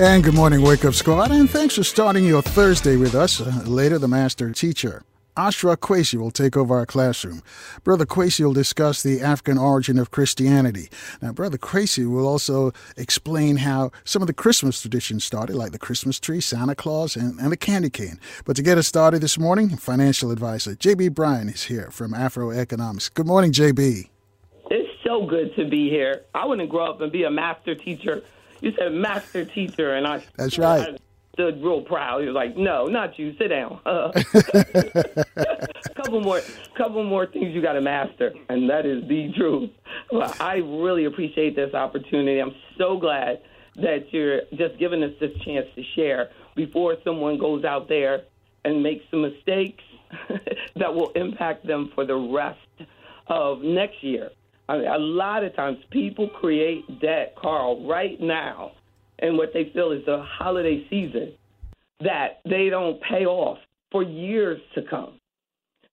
And good morning, Wake Up Squad, and thanks for starting your Thursday with us. Uh, later, the master teacher, Ashra Kwesi, will take over our classroom. Brother Kwesi will discuss the African origin of Christianity. Now, Brother Kwesi will also explain how some of the Christmas traditions started, like the Christmas tree, Santa Claus, and, and the candy cane. But to get us started this morning, financial advisor J.B. Bryan is here from Afro Economics. Good morning, J.B. It's so good to be here. I want to grow up and be a master teacher you said master teacher, and I that's right. I stood real proud. He was like, "No, not you. Sit down." Uh, couple more, couple more things you got to master, and that is the truth. Well, I really appreciate this opportunity. I'm so glad that you're just giving us this chance to share before someone goes out there and makes some mistakes that will impact them for the rest of next year. I mean, a lot of times people create debt, Carl, right now, and what they feel is the holiday season that they don't pay off for years to come.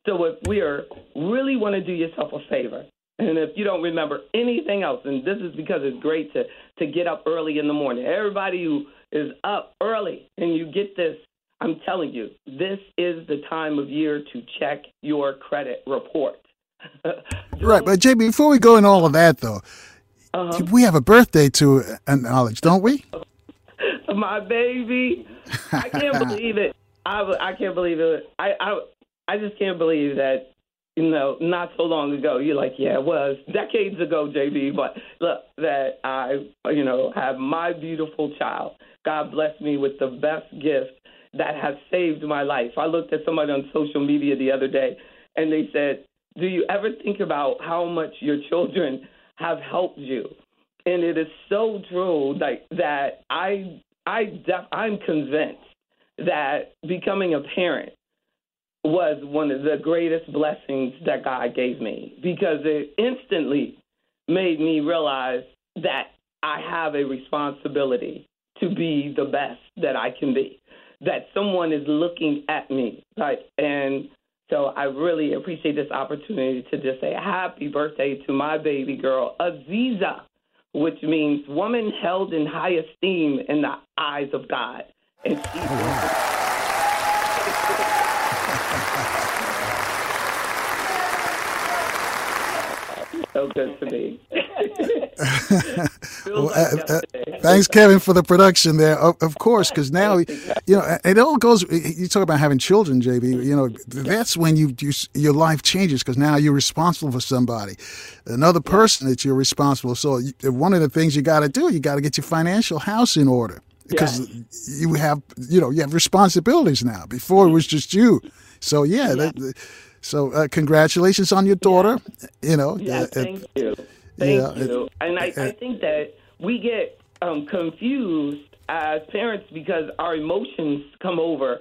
So if we are really want to do yourself a favor, and if you don't remember anything else, and this is because it's great to to get up early in the morning. Everybody who is up early and you get this, I'm telling you, this is the time of year to check your credit report. right, but JB, before we go in all of that, though, uh-huh. we have a birthday to acknowledge, don't we? My baby, I can't believe it. I, I can't believe it. I, I I just can't believe that. You know, not so long ago, you're like, yeah, it was decades ago, JB. But look, that I, you know, have my beautiful child. God bless me with the best gift that has saved my life. I looked at somebody on social media the other day, and they said, do you ever think about how much your children have helped you? And it is so true like that I I def, I'm convinced that becoming a parent was one of the greatest blessings that God gave me because it instantly made me realize that I have a responsibility to be the best that I can be. That someone is looking at me, right? And so I really appreciate this opportunity to just say happy birthday to my baby girl, Aziza, which means woman held in high esteem in the eyes of God. And she. Oh, so good to be. well, uh, uh, thanks, Kevin, for the production there. Of, of course, because now you know it all goes. You talk about having children, JB. You know that's when you, you your life changes because now you're responsible for somebody, another person that you're responsible. So one of the things you got to do, you got to get your financial house in order because yes. you have you know you have responsibilities now. Before it was just you. So yeah. yeah. That, so uh, congratulations on your daughter. Yeah. You know. Yeah, uh, thank you. Thank yeah, you. and I, I think that we get um, confused as parents because our emotions come over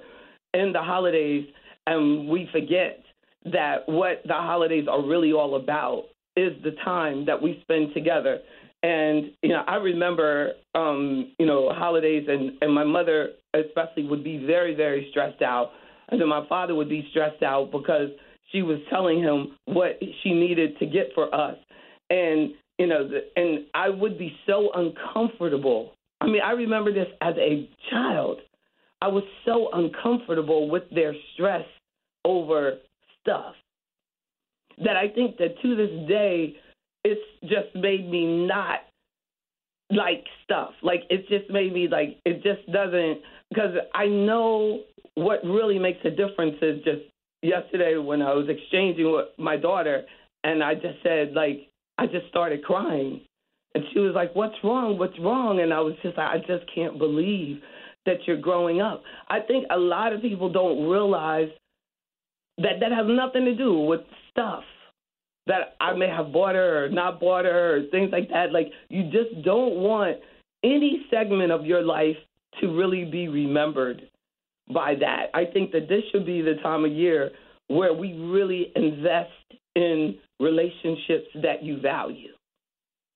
in the holidays and we forget that what the holidays are really all about is the time that we spend together. And you know, I remember um, you know holidays, and and my mother especially would be very very stressed out, and then my father would be stressed out because she was telling him what she needed to get for us, and you know, and I would be so uncomfortable. I mean, I remember this as a child. I was so uncomfortable with their stress over stuff that I think that to this day, it's just made me not like stuff. Like it just made me like it just doesn't because I know what really makes a difference is just yesterday when I was exchanging with my daughter and I just said like I just started crying. And she was like, What's wrong? What's wrong? And I was just like, I just can't believe that you're growing up. I think a lot of people don't realize that that has nothing to do with stuff. that I may have bought her or not bought her or things like that. Like you just don't want any segment of your life to really be remembered by that. I think that this should be the time of year where we really invest in relationships that you value,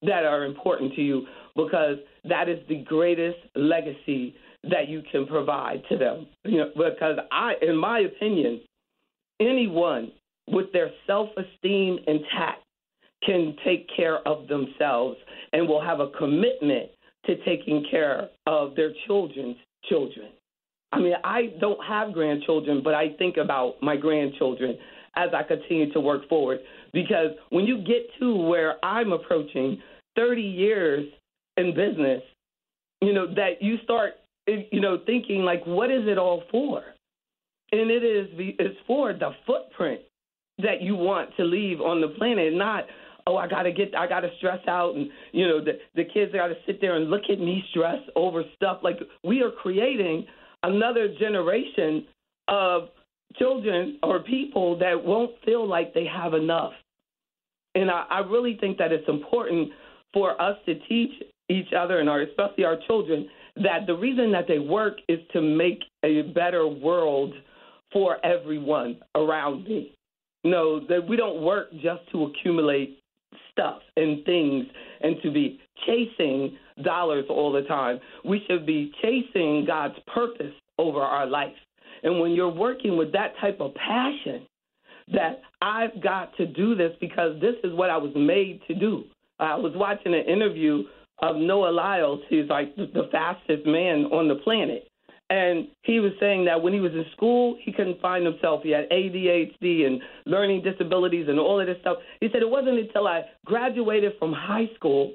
that are important to you, because that is the greatest legacy that you can provide to them. You know, because I, in my opinion, anyone with their self-esteem intact can take care of themselves and will have a commitment to taking care of their children's children. I mean, I don't have grandchildren, but I think about my grandchildren as I continue to work forward. Because when you get to where I'm approaching 30 years in business, you know, that you start, you know, thinking like, what is it all for? And it is it's for the footprint that you want to leave on the planet, not oh I gotta get I gotta stress out and you know the the kids gotta sit there and look at me stress over stuff. Like we are creating another generation of children or people that won't feel like they have enough. And I, I really think that it's important for us to teach each other and our, especially our children that the reason that they work is to make a better world for everyone around me. Know, that we don't work just to accumulate stuff and things and to be chasing dollars all the time. We should be chasing God's purpose over our life. And when you're working with that type of passion, that I've got to do this because this is what I was made to do. I was watching an interview of Noah Lyles, who's like the fastest man on the planet. And he was saying that when he was in school, he couldn't find himself. He had ADHD and learning disabilities and all of this stuff. He said it wasn't until I graduated from high school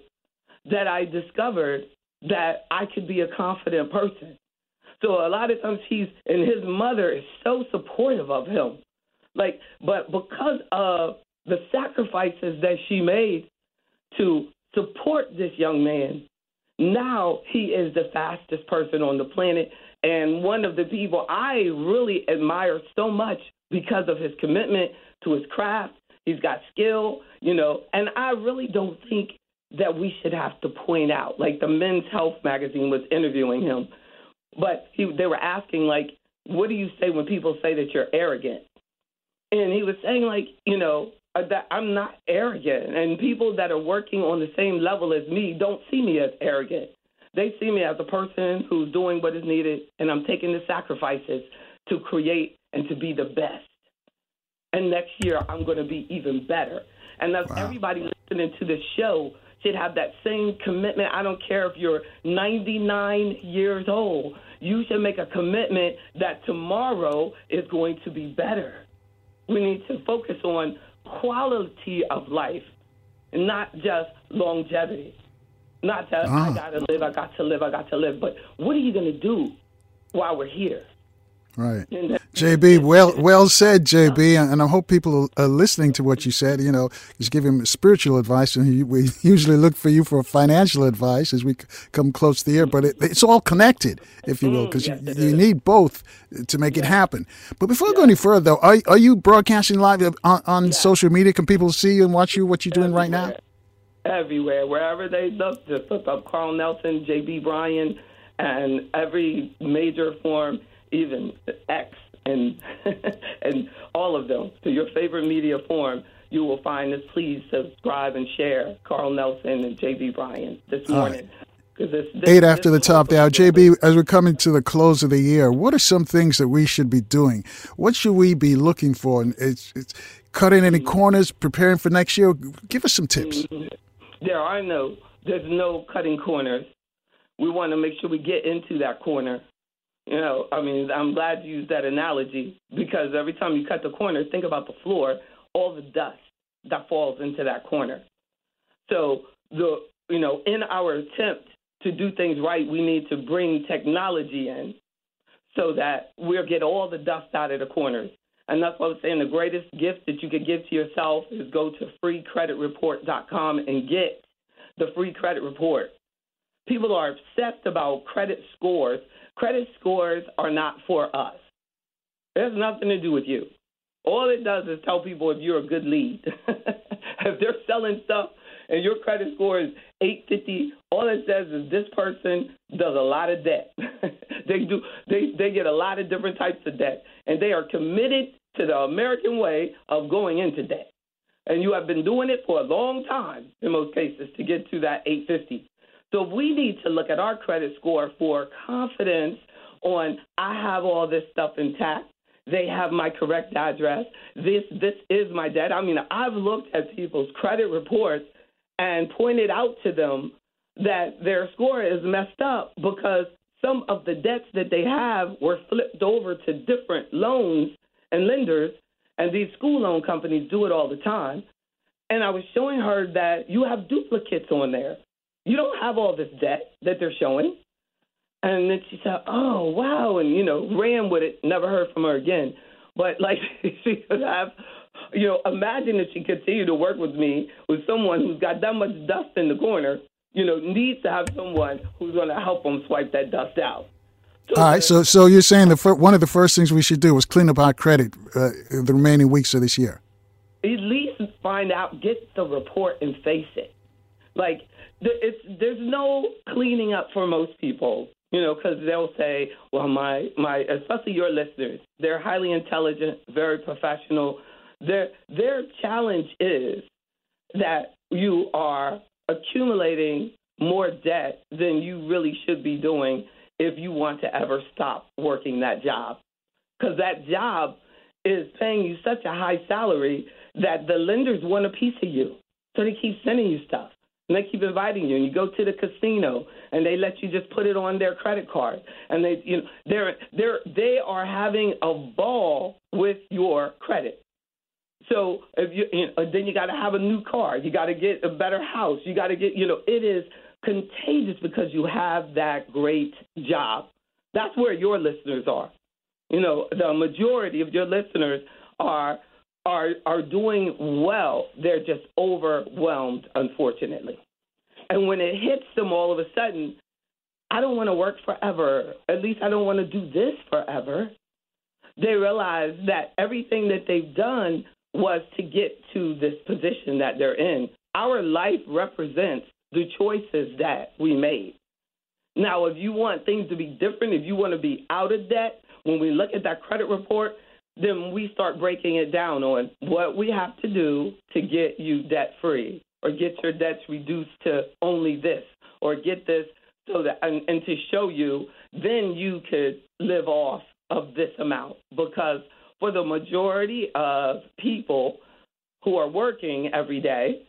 that I discovered that I could be a confident person. So a lot of times he's and his mother is so supportive of him. Like but because of the sacrifices that she made to support this young man, now he is the fastest person on the planet and one of the people I really admire so much because of his commitment to his craft. He's got skill, you know, and I really don't think that we should have to point out. Like the Men's Health magazine was interviewing him, but he, they were asking like, "What do you say when people say that you're arrogant?" And he was saying like, you know, uh, that I'm not arrogant, and people that are working on the same level as me don't see me as arrogant. They see me as a person who's doing what is needed, and I'm taking the sacrifices to create and to be the best. And next year, I'm going to be even better. And that's wow. everybody listening to this show should have that same commitment. I don't care if you're 99 years old. You should make a commitment that tomorrow is going to be better. We need to focus on quality of life, not just longevity. Not that ah. I gotta live, I got to live, I got to live. But what are you gonna do while we're here? Right. JB, well well said, JB, and I hope people are listening to what you said. You know, just give him spiritual advice, and we usually look for you for financial advice as we come close to the year. But it, it's all connected, if you will, because mm, you, you need both to make it happen. But before I go any further, though, are, are you broadcasting live on, on social media? Can people see you and watch you? What you're doing right now? everywhere. Wherever they look, just look up Carl Nelson, J.B. Bryan, and every major form, even X and and all of them. To your favorite media form, you will find this. Please subscribe and share Carl Nelson and J.B. Bryan this morning. This, this, Eight after the top now. JB, as we're coming to the close of the year, what are some things that we should be doing? What should we be looking for? It's, it's cutting any mm-hmm. corners, preparing for next year. Give us some tips. Mm-hmm there are no there's no cutting corners. We want to make sure we get into that corner. You know, I mean, I'm glad you used that analogy because every time you cut the corner, think about the floor, all the dust that falls into that corner. So the you know, in our attempt to do things right, we need to bring technology in so that we'll get all the dust out of the corners. And that's what I'm saying. The greatest gift that you could give to yourself is go to freecreditreport.com and get the free credit report. People are obsessed about credit scores. Credit scores are not for us. It has nothing to do with you. All it does is tell people if you're a good lead. if they're selling stuff and your credit score is 850, all it says is this person does a lot of debt. they do they they get a lot of different types of debt and they are committed to the American way of going into debt. And you have been doing it for a long time in most cases to get to that 850. So we need to look at our credit score for confidence on I have all this stuff intact. They have my correct address. This this is my debt. I mean, I've looked at people's credit reports and pointed out to them that their score is messed up because some of the debts that they have were flipped over to different loans and lenders, and these school loan companies do it all the time. And I was showing her that you have duplicates on there. You don't have all this debt that they're showing. And then she said, "Oh wow," and you know, ran with it. Never heard from her again. But like she could have, you know, imagine if she continued to work with me with someone who's got that much dust in the corner. You know, needs to have someone who's going to help them swipe that dust out. So All right, so so you're saying the fir- one of the first things we should do is clean up our credit uh, the remaining weeks of this year. At least find out, get the report, and face it. Like it's there's no cleaning up for most people you know, because they'll say, well, my, my, especially your listeners, they're highly intelligent, very professional. Their, their challenge is that you are accumulating more debt than you really should be doing if you want to ever stop working that job. Because that job is paying you such a high salary that the lenders want a piece of you. So they keep sending you stuff. And they keep inviting you, and you go to the casino, and they let you just put it on their credit card, and they, you know, they're they're they are having a ball with your credit. So if you, you know, then you got to have a new car, you got to get a better house, you got to get, you know, it is contagious because you have that great job. That's where your listeners are. You know, the majority of your listeners are are are doing well. They're just overwhelmed, unfortunately. And when it hits them all of a sudden, I don't want to work forever. At least I don't want to do this forever. They realize that everything that they've done was to get to this position that they're in. Our life represents the choices that we made. Now, if you want things to be different, if you want to be out of debt, when we look at that credit report, then we start breaking it down on what we have to do to get you debt free or get your debts reduced to only this or get this so that and, and to show you then you could live off of this amount. Because for the majority of people who are working every day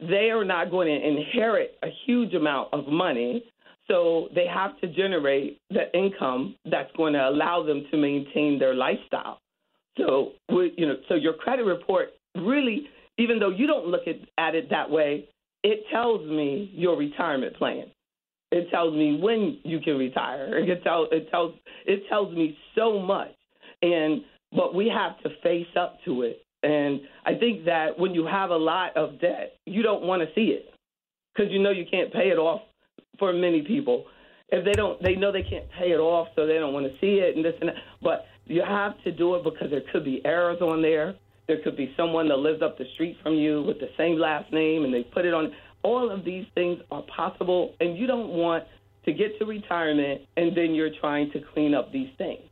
they are not going to inherit a huge amount of money. So they have to generate the income that's going to allow them to maintain their lifestyle so, you know, so your credit report really, even though you don't look at, at it that way, it tells me your retirement plan. It tells me when you can retire. It tells it tells it tells me so much, and but we have to face up to it. And I think that when you have a lot of debt, you don't want to see it because you know you can't pay it off. For many people, if they don't, they know they can't pay it off, so they don't want to see it and this and that. But you have to do it because there could be errors on there. There could be someone that lives up the street from you with the same last name and they put it on. All of these things are possible, and you don't want to get to retirement and then you're trying to clean up these things.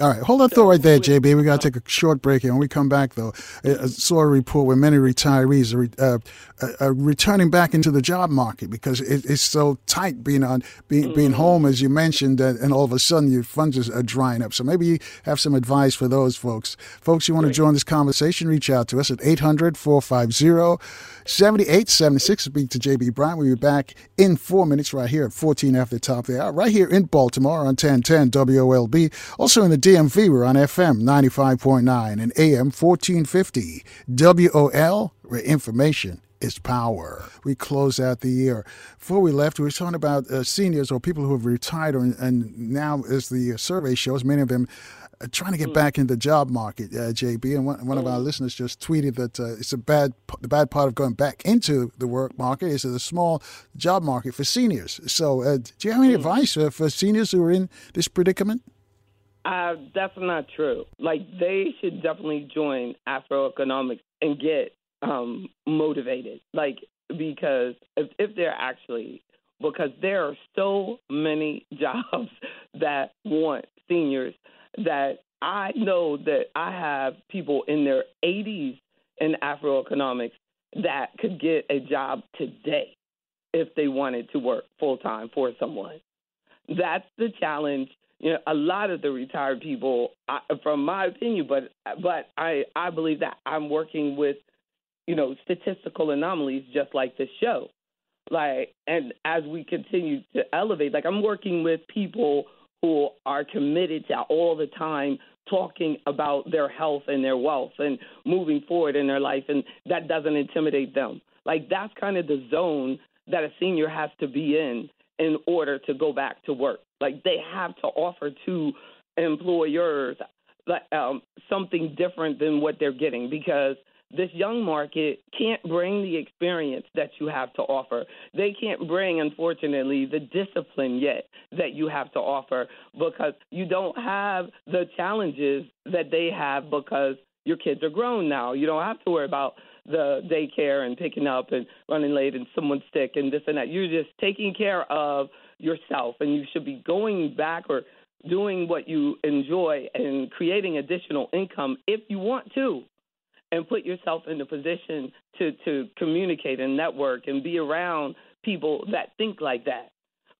All right, hold that thought right there, JB. We got to take a short break here. When we come back, though, I saw a report where many retirees are, uh, are returning back into the job market because it, it's so tight being on being, mm-hmm. being home, as you mentioned, uh, and all of a sudden your funds are drying up. So maybe you have some advice for those folks. Folks, you want to join this conversation? Reach out to us at 800 450 7876. Speak to JB Bryant. We'll be back in four minutes right here at 14 after the top of the hour, right here in Baltimore on 1010 WOLB. Also in the DMV, we're on FM 95.9 and AM 1450. WOL, where information is power. We close out the year. Before we left, we were talking about uh, seniors or people who have retired, and, and now, as the survey shows, many of them trying to get mm. back in the job market, uh, JB. And one, one of our mm. listeners just tweeted that uh, it's a bad the bad part of going back into the work market is a small job market for seniors. So, uh, do you have any mm. advice uh, for seniors who are in this predicament? Uh, that's not true. Like they should definitely join Afro Economics and get um, motivated. Like because if, if they're actually because there are so many jobs that want seniors that I know that I have people in their 80s in Afro Economics that could get a job today if they wanted to work full time for someone. That's the challenge. You know, a lot of the retired people, I, from my opinion, but but I I believe that I'm working with, you know, statistical anomalies just like this show, like and as we continue to elevate, like I'm working with people who are committed to all the time talking about their health and their wealth and moving forward in their life, and that doesn't intimidate them. Like that's kind of the zone that a senior has to be in in order to go back to work. Like they have to offer to employers um, something different than what they're getting because this young market can't bring the experience that you have to offer. They can't bring, unfortunately, the discipline yet that you have to offer because you don't have the challenges that they have because your kids are grown now. You don't have to worry about the daycare and picking up and running late and someone's sick and this and that. You're just taking care of yourself and you should be going back or doing what you enjoy and creating additional income if you want to and put yourself in a position to to communicate and network and be around people that think like that.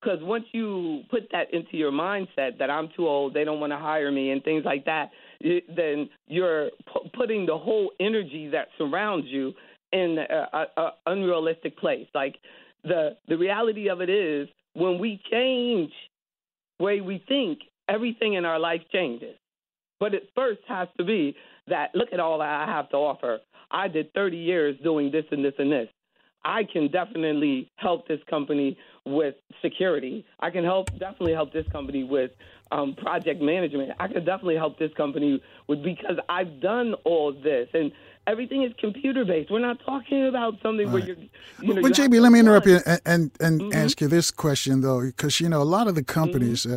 Because once you put that into your mindset that I'm too old, they don't want to hire me, and things like that, then you're p- putting the whole energy that surrounds you in an unrealistic place. Like the the reality of it is, when we change way we think, everything in our life changes. But it first has to be that look at all that I have to offer. I did 30 years doing this and this and this. I can definitely help this company with security. I can help definitely help this company with um, project management. I can definitely help this company with because I've done all this and everything is computer based. We're not talking about something right. where you're. You know, well, you JB, let me interrupt you and and, and mm-hmm. ask you this question though, because you know a lot of the companies. Mm-hmm.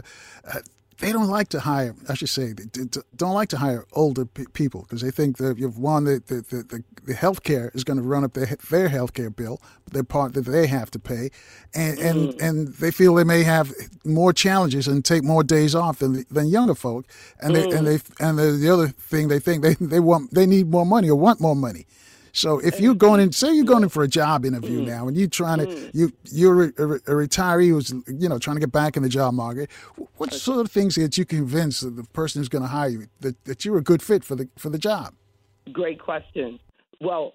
Uh, uh, they don't like to hire. I should say, they don't like to hire older people because they think that you've won the the, the, the health care is going to run up their their health care bill, their part that they have to pay, and mm. and and they feel they may have more challenges and take more days off than than younger folk, and mm. they and mm. they and the, the other thing they think they they want they need more money or want more money. So if you're going in, say you're going in for a job interview mm. now, and you're trying to mm. you you're a, a, retiree who's you know trying to get back in the job market, what sort of things that you convince the person who's going to hire you that, that you're a good fit for the for the job? Great question. Well,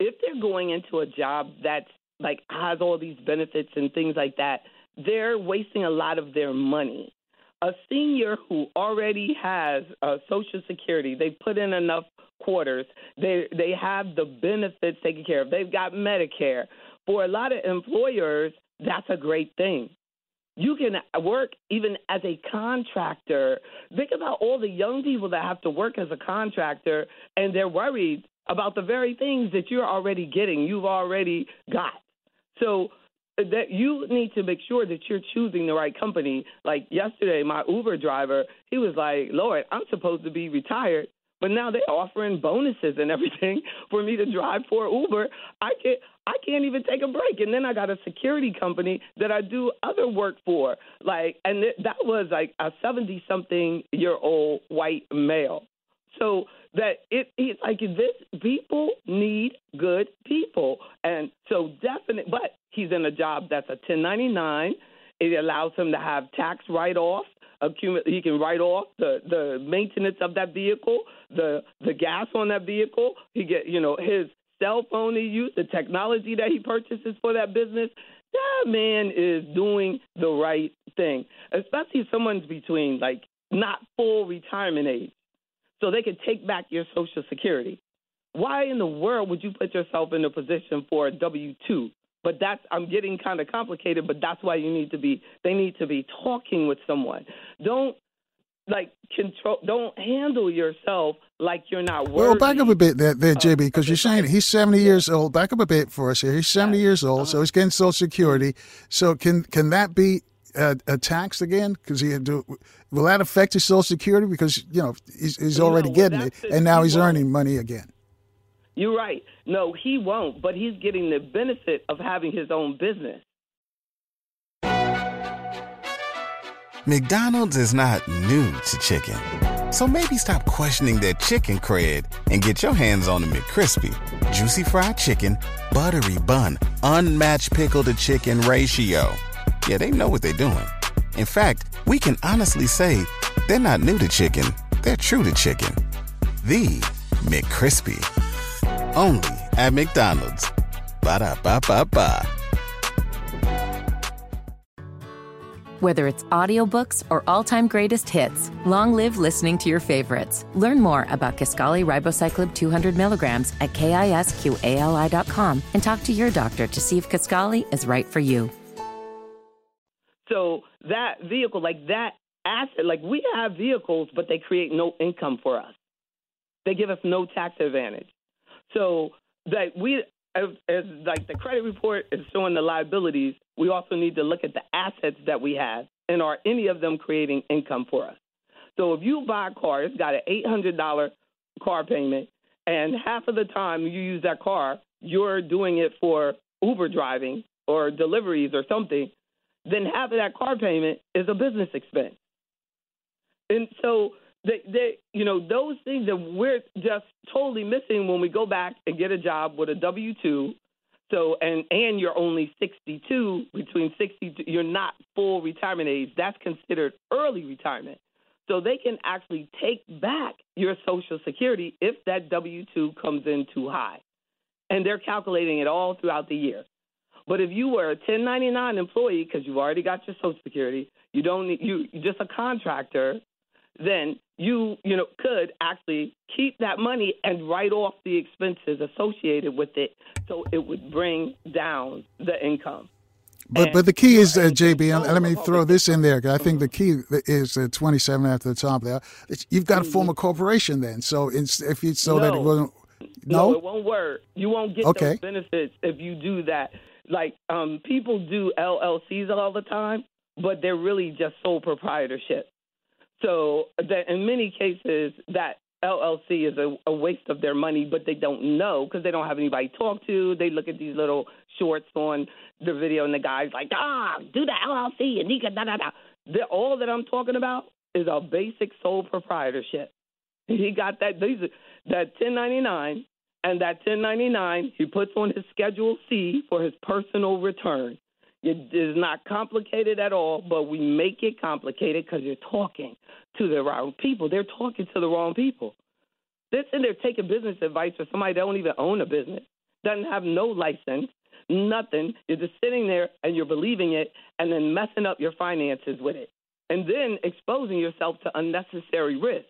if they're going into a job that's like has all these benefits and things like that, they're wasting a lot of their money. A senior who already has uh, Social Security, they put in enough quarters. They they have the benefits taken care of. They've got Medicare. For a lot of employers, that's a great thing. You can work even as a contractor. Think about all the young people that have to work as a contractor and they're worried about the very things that you're already getting, you've already got. So uh, that you need to make sure that you're choosing the right company. Like yesterday, my Uber driver, he was like, Lord, I'm supposed to be retired but now they're offering bonuses and everything for me to drive for Uber. I can't I can't even take a break. And then I got a security company that I do other work for. Like and th- that was like a 70 something year old white male. So that it, it's like this people need good people. And so definitely but he's in a job that's a 1099. It allows him to have tax write off He can write off the the maintenance of that vehicle, the the gas on that vehicle. He get you know his cell phone he used, the technology that he purchases for that business. That man is doing the right thing, especially if someone's between like not full retirement age, so they can take back your Social Security. Why in the world would you put yourself in a position for a W two? But that's I'm getting kind of complicated. But that's why you need to be. They need to be talking with someone. Don't like control. Don't handle yourself like you're not worthy. Well, back up a bit there, there JB, because you're saying he's 70 years old. Back up a bit for us here. He's 70 years old, uh-huh. so he's getting Social Security. So can can that be uh, uh, taxed again? Because he will that affect his Social Security? Because you know he's, he's already no, getting it, and now he's earning money again. You're right. No, he won't, but he's getting the benefit of having his own business. McDonald's is not new to chicken, so maybe stop questioning their chicken cred and get your hands on the McCrispy, juicy fried chicken, buttery bun, unmatched pickle to chicken ratio. Yeah, they know what they're doing. In fact, we can honestly say they're not new to chicken; they're true to chicken. The McCrispy. Only at McDonald's. Ba da ba ba ba. Whether it's audiobooks or all-time greatest hits, long live listening to your favorites. Learn more about Kisqali Ribociclib 200 milligrams at kisqali.com and talk to your doctor to see if Kisqali is right for you. So that vehicle, like that asset, like we have vehicles, but they create no income for us. They give us no tax advantage. So that we, as, as like the credit report is showing the liabilities, we also need to look at the assets that we have and are any of them creating income for us. So if you buy a car, it's got an eight hundred dollar car payment, and half of the time you use that car, you're doing it for Uber driving or deliveries or something. Then half of that car payment is a business expense. And so they, you know, those things that we're just totally missing when we go back and get a job with a W two. So and and you're only 62 between 60 you're not full retirement age. That's considered early retirement. So they can actually take back your Social Security if that W two comes in too high, and they're calculating it all throughout the year. But if you were a 1099 employee because you've already got your Social Security, you don't need you you're just a contractor then you you know could actually keep that money and write off the expenses associated with it, so it would bring down the income. But and, but the key is uh, JB. And let me throw this in there. I think the key is uh, 27 after the top there. You've got to form a corporation then. So if you so no, that it wasn't. No? no, it won't work. You won't get okay. those benefits if you do that. Like um, people do LLCs all the time, but they're really just sole proprietorship. So that in many cases that LLC is a, a waste of their money, but they don't know because they don't have anybody to talk to. They look at these little shorts on the video, and the guy's like, "Ah, do the LLC and Nika da da da." The, all that I'm talking about is a basic sole proprietorship. He got that these that 1099, and that 1099 he puts on his Schedule C for his personal return. It is not complicated at all, but we make it complicated because you're talking to the wrong people. They're talking to the wrong people. They're sitting there taking business advice for somebody that don't even own a business, doesn't have no license, nothing. You're just sitting there and you're believing it and then messing up your finances with it and then exposing yourself to unnecessary risk.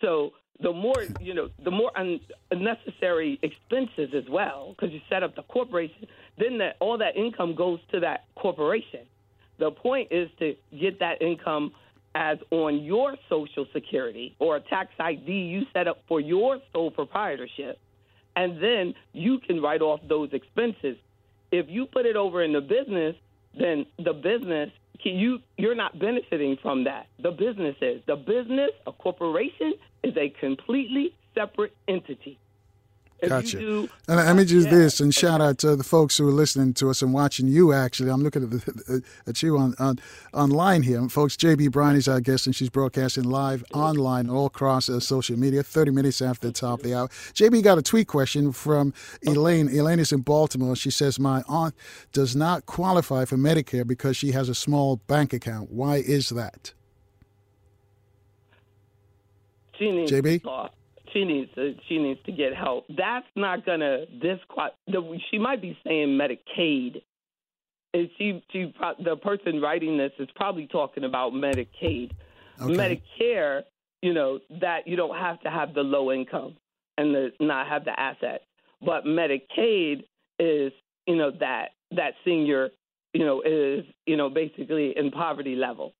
So the more you know, the more un- unnecessary expenses as well, because you set up the corporation. Then that all that income goes to that corporation. The point is to get that income as on your Social Security or a tax ID you set up for your sole proprietorship, and then you can write off those expenses. If you put it over in the business, then the business you you're not benefiting from that. The business is the business, a corporation is a completely separate entity. If gotcha. Do, and let me do yeah. this and shout out to the folks who are listening to us and watching you. Actually, I'm looking at the, at you on, on online here, and folks. JB Bryant is our guest, and she's broadcasting live online all across uh, social media. 30 minutes after the top of the hour. JB got a tweet question from Elaine. Elaine is in Baltimore. She says, "My aunt does not qualify for Medicare because she has a small bank account. Why is that?" JB? She needs to she needs to get help. That's not gonna disqualify. She might be saying Medicaid. And she she the person writing this is probably talking about Medicaid. Okay. Medicare, you know that you don't have to have the low income and the, not have the assets, but Medicaid is you know that that senior you know is you know basically in poverty level,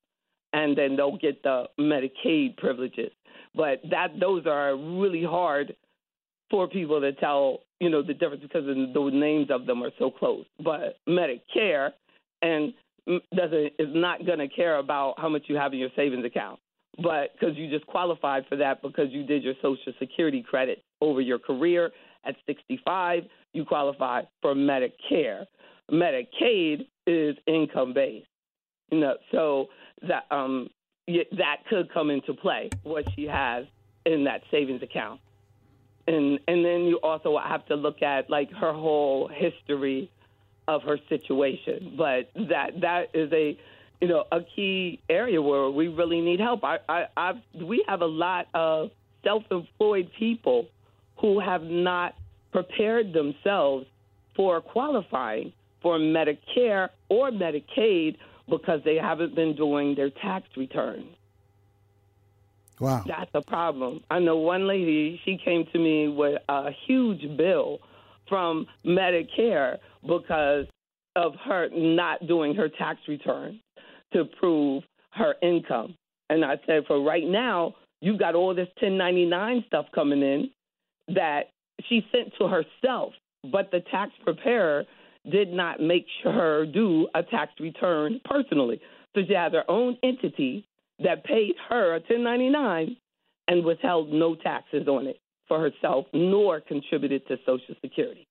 and then they'll get the Medicaid privileges. But that those are really hard for people to tell, you know, the difference because the names of them are so close. But Medicare and doesn't is not going to care about how much you have in your savings account, but because you just qualified for that because you did your Social Security credit over your career at 65, you qualify for Medicare. Medicaid is income based, you know, so that um that could come into play what she has in that savings account. And and then you also have to look at like her whole history of her situation. But that that is a you know a key area where we really need help. I, I I've, we have a lot of self-employed people who have not prepared themselves for qualifying for Medicare or Medicaid because they haven't been doing their tax returns. Wow. That's a problem. I know one lady, she came to me with a huge bill from Medicare because of her not doing her tax return to prove her income. And I said, for right now, you've got all this 1099 stuff coming in that she sent to herself, but the tax preparer did not make her do a tax return personally. So she has her own entity that paid her a 1099 and withheld no taxes on it for herself, nor contributed to Social Security.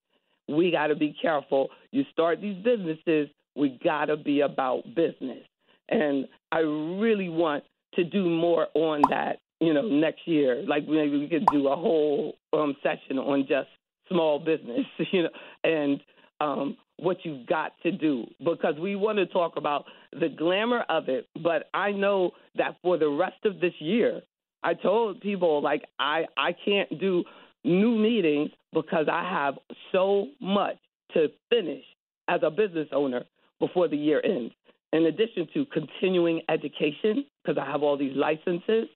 We got to be careful. You start these businesses, we got to be about business. And I really want to do more on that, you know, next year. Like maybe we could do a whole um, session on just small business, you know, and um, what you've got to do because we want to talk about the glamour of it. But I know that for the rest of this year, I told people like I I can't do new meetings because I have so much to finish as a business owner before the year ends. In addition to continuing education, because I have all these licenses,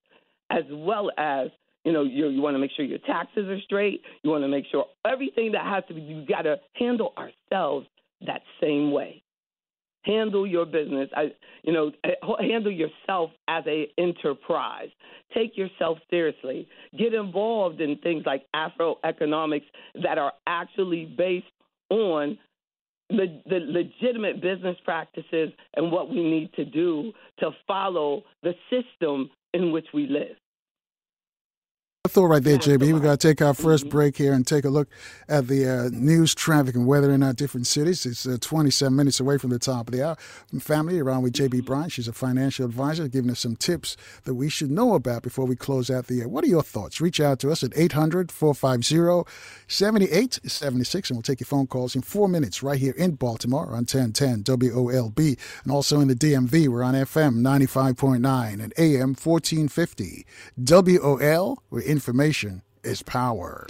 as well as you know, you, you want to make sure your taxes are straight. You want to make sure everything that has to be, you got to handle ourselves that same way. Handle your business, I, you know, eh, handle yourself as a enterprise. Take yourself seriously. Get involved in things like Afro economics that are actually based on the, the legitimate business practices and what we need to do to follow the system in which we live. Thought right there, JB. We got to take our 1st break here and take a look at the uh, news, traffic, and weather in our different cities. It's uh, 27 minutes away from the top of the hour. Family, around with JB Bryant. She's a financial advisor, giving us some tips that we should know about before we close out the year. What are your thoughts? Reach out to us at 800 450 7876, and we'll take your phone calls in four minutes right here in Baltimore on 1010 WOLB. And also in the DMV, we're on FM 95.9 and AM 1450. WOL, we're information is power.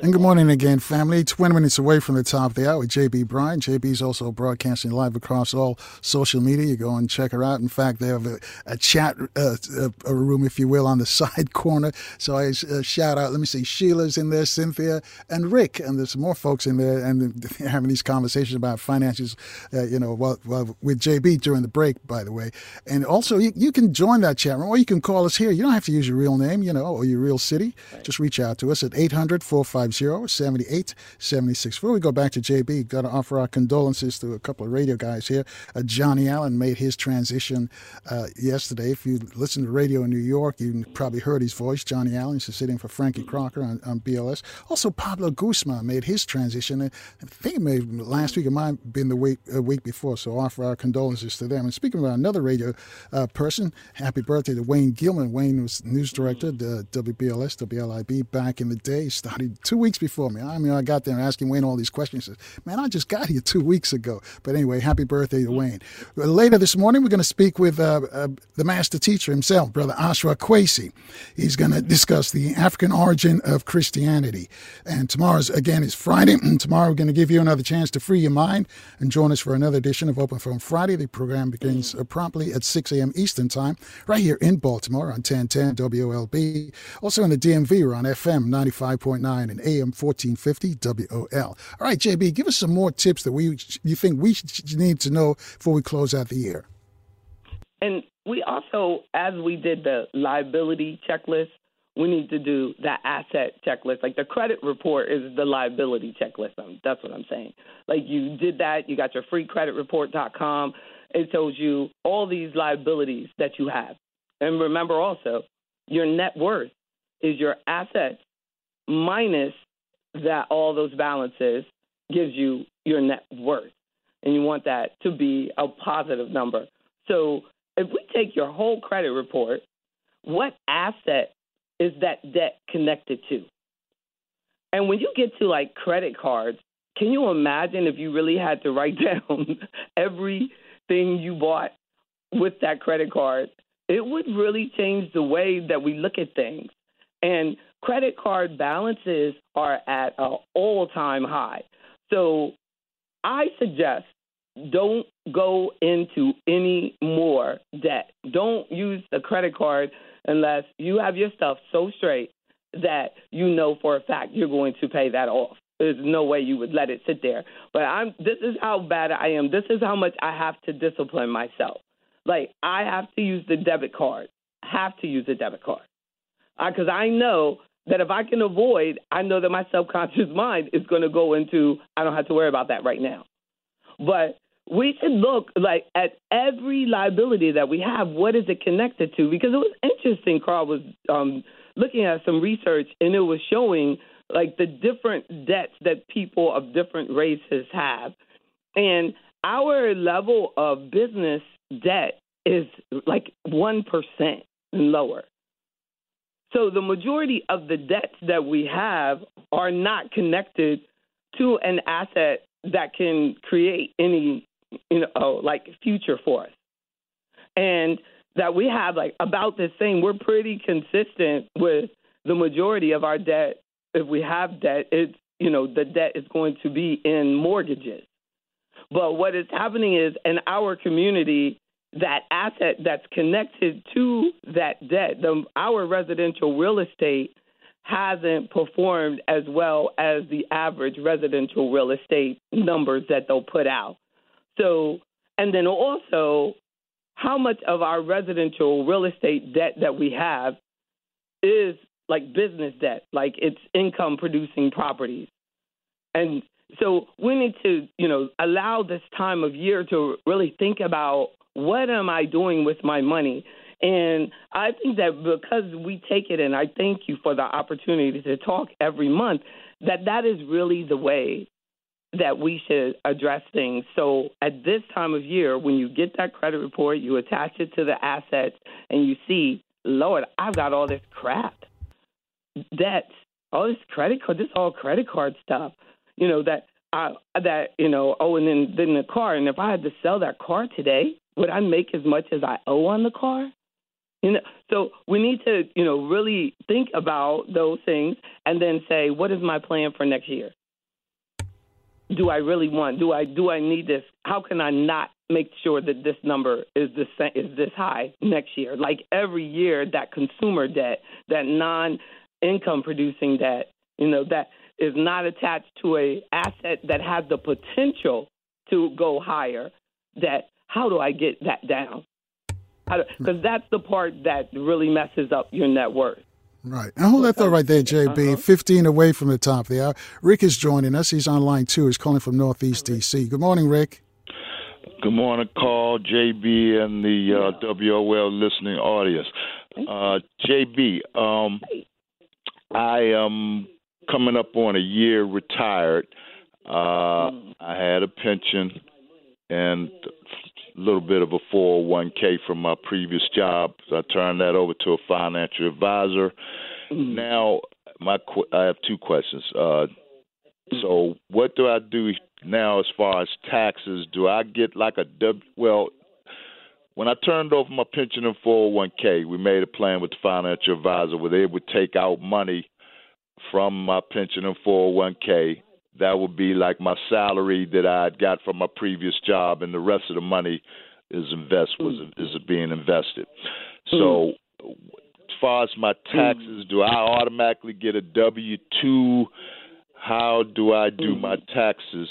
And good morning again, family. 20 minutes away from the top of the hour with JB Bryant. JB's also broadcasting live across all social media. You go and check her out. In fact, they have a, a chat uh, a room, if you will, on the side corner. So I uh, shout out, let me see, Sheila's in there, Cynthia, and Rick. And there's more folks in there, and having these conversations about finances, uh, you know, well, well, with JB during the break, by the way. And also, you, you, can join that chat room, or you can call us here. You don't have to use your real name, you know, or your real city. Right. Just reach out to us at 800 450 7876. Before we go back to JB, got to offer our condolences to a couple of radio guys here. Uh, Johnny Allen made his transition uh, yesterday. If you listen to radio in New York, you probably heard his voice. Johnny Allen, he's sitting for Frankie Crocker on, on BLS. Also, Pablo Guzman made his transition. I think it last week. It might have been the week, a week before. So offer our condolences to them. And speaking about another radio uh, person, happy birthday to Wayne Gilman. Wayne was news director, the WBLS, WLIB back in the day. Started two weeks before me. I mean, I got there asking Wayne all these questions. He says, Man, I just got here two weeks ago. But anyway, happy birthday to Wayne. Later this morning, we're going to speak with uh, uh, the master teacher himself, Brother Ashra Kwesi. He's going to discuss the African origin of Christianity. And tomorrow's, again, is Friday. And tomorrow, we're going to give you another chance to free your mind and join us for another edition of Open Phone Friday. The program begins uh, promptly at 6 a.m. Eastern Time, right here in Baltimore on 1010 WOLB. Also in the DMV, we're on FM 95.9 and AM 1450 WOL. All right, JB, give us some more tips that we you think we need to know before we close out the year. And we also, as we did the liability checklist, we need to do that asset checklist. Like the credit report is the liability checklist. Um, that's what I'm saying. Like you did that, you got your freecreditreport.com. It tells you all these liabilities that you have. And remember also, your net worth is your assets minus that all those balances gives you your net worth. And you want that to be a positive number. So if we take your whole credit report, what asset is that debt connected to? And when you get to like credit cards, can you imagine if you really had to write down everything you bought with that credit card? It would really change the way that we look at things. And credit card balances are at an all time high. So I suggest don't go into any more debt. Don't use the credit card unless you have your stuff so straight that you know for a fact you're going to pay that off. There's no way you would let it sit there. But I'm this is how bad I am. This is how much I have to discipline myself. Like I have to use the debit card. Have to use the debit card. Because I, I know that if I can avoid, I know that my subconscious mind is going to go into I don't have to worry about that right now. But we should look like at every liability that we have. What is it connected to? Because it was interesting. Carl was um, looking at some research, and it was showing like the different debts that people of different races have, and our level of business debt is like one percent lower. So the majority of the debts that we have are not connected to an asset that can create any you know, like future for us. And that we have like about the same. We're pretty consistent with the majority of our debt. If we have debt, it's you know the debt is going to be in mortgages. But what is happening is in our community, that asset that's connected to that debt, the, our residential real estate hasn't performed as well as the average residential real estate numbers that they'll put out. So, and then also, how much of our residential real estate debt that we have is like business debt, like it's income producing properties. And so we need to, you know, allow this time of year to really think about what am I doing with my money? And I think that because we take it, and I thank you for the opportunity to talk every month, that that is really the way that we should address things. So at this time of year, when you get that credit report, you attach it to the assets, and you see, Lord, I've got all this crap, debts, all this credit card, this all credit card stuff, you know that I that you know. Oh, and then then the car, and if I had to sell that car today, would I make as much as I owe on the car? You know, so we need to, you know, really think about those things and then say, what is my plan for next year? do I really want? Do I do I need this? How can I not make sure that this number is this is this high next year? Like every year, that consumer debt, that non-income producing debt, you know, that is not attached to a asset that has the potential to go higher. That how do I get that down? Because that's the part that really messes up your net worth. Right. And hold that thought right there, JB. Uh-huh. 15 away from the top there. Rick is joining us. He's on line two. He's calling from Northeast D.C. Good morning, Rick. Good morning, Carl, JB, and the uh, WOL listening audience. Uh, JB, um, I am coming up on a year retired. Uh, I had a pension and a little bit of a 401k from my previous job. So I turned that over to a financial advisor. Mm-hmm. Now, my I have two questions. Uh, so, what do I do now as far as taxes? Do I get like a W? Well, when I turned over my pension and 401k, we made a plan with the financial advisor where they would take out money from my pension and 401k that would be like my salary that I had got from my previous job, and the rest of the money is invest was mm. is being invested. Mm. So, as far as my taxes, mm. do I automatically get a W two? How do I do my taxes?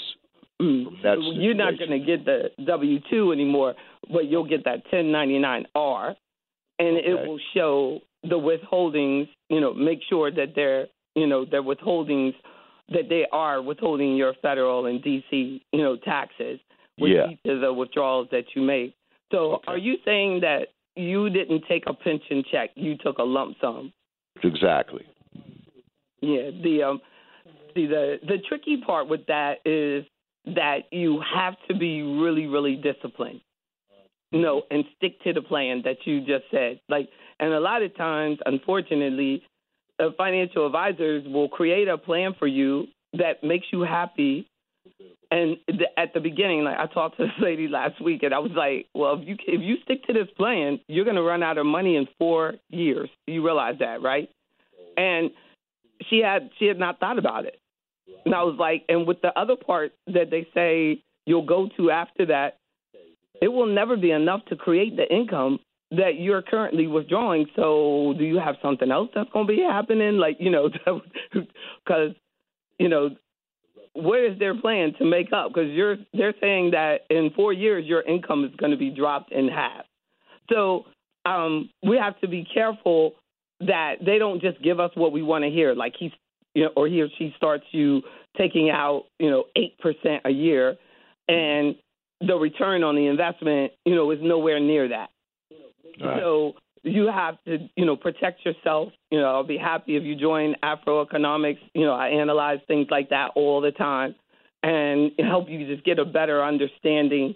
You're not going to get the W two anymore, but you'll get that 1099 R, and okay. it will show the withholdings, you know, make sure that they're, you know, their withholdings that they are withholding your federal and DC, you know, taxes with yeah. each of the withdrawals that you make. So, okay. are you saying that you didn't take a pension check; you took a lump sum? Exactly. Yeah. The um, see the the tricky part with that is that you have to be really, really disciplined. You know, and stick to the plan that you just said. Like, and a lot of times, unfortunately, Uh, financial advisors will create a plan for you that makes you happy. And the, at the beginning, like I talked to this lady last week, and I was like, "Well, if you if you stick to this plan, you're going to run out of money in four years. You realize that, right?" And she had she had not thought about it. And I was like, and with the other part that they say you'll go to after that, it will never be enough to create the income that you're currently withdrawing. So do you have something else that's going to be happening? Like, you know, because, you know, where is their plan to make up? Because you're they're saying that in four years your income is going to be dropped in half. So um, we have to be careful that they don't just give us what we want to hear. Like he's you know, or he or she starts you taking out, you know, eight percent a year, and the return on the investment, you know, is nowhere near that. Right. So you have to, you know, protect yourself. You know, I'll be happy if you join Afro Economics. You know, I analyze things like that all the time, and help you just get a better understanding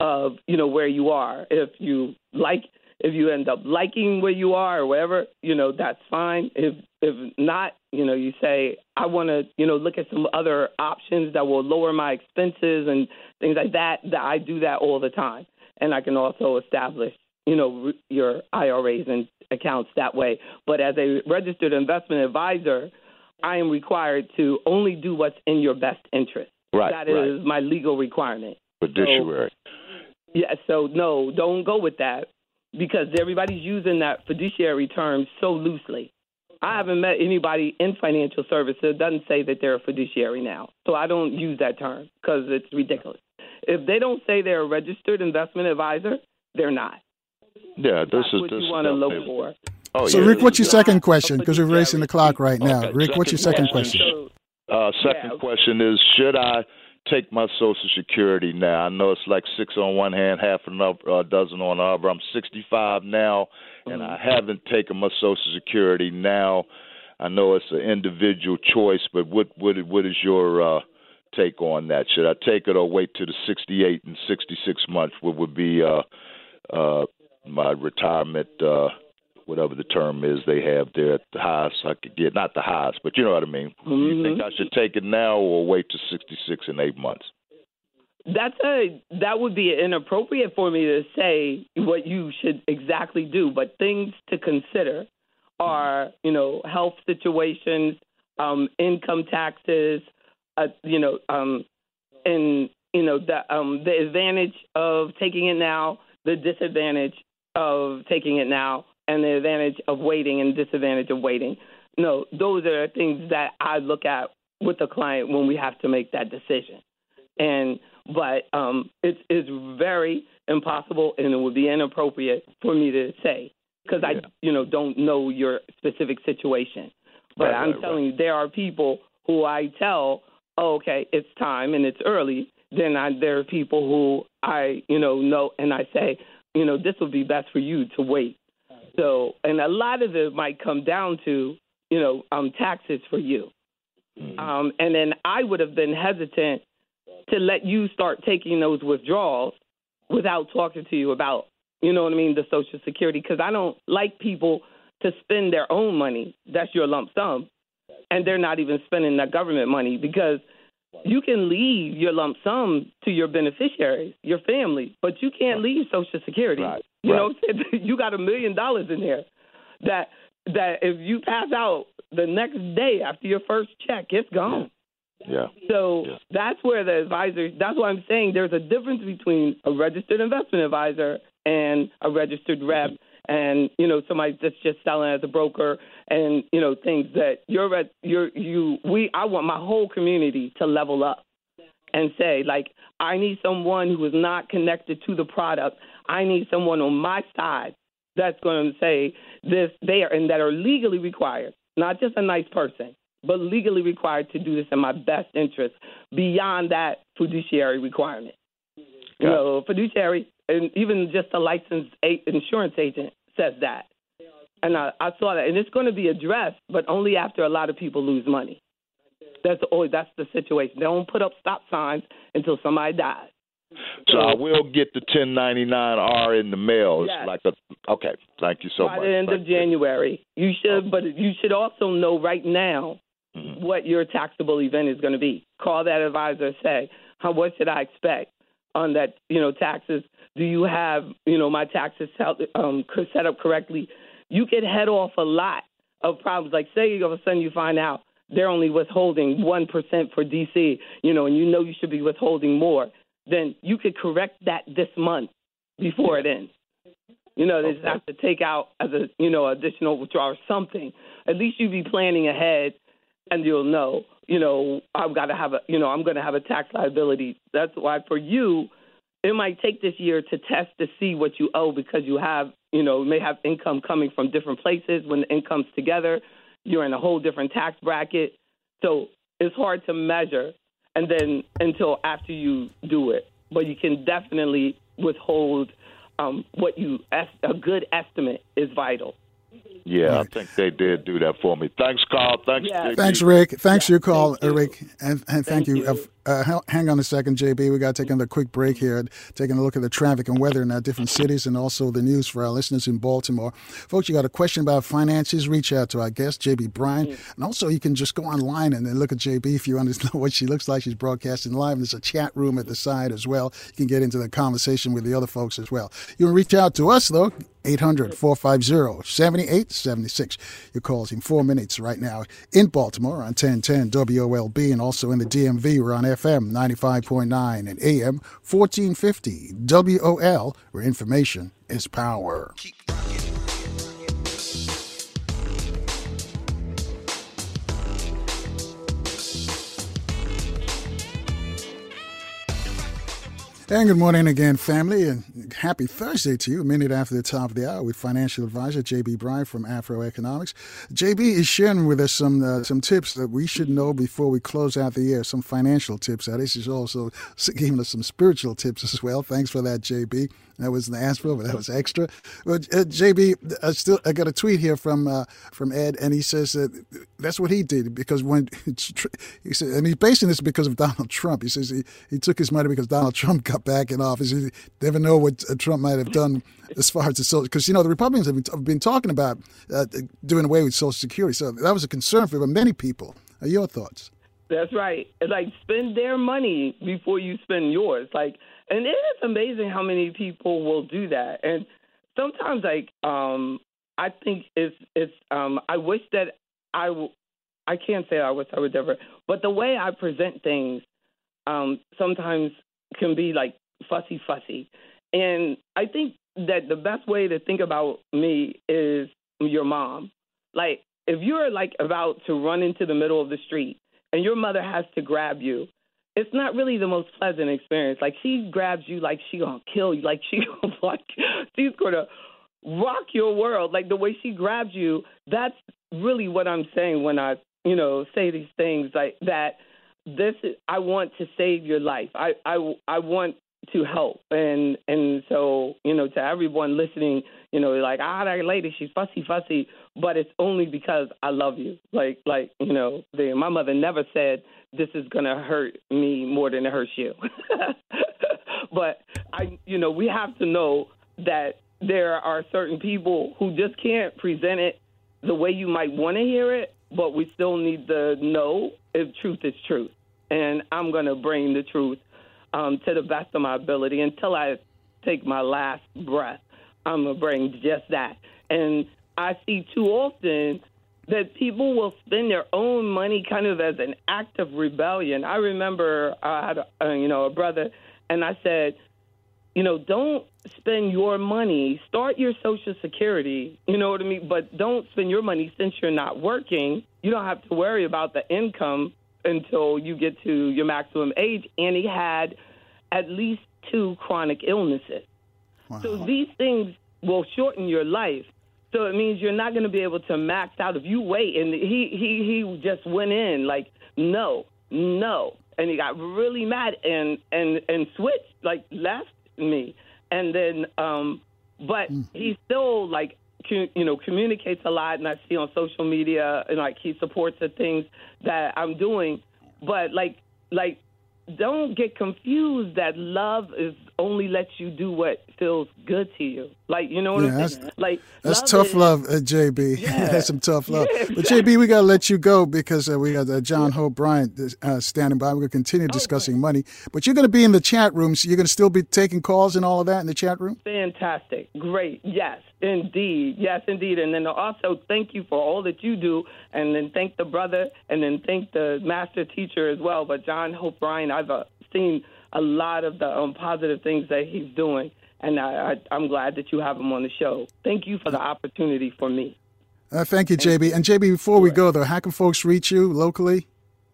of, you know, where you are. If you like if you end up liking where you are or whatever, you know, that's fine. If if not, you know, you say I want to, you know, look at some other options that will lower my expenses and things like that. That I do that all the time, and I can also establish, you know, your IRAs and accounts that way. But as a registered investment advisor, I am required to only do what's in your best interest. Right. That right. is my legal requirement. Fiduciary. So, yeah. So no, don't go with that because everybody's using that fiduciary term so loosely. I haven't met anybody in financial services that doesn't say that they're a fiduciary now. So I don't use that term because it's ridiculous. If they don't say they're a registered investment advisor, they're not. Yeah, this is what this you want to look for. Oh, so, yeah, Rick, what's your second question? Because we're racing the clock right now. Okay, Rick, what's your second question? Uh, second Yeah. question is: Should I take my Social Security now? I know it's like six on one hand, half a uh, dozen on the other. I'm 65 now, and I haven't taken my Social Security now. I know it's an individual choice, but what what what is your uh, take on that? Should I take it or wait to the 68 and 66 months? What would be uh, uh, my retirement? Uh, whatever the term is they have there at the highest I could get. Not the highest, but you know what I mean. Do you think I should take it now or wait to 66 and 8 months? That's a that would be inappropriate for me to say what you should exactly do, but things to consider are, you know, health situations, um, income taxes, uh, you know, um, and you know the um, the advantage of taking it now, the disadvantage of taking it now, and the advantage of waiting and disadvantage of waiting. No, those are things that I look at with the client when we have to make that decision. And but um, it's it's very impossible, and it would be inappropriate for me to say because Yeah. I you know don't know your specific situation. But Right, I'm right, telling you, there are people who I tell, oh, okay, it's time and it's early. Then I, there are people who I you know know, and I say, you know, this would be best for you to wait. So, and a lot of it might come down to, you know, um, taxes for you. Um, and then I would have been hesitant to let you start taking those withdrawals without talking to you about, you know what I mean, the Social Security, because I don't like people to spend their own money. That's your lump sum. And they're not even spending that government money because you can leave your lump sum to your beneficiaries, your family, but you can't leave Social Security. Right, You right. know, what I'm saying? you got a million dollars in there that that if you pass out the next day after your first check, it's gone. Yeah. So Yeah. that's where the advisor. That's why I'm saying there's a difference between a registered investment advisor and a registered rep, and you know somebody that's just selling as a broker, and you know things that you're at you're you we. I want my whole community to level up and say like I need someone who is not connected to the product. I need someone on my side that's going to say this there and that are legally required, not just a nice person, but legally required to do this in my best interest beyond that fiduciary requirement. You know, fiduciary, and even just a licensed insurance agent says that. And I, I saw that, and it's going to be addressed, but only after a lot of people lose money. That's always that's the situation. They don't put up stop signs until somebody dies. So, I will get the 1099R in the mail. Yes. like a okay. Thank you so by much. By the end Thank of January, you should, but you should also know right now mm-hmm. what your taxable event is going to be. Call that advisor. And say, how what should I expect on that? You know, taxes. Do you have you know my taxes um, set up correctly? You could head off a lot of problems. Like say all of a sudden you find out they're only withholding 1% for DC, you know, and you know you should be withholding more, then you could correct that this month before it ends. You know, they just have to take out as a, you know, additional withdrawal or something. At least you'd be planning ahead and you'll know, you know, I've got to have a, you know, I'm going to have a tax liability. That's why for you, it might take this year to test to see what you owe because you have, you know, may have income coming from different places. When the income's together, you're in a whole different tax bracket. So it's hard to measure and then until after you do it. But you can definitely withhold um, what you a good estimate is vital. Yeah, right. I think they did do that for me. Thanks, Carl. Thanks. Yeah. Thanks, Rick. Thanks yeah. for your call, thank Rick, and, and thank, thank you. you. Uh, hang on a second, JB. We got to take another quick break here, taking a look at the traffic and weather in our different cities, and also the news for our listeners in Baltimore. Folks, you got a question about finances? Reach out to our guest, JB Bryan, mm. and also you can just go online and then look at JB if you want to know what she looks like. She's broadcasting live. There's a chat room at the side as well. You can get into the conversation with the other folks as well. You can reach out to us though. 800 450 7876. Your calls in four minutes right now in Baltimore on 1010 WOLB and also in the DMV. We're on FM 95.9 and AM 1450 WOL, where information is power. And good morning again, family, and happy Thursday to you. A minute after the top of the hour with financial advisor JB Bryan from Afro Economics. JB is sharing with us some uh, some tips that we should know before we close out the year. Some financial tips. That is, he's also giving us some spiritual tips as well. Thanks for that, JB. That asked for, but that was extra. But uh, JB, I still I got a tweet here from uh, from Ed, and he says that that's what he did because when he said, and he's basing this because of Donald Trump. He says he, he took his money because Donald Trump got back in office. He never know what uh, Trump might have done as far as the social because you know the Republicans have been, talking about uh, doing away with Social Security. So that was a concern for many people. Are your thoughts? That's right. Like spend their money before you spend yours. Like and it is amazing how many people will do that. And sometimes, like, um, I think it's it's. Um, I wish that I w- I can't say I wish I would ever, but the way I present things, um, sometimes can be like fussy, fussy. And I think that the best way to think about me is your mom. Like, if you're like about to run into the middle of the street and your mother has to grab you, it's not really the most pleasant experience. Like she grabs you like she gonna kill you, like she gonna like she's gonna rock your world. Like the way she grabs you, that's really what I'm saying when I, you know, say these things like that. This is, I want to save your life. I I I want to help and and so you know to everyone listening you know like ah that lady she's fussy fussy but it's only because i love you like like you know my mother never said this is to hurt me more than it hurts you. but I, you know, we have to know that there are certain people who just can't present it the way you might want to hear it, but we still need to know if truth is truth. And I'm to bring the truth um, to the best of my ability until I take my last breath. I'm to bring just that. And I see too often that people will spend their own money kind of as an act of rebellion. I remember I had, a, you know, a brother, and I said, you know, don't spend your money. Start your Social Security. You know what I mean? But don't spend your money since you're not working. You don't have to worry about the income until you get to your maximum age. And he had at least two chronic illnesses. Wow. So these things will shorten your life. So it means you're not going to be able to max out if you wait. And he he he just went in like no, no, and he got really mad and and and switched like left me, and then um, but mm. he still like you know communicates a lot, and I see on social media and like he supports the things that I'm doing, but like like don't get confused that love is only lets you do what feels good to you. Like you know what yeah, I'm saying? Like that's love tough is, love, uh, JB. Yeah. that's some tough love. Yeah, exactly. But JB, we gotta let you go because uh, we got uh, John Hope Bryant uh, standing by. We're gonna continue discussing okay. money, but you're gonna be in the chat room, so you're gonna still be taking calls and all of that in the chat room. Fantastic, great, yes, indeed, yes, indeed, and then also thank you for all that you do, and then thank the brother, and then thank the master teacher as well. But John Hope Bryant, I've uh, seen a lot of the um, positive things that he's doing, and I, I, am glad that you have him on the show. Thank you for the opportunity for me. Uh, thank you, JB. And JB, before we go though, how can folks reach you locally?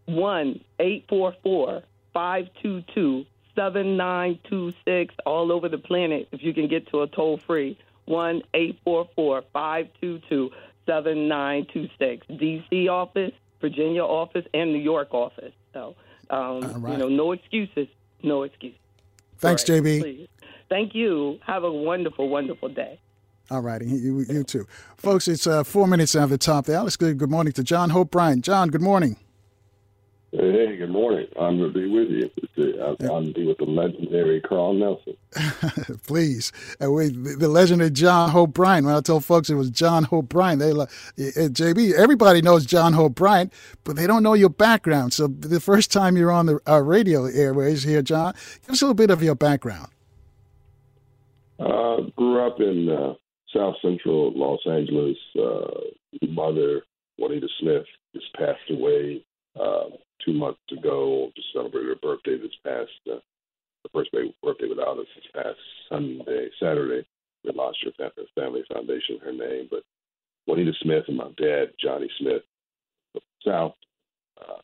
One eight four four five two two seven nine two six all over the planet. If you can get to a toll free one eight four four five two two seven nine two six DC office, Virginia office, and New York office. So um, right. you know, no excuses no excuse. Thanks, right, JB. Please. Thank you. Have a wonderful, wonderful day. All righty, you, you too. Folks, it's uh, four minutes after the top there. Let's go good morning to John Hope Bryant. John, good morning. Hey, good morning. I'm going to be with you. I'm going to be with the legendary Carl Nelson. Please. Uh, we, the legendary John Hope Bryant. When I told folks it was John Hope Bryant, they like, JB, everybody knows John Hope Bryant, but they don't know your background. So the first time you're on the uh, radio airways here, John, give us a little bit of your background. Uh, grew up in uh, South Central Los Angeles. Uh, mother, Juanita Smith, just passed away uh, two months ago to celebrate her birthday this past, uh, her first birthday without us this past Sunday, Saturday. We lost her family foundation, her name, but Juanita Smith and my dad, Johnny Smith, South, uh,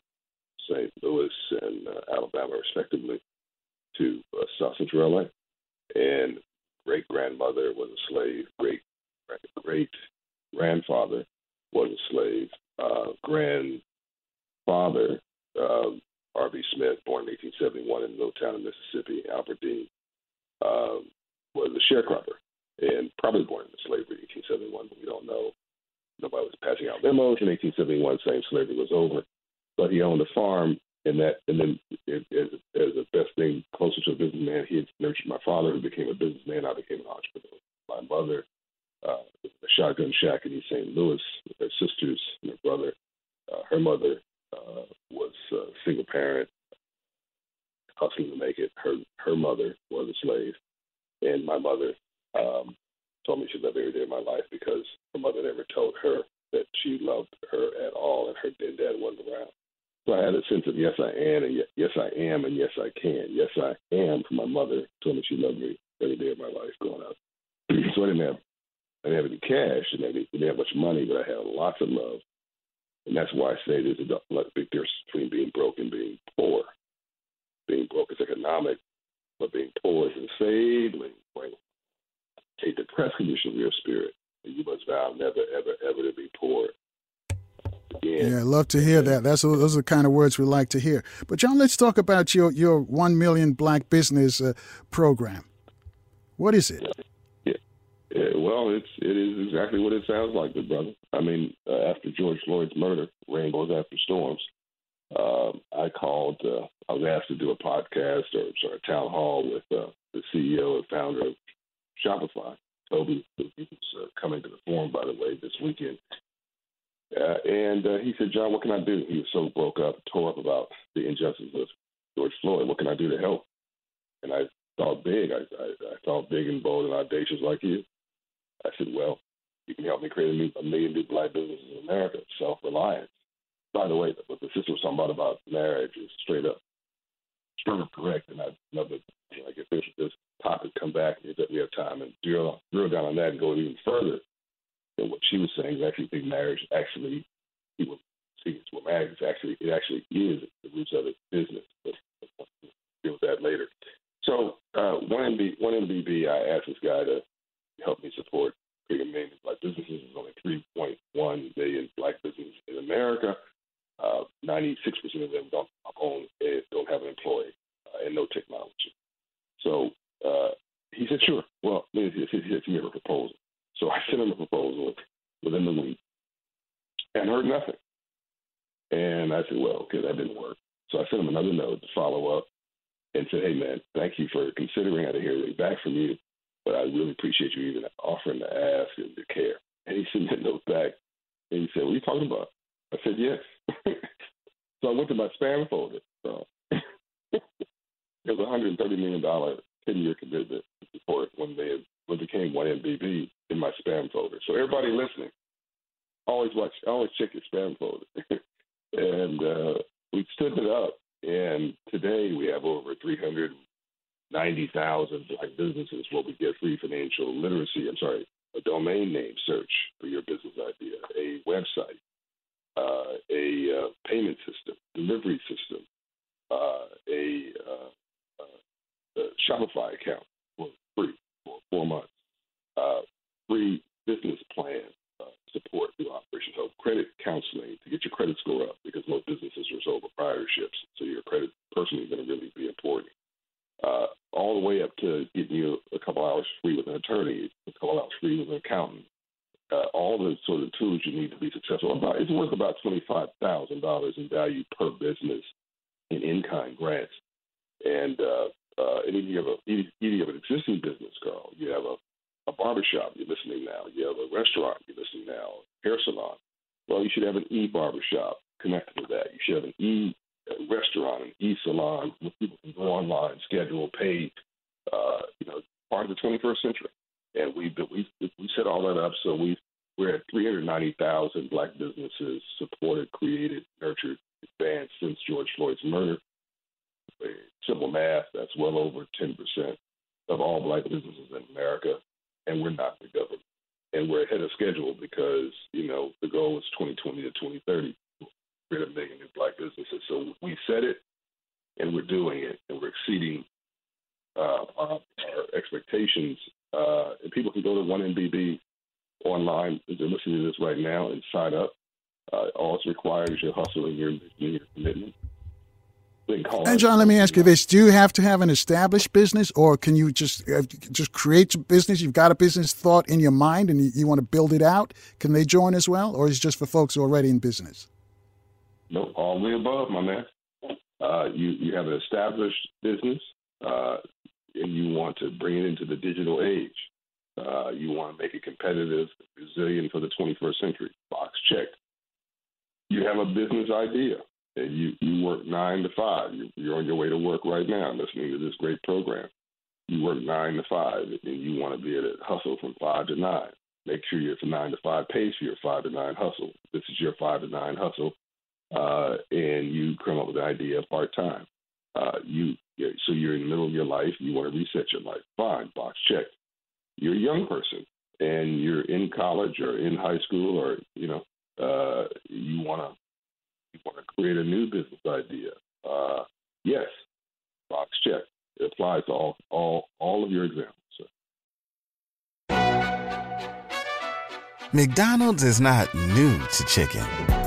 St. Louis and uh, Alabama, respectively, to uh, South Central LA. And great grandmother was a slave. Great great grandfather was a slave. Uh, grandfather uh, R.B. Smith, born in 1871 in Middletown, Mississippi, Albert Dean, um, was a sharecropper and probably born into slavery in 1871, but we don't know. Nobody was passing out memos in 1871 saying slavery was over, but he owned a farm, and that, and then as, as the best thing closer to a businessman, he had nurtured my father, who became a businessman. I became an entrepreneur. My mother, uh, a shotgun shack in East St. Louis, her sisters and her brother. Uh, her mother uh, was a single parent, hustling to make it. Her her mother was a slave, and my mother um, told me she loved every day of my life because her mother never told her that she loved her at all, and her and dad wasn't around. So I had a sense of yes I am, and yes I am, and yes I can. Yes I am. For my mother told me she loved me every day of my life growing up. so I didn't have I didn't have any cash, and I didn't have much money, but I had lots of love and that's why I say there's a big difference between being broke and being poor. Being broke is economic, but being poor is enslaving, a depressed condition of your spirit. You must vow never, ever, ever to be poor. Again. Yeah, I love to hear that. That's those are the kind of words we like to hear. But John, let's talk about your your one million black business uh, program. What is it? Yeah, well, it's it is exactly what it sounds like, good brother. I mean, uh, after George Floyd's murder, rainbows after storms. Uh, I called. Uh, I was asked to do a podcast or sorry, a town hall with uh, the CEO and founder of Shopify, Tobi, who was uh, coming to the forum, by the way, this weekend. Uh, and uh, he said, John, what can I do? He was so broke up, tore up about the injustice of George Floyd. What can I do to help? And I thought big. I, I, I thought big and bold and audacious like you. I said, well, you can help me create a, new, a million new black businesses in America, self-reliance by the way, what the sister was talking about about marriage is straight up, straight up correct. And I love it. You know, like if this, this topic come back, is that we have time and drill drill down on that and go even further than what she was saying. Is actually think marriage actually, people see it's what marriage is actually. It actually is the roots of it business. But we'll deal with that later. So uh, one MB, one MBB, I asked this guy to help me support big of Black businesses. There's only 3.1 million Black businesses in America. Uh, 96% of them don't own eh, don't have an employee uh, and no technology. So uh, he said, sure. Well, he said, he made a proposal. So I sent him a proposal within the week and heard nothing. And I said, well, okay, that didn't work. So I sent him another note to follow up and said, hey, man, thank you for considering. I didn't hear anything back from you, but I really appreciate you even offering to ask and to care. And he sent that note back and he said, what are you talking about? I said, yes. so I went to my spam folder. So it was a $130 million 10 year commitment report when they when became one MBB in my spam folder. So everybody listening, always watch, always check your spam folder. and uh, we stood it up, and today we have over 390,000 black businesses where we get free financial literacy. I'm sorry, a domain name search for your business idea, a website, uh, a uh, payment system, delivery system, uh, a, uh, a Shopify account for free for four months, free business plan support through Operation Hope, credit counseling to get your credit score up because most businesses are sold proprietorships. So your credit personally is going to really be important. Uh, all the way up to getting you a couple hours free with an attorney, a couple hours free with an accountant. Uh, all the sort of tools you need to be successful. About it's worth about twenty five thousand dollars in value per business in in kind grants. And uh, uh, and you have a you have an existing business, Carl, you have a a barbershop, you're listening now. You have a restaurant, you're listening now. Hair salon. Well, you should have an e barbershop connected to that. You should have an e restaurant, an e salon where people can go online, schedule, pay. Uh, you know, part of the 21st century. And we we we set all that up. So we we're at 390,000 black businesses supported, created, nurtured, advanced since George Floyd's murder. Simple math, that's well over 10% of all black businesses in America and we're not the government. And we're ahead of schedule because, you know, the goal is 2020 to 2030, create a million new black businesses. So we said it and we're doing it and we're exceeding uh, our, our, expectations. Uh, and people can go to 1MBB online they're listening to this right now and sign up. Uh, all it's required is your hustle and your, your commitment. And John, let me ask you this: Do you have to have an established business, or can you just uh, just create a business? You've got a business thought in your mind, and you, you, want to build it out. Can they join as well, or is it just for folks already in business? No, all the above, my man. Uh, you you have an established business, uh, and you want to bring it into the digital age. Uh, you want to make it competitive, resilient for the 21st century. Box checked. You have a business idea and you, you work nine to five. You, you're on your way to work right now listening to this great program. You work nine to five, and you want to be able to hustle from five to nine. Make sure your nine to five pays for your five to nine hustle. This is your five to nine hustle, uh, and you come up with an idea part time. Uh, you so you're in the middle of your life. You want to reset your life. Fine, box checked. You're a young person, and you're in college or in high school, or you know, uh, you want to you want to create a new business idea, uh, yes, box check. It applies to all all all of your examples. McDonald's is not new to chicken,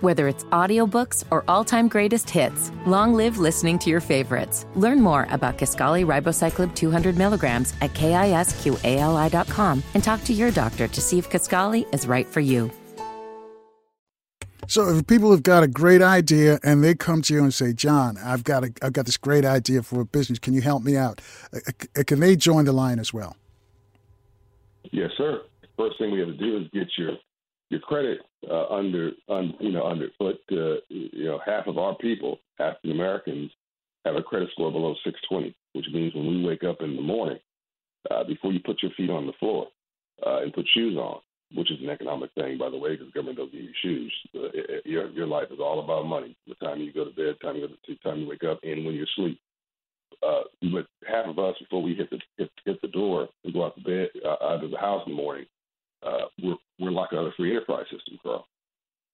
Whether it's audiobooks or all-time greatest hits, long live listening to your favorites. Learn more about Kisqali Ribociclib 200 milligrams at kisqali.com and talk to your doctor to see if Kisqali is right for you. So if people have got a great idea and they come to you and say, "John, I've got a, I've got this great idea for a business. Can you help me out?" Uh, uh, can they join the line as well? Yes, sir. First thing we have to do is get your your credit uh, under, un, you know, underfoot. Uh, you know, half of our people, African Americans, have a credit score below 620, which means when we wake up in the morning, uh, before you put your feet on the floor uh, and put shoes on, which is an economic thing, by the way, because government don't give you shoes. Uh, it, your your life is all about money. The time you go to bed, time you go to time you wake up, and when you sleep. uh, but half of us before we hit the hit, hit the door and go out the bed uh, out of the house in the morning, uh, we're we're like another free enterprise system, Carl,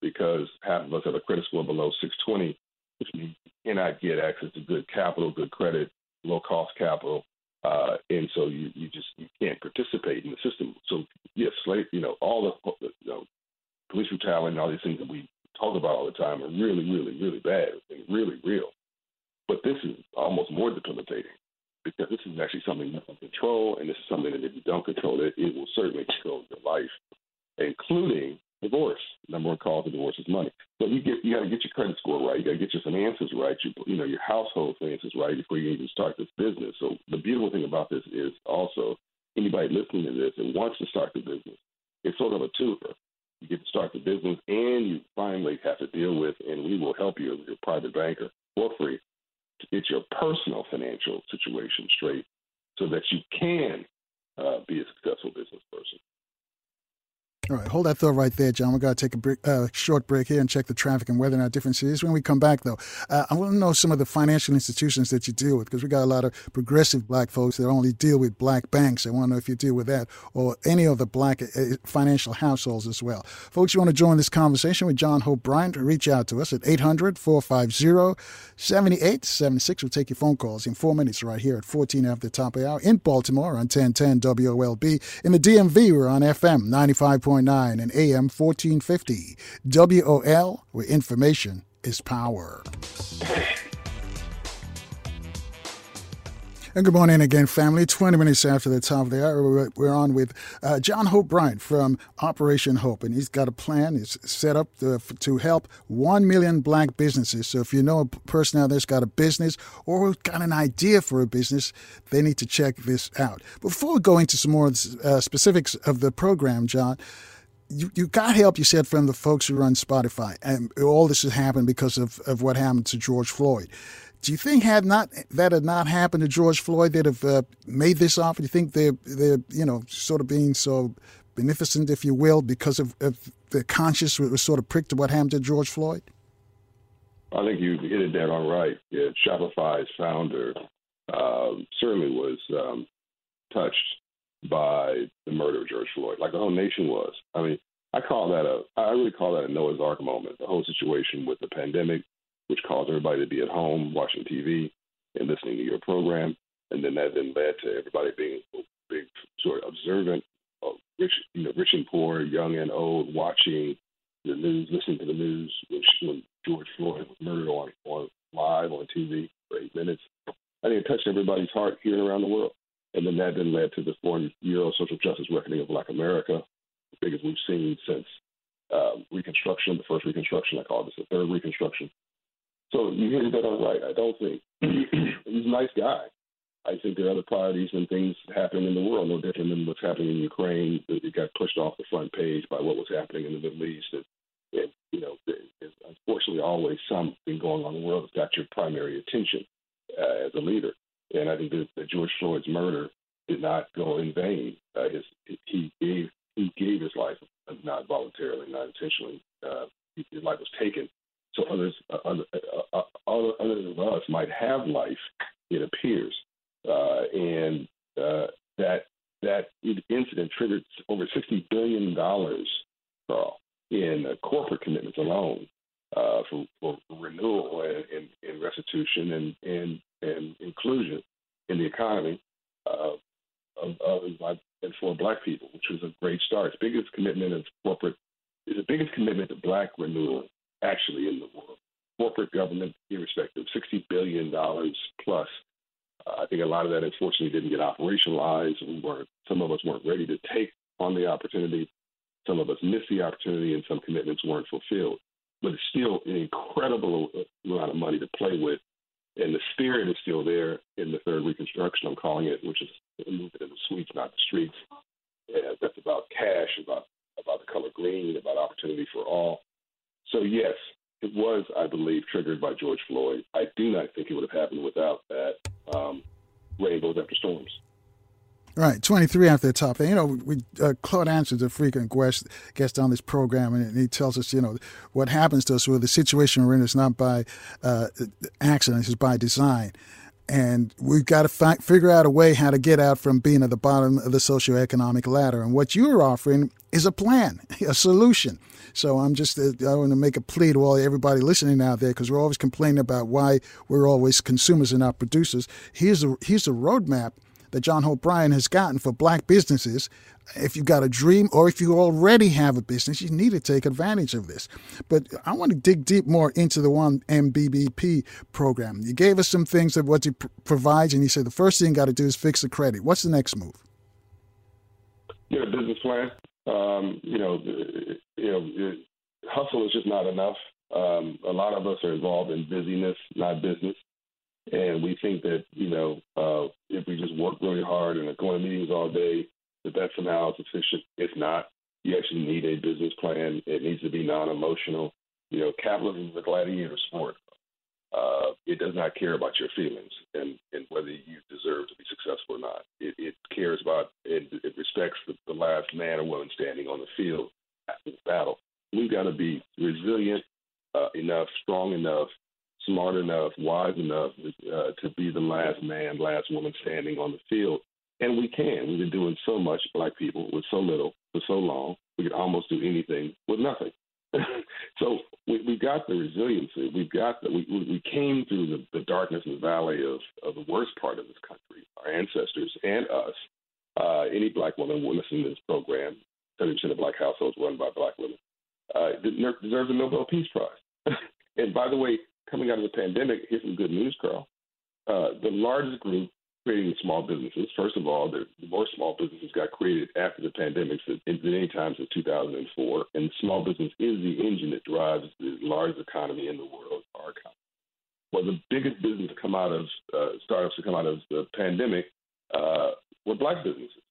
because half of us have a credit score below 620, which means you cannot get access to good capital, good credit, low cost capital, uh, and so you you just you can't participate in the system. So yes, slave, you know all the you know police brutality and all these things that we talk about all the time are really, really, really bad and really real. But this is almost more debilitating because this is actually something you can control, and this is something that if you don't control it, it will certainly control your life, including divorce. Number one cause of divorce is money. So you get you got to get your credit score right. You got to get your finances right. You, you know your household finances right before you even start this business. So the beautiful thing about this is also anybody listening to this and wants to start the business, it's sort of a twofer. You get to start the business, and you finally have to deal with, and we will help you as your private banker for free get your personal financial situation straight so that you can uh, be a successful business person. All right, hold that thought right there, John. We're going to take a break, uh, short break here and check the traffic and weather in our different cities. When we come back, though, uh, I want to know some of the financial institutions that you deal with because we got a lot of progressive black folks that only deal with black banks. I want to know if you deal with that or any of the black uh, financial households as well. Folks, you want to join this conversation with John Hope Bryant, reach out to us at 800 450 7876. We'll take your phone calls in four minutes right here at 14 after the top of the hour in Baltimore on 1010 WOLB. In the DMV, we're on FM 95. 101.9 and AM 1450. WOL, where information is power. And good morning again, family. 20 minutes after the top of the hour, we're on with uh, John Hope Bryant from Operation Hope. And he's got a plan. It's set up to, to, help 1 million black businesses. So if you know a person out there's got a business or got an idea for a business, they need to check this out. Before we go into some more uh, specifics of the program, John, you, you got help, you said, from the folks who run Spotify. And all this has happened because of, of what happened to George Floyd. Do you think had not that had not happened to George Floyd, they'd have uh, made this offer? Do you think they're they're you know sort of being so beneficent, if you will, because of, of the conscience was sort of pricked to what happened to George Floyd? I think you hit it dead on right. Yeah, Shopify's founder um, certainly was um, touched by the murder of George Floyd, like the whole nation was. I mean, I call that a, I really call that a Noah's Ark moment. The whole situation with the pandemic, which caused everybody to be at home watching TV and listening to your program, and then that then led to everybody being being sort of observant, of rich, you know, rich and poor, young and old, watching the news, listening to the news when, when George Floyd was murdered on on live on TV for eight minutes. I think it touched everybody's heart here and around the world. And then that then led to the four-year-old social justice reckoning of Black America, the biggest we've seen since um, Reconstruction, the first Reconstruction. I call this the third Reconstruction. So you hit that on right. I don't think he's a nice guy. I think there are other priorities and things happening in the world, no different than what's happening in Ukraine. It got pushed off the front page by what was happening in the Middle East. And, and you know, there's unfortunately always something going on in the world that's got your primary attention uh, as a leader. And I think that, that George Floyd's murder did not go in vain. Uh, his, he gave he gave his life not voluntarily, not intentionally. Uh, his life was taken, so others uh, other, uh, uh, others of us might have life. It appears, uh, and uh, that that incident triggered over sixty billion dollars, Carl, in corporate commitments alone uh, for, for, renewal and, and, and, restitution and, and, and inclusion in the economy uh, of, of, and for black people, which was a great start. It's biggest commitment of corporate is the biggest commitment to black renewal actually in the world. Corporate government, irrespective, sixty billion dollars plus. Uh, I think a lot of that, unfortunately, didn't get operationalized. We weren't. Some of us weren't ready to take on the opportunity. Some of us missed the opportunity, and some commitments weren't fulfilled but it's still an incredible amount of money to play with. And the spirit is still there in the third reconstruction, I'm calling it, which is moving in the suites, not the streets. And that's about cash, about about the color green, about opportunity for all. So yes, it was, I believe, triggered by George Floyd. I do not think it would have happened without that. Um, rainbows after storms. Right, 23 after the top. And, you know, we, uh, Claud Anderson a frequent guest, guest on this program, and he tells us, you know, what happens to us with the situation we're in is not by uh, accident, it's by design. And we've got to fi- figure out a way how to get out from being at the bottom of the socioeconomic ladder. And what you're offering is a plan, a solution. So I'm just uh, I want to make a plea to all everybody listening out there because we're always complaining about why we're always consumers and not producers. Here's a here's a roadmap that John Bryant has gotten for black businesses. If you've got a dream or if you already have a business, you need to take advantage of this. But I want to dig deep more into the one MBBP program. You gave us some things of what it pr- provides, and you said the first thing you got to do is fix the credit. What's the next move? Get a business plan. Um, you know, you know, hustle is just not enough. Um, a lot of us are involved in busyness, not business. And we think that, you know, uh, if we just work really hard and go to meetings all day, that that somehow is sufficient. It's not. You actually need a business plan. It needs to be non emotional. You know, capitalism is a gladiator sport. Uh, it does not care about your feelings and, and whether you deserve to be successful or not. It, it cares about, it, it respects the, the last man or woman standing on the field after the battle. We've got to be resilient uh, enough, strong enough smart enough, wise enough uh, to be the last man, last woman standing on the field. And we can. We've been doing so much, black people, with so little for so long. We can almost do anything with nothing. so we, we got the resiliency. We've got the, we, we came through the, the darkness and the valley of, of the worst part of this country, our ancestors and us. Uh, any black woman will listen to this program. 70% of black households run by black women. Uh, deserves a Nobel Peace Prize. and by the way, coming out of the pandemic, here's some good news, Carl. Uh, the largest group creating small businesses, first of all, the, the more small businesses got created after the pandemic than any time since 2004. And small business is the engine that drives the largest economy in the world, our economy. Well, the biggest business to come out of uh, startups to come out of the pandemic uh, were black businesses.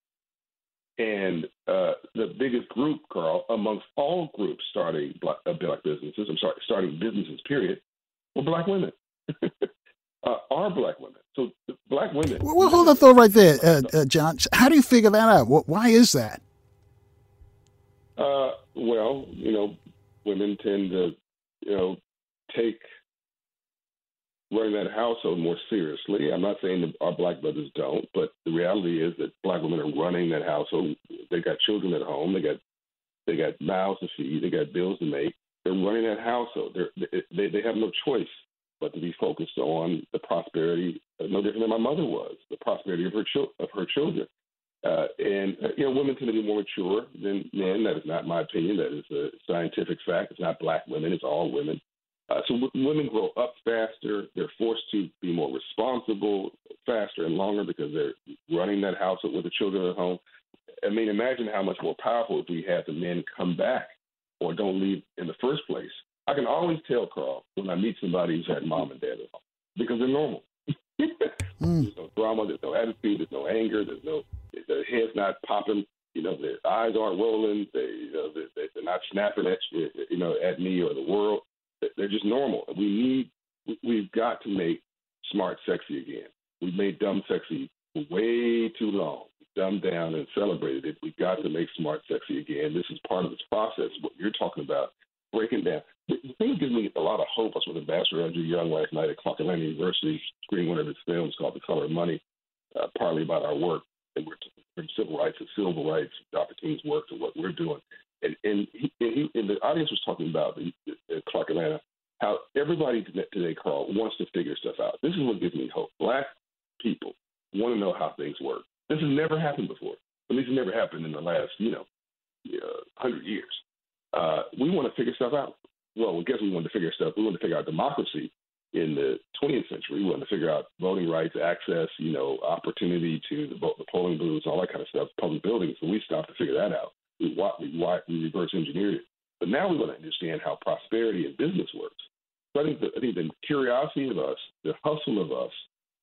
And uh, the biggest group, Carl, amongst all groups starting black, uh, black businesses, I'm sorry, starting businesses, period, were black women. uh, are black women. So black women. Well, hold the thought right there, uh, uh, John. How do you figure that out? Why is that? Uh, well, you know, women tend to, you know, take running that household more seriously. I'm not saying that our black brothers don't, but the reality is that black women are running that household. They got children at home. They got they got mouths to feed. They got bills to make. They're running that household. They're, they they have no choice but to be focused on the prosperity, no different than my mother was, the prosperity of her chil- of her children. Uh, and uh, you know, women tend to be more mature than men. That is not my opinion. That is a scientific fact. It's not black women. It's all women. Uh, so w- women grow up faster. They're forced to be more responsible faster and longer because they're running that household with the children at home. I mean, imagine how much more powerful if we had the men come back or don't leave in the first place. I can always tell, Carl, when I meet somebody who's had mom and dad at home because they're normal. mm. There's no drama, there's no attitude, there's no anger, there's no the head's not popping, you know, their eyes aren't rolling, they you know they, they're not snapping at you know at me or the world. They're just normal. We need we've got to make smart sexy again. We've made dumb sexy way too long dumbed down and celebrated it. We've got to make smart sexy again. This is part of this process. What you're talking about, breaking down. The that gives me a lot of hope. I was with Ambassador Andrew Young last night at Clark Atlanta University, screening one of his films called The Color of Money, uh, partly about our work. And we're from civil rights to civil rights, Dr. King's work to what we're doing. And and, he, and, he, and the audience was talking about the, the, Clark Atlanta how everybody today, Carl, wants to figure stuff out. This is what gives me hope. Black people want to know how things work. This has never happened before. At least it never happened in the last, you know, uh, hundred years. Uh, we want to figure stuff out. Well, I guess we wanted to figure stuff. We wanted to figure out democracy in the 20th century. We wanted to figure out voting rights, access, you know, opportunity to the, the polling booths, all that kind of stuff, public buildings. So we stopped to figure that out. We, we, we reverse engineered it. But now we want to understand how prosperity and business works. So I think, the, I think the curiosity of us, the hustle of us,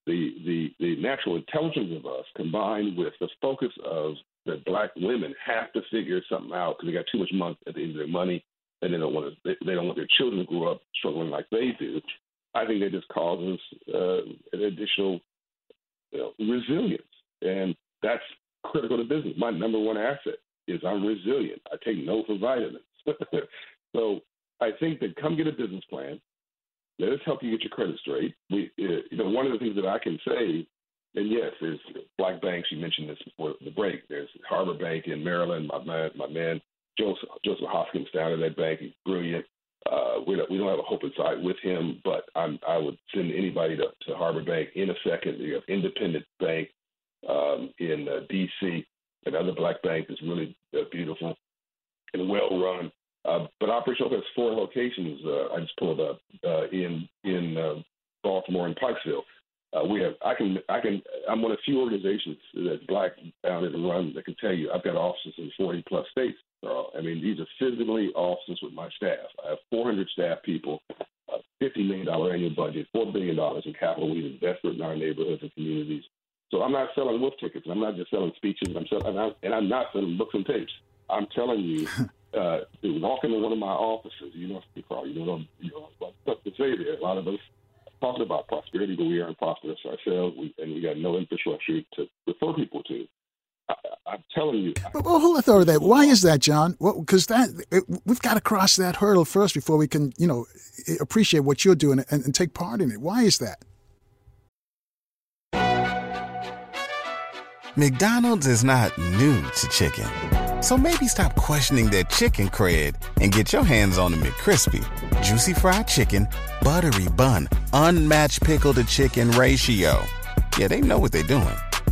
the, the, the natural intelligence of us combined with the focus of that black women have to figure something out because they got too much money at the end of their money and they don't want to they, don't want their children to grow up struggling like they do. I think that just causes uh, an additional you know, resilience, and that's critical to business. My number one asset is I'm resilient. I take no for vitamins. so I think that come get a business plan, Let us help you get your credit straight. We, uh, you know, one of the things that I can say, and yes, there's black banks. You mentioned this before the break. There's Harbor Bank in Maryland. My man, my man Joseph, Joseph Haskins down at that bank. He's brilliant. Uh, we don't we don't have a hope inside with him, but I'm, I would send anybody to, to Harbor Bank in a second. You have Independent Bank um, in uh, D.C. Another black bank is really uh, beautiful and well run. Uh, but Operation Hope has four locations. Uh, I just pulled up uh, in in uh, Baltimore and Pikesville. Uh, we have. I can. I can. I'm one of few organizations that black founded and run that can tell you I've got offices in 40 plus states. Uh, I mean, these are physically offices with my staff. I have 400 staff people, a $50 million annual budget, $4 billion in capital we've invested in our neighborhoods and communities. So I'm not selling wolf tickets. I'm not just selling speeches. I'm selling, and, I'm, and I'm not selling books and tapes. I'm telling you, uh, walk into one of my offices, you know, Carl, you know, you know what to say there. A lot of us talking about prosperity, but we aren't prosperous ourselves, we, and we got no infrastructure to refer people to. I, am telling you. But well, hold on that. Why is that, John? Because well, that it, we've got to cross that hurdle first before we can, you know, appreciate what you're doing and, and take part in it. Why is that? McDonald's is not new to chicken, so maybe stop questioning their chicken cred and get your hands on the McCrispy, juicy fried chicken, buttery bun, unmatched pickle to chicken ratio. Yeah, they know what they're doing.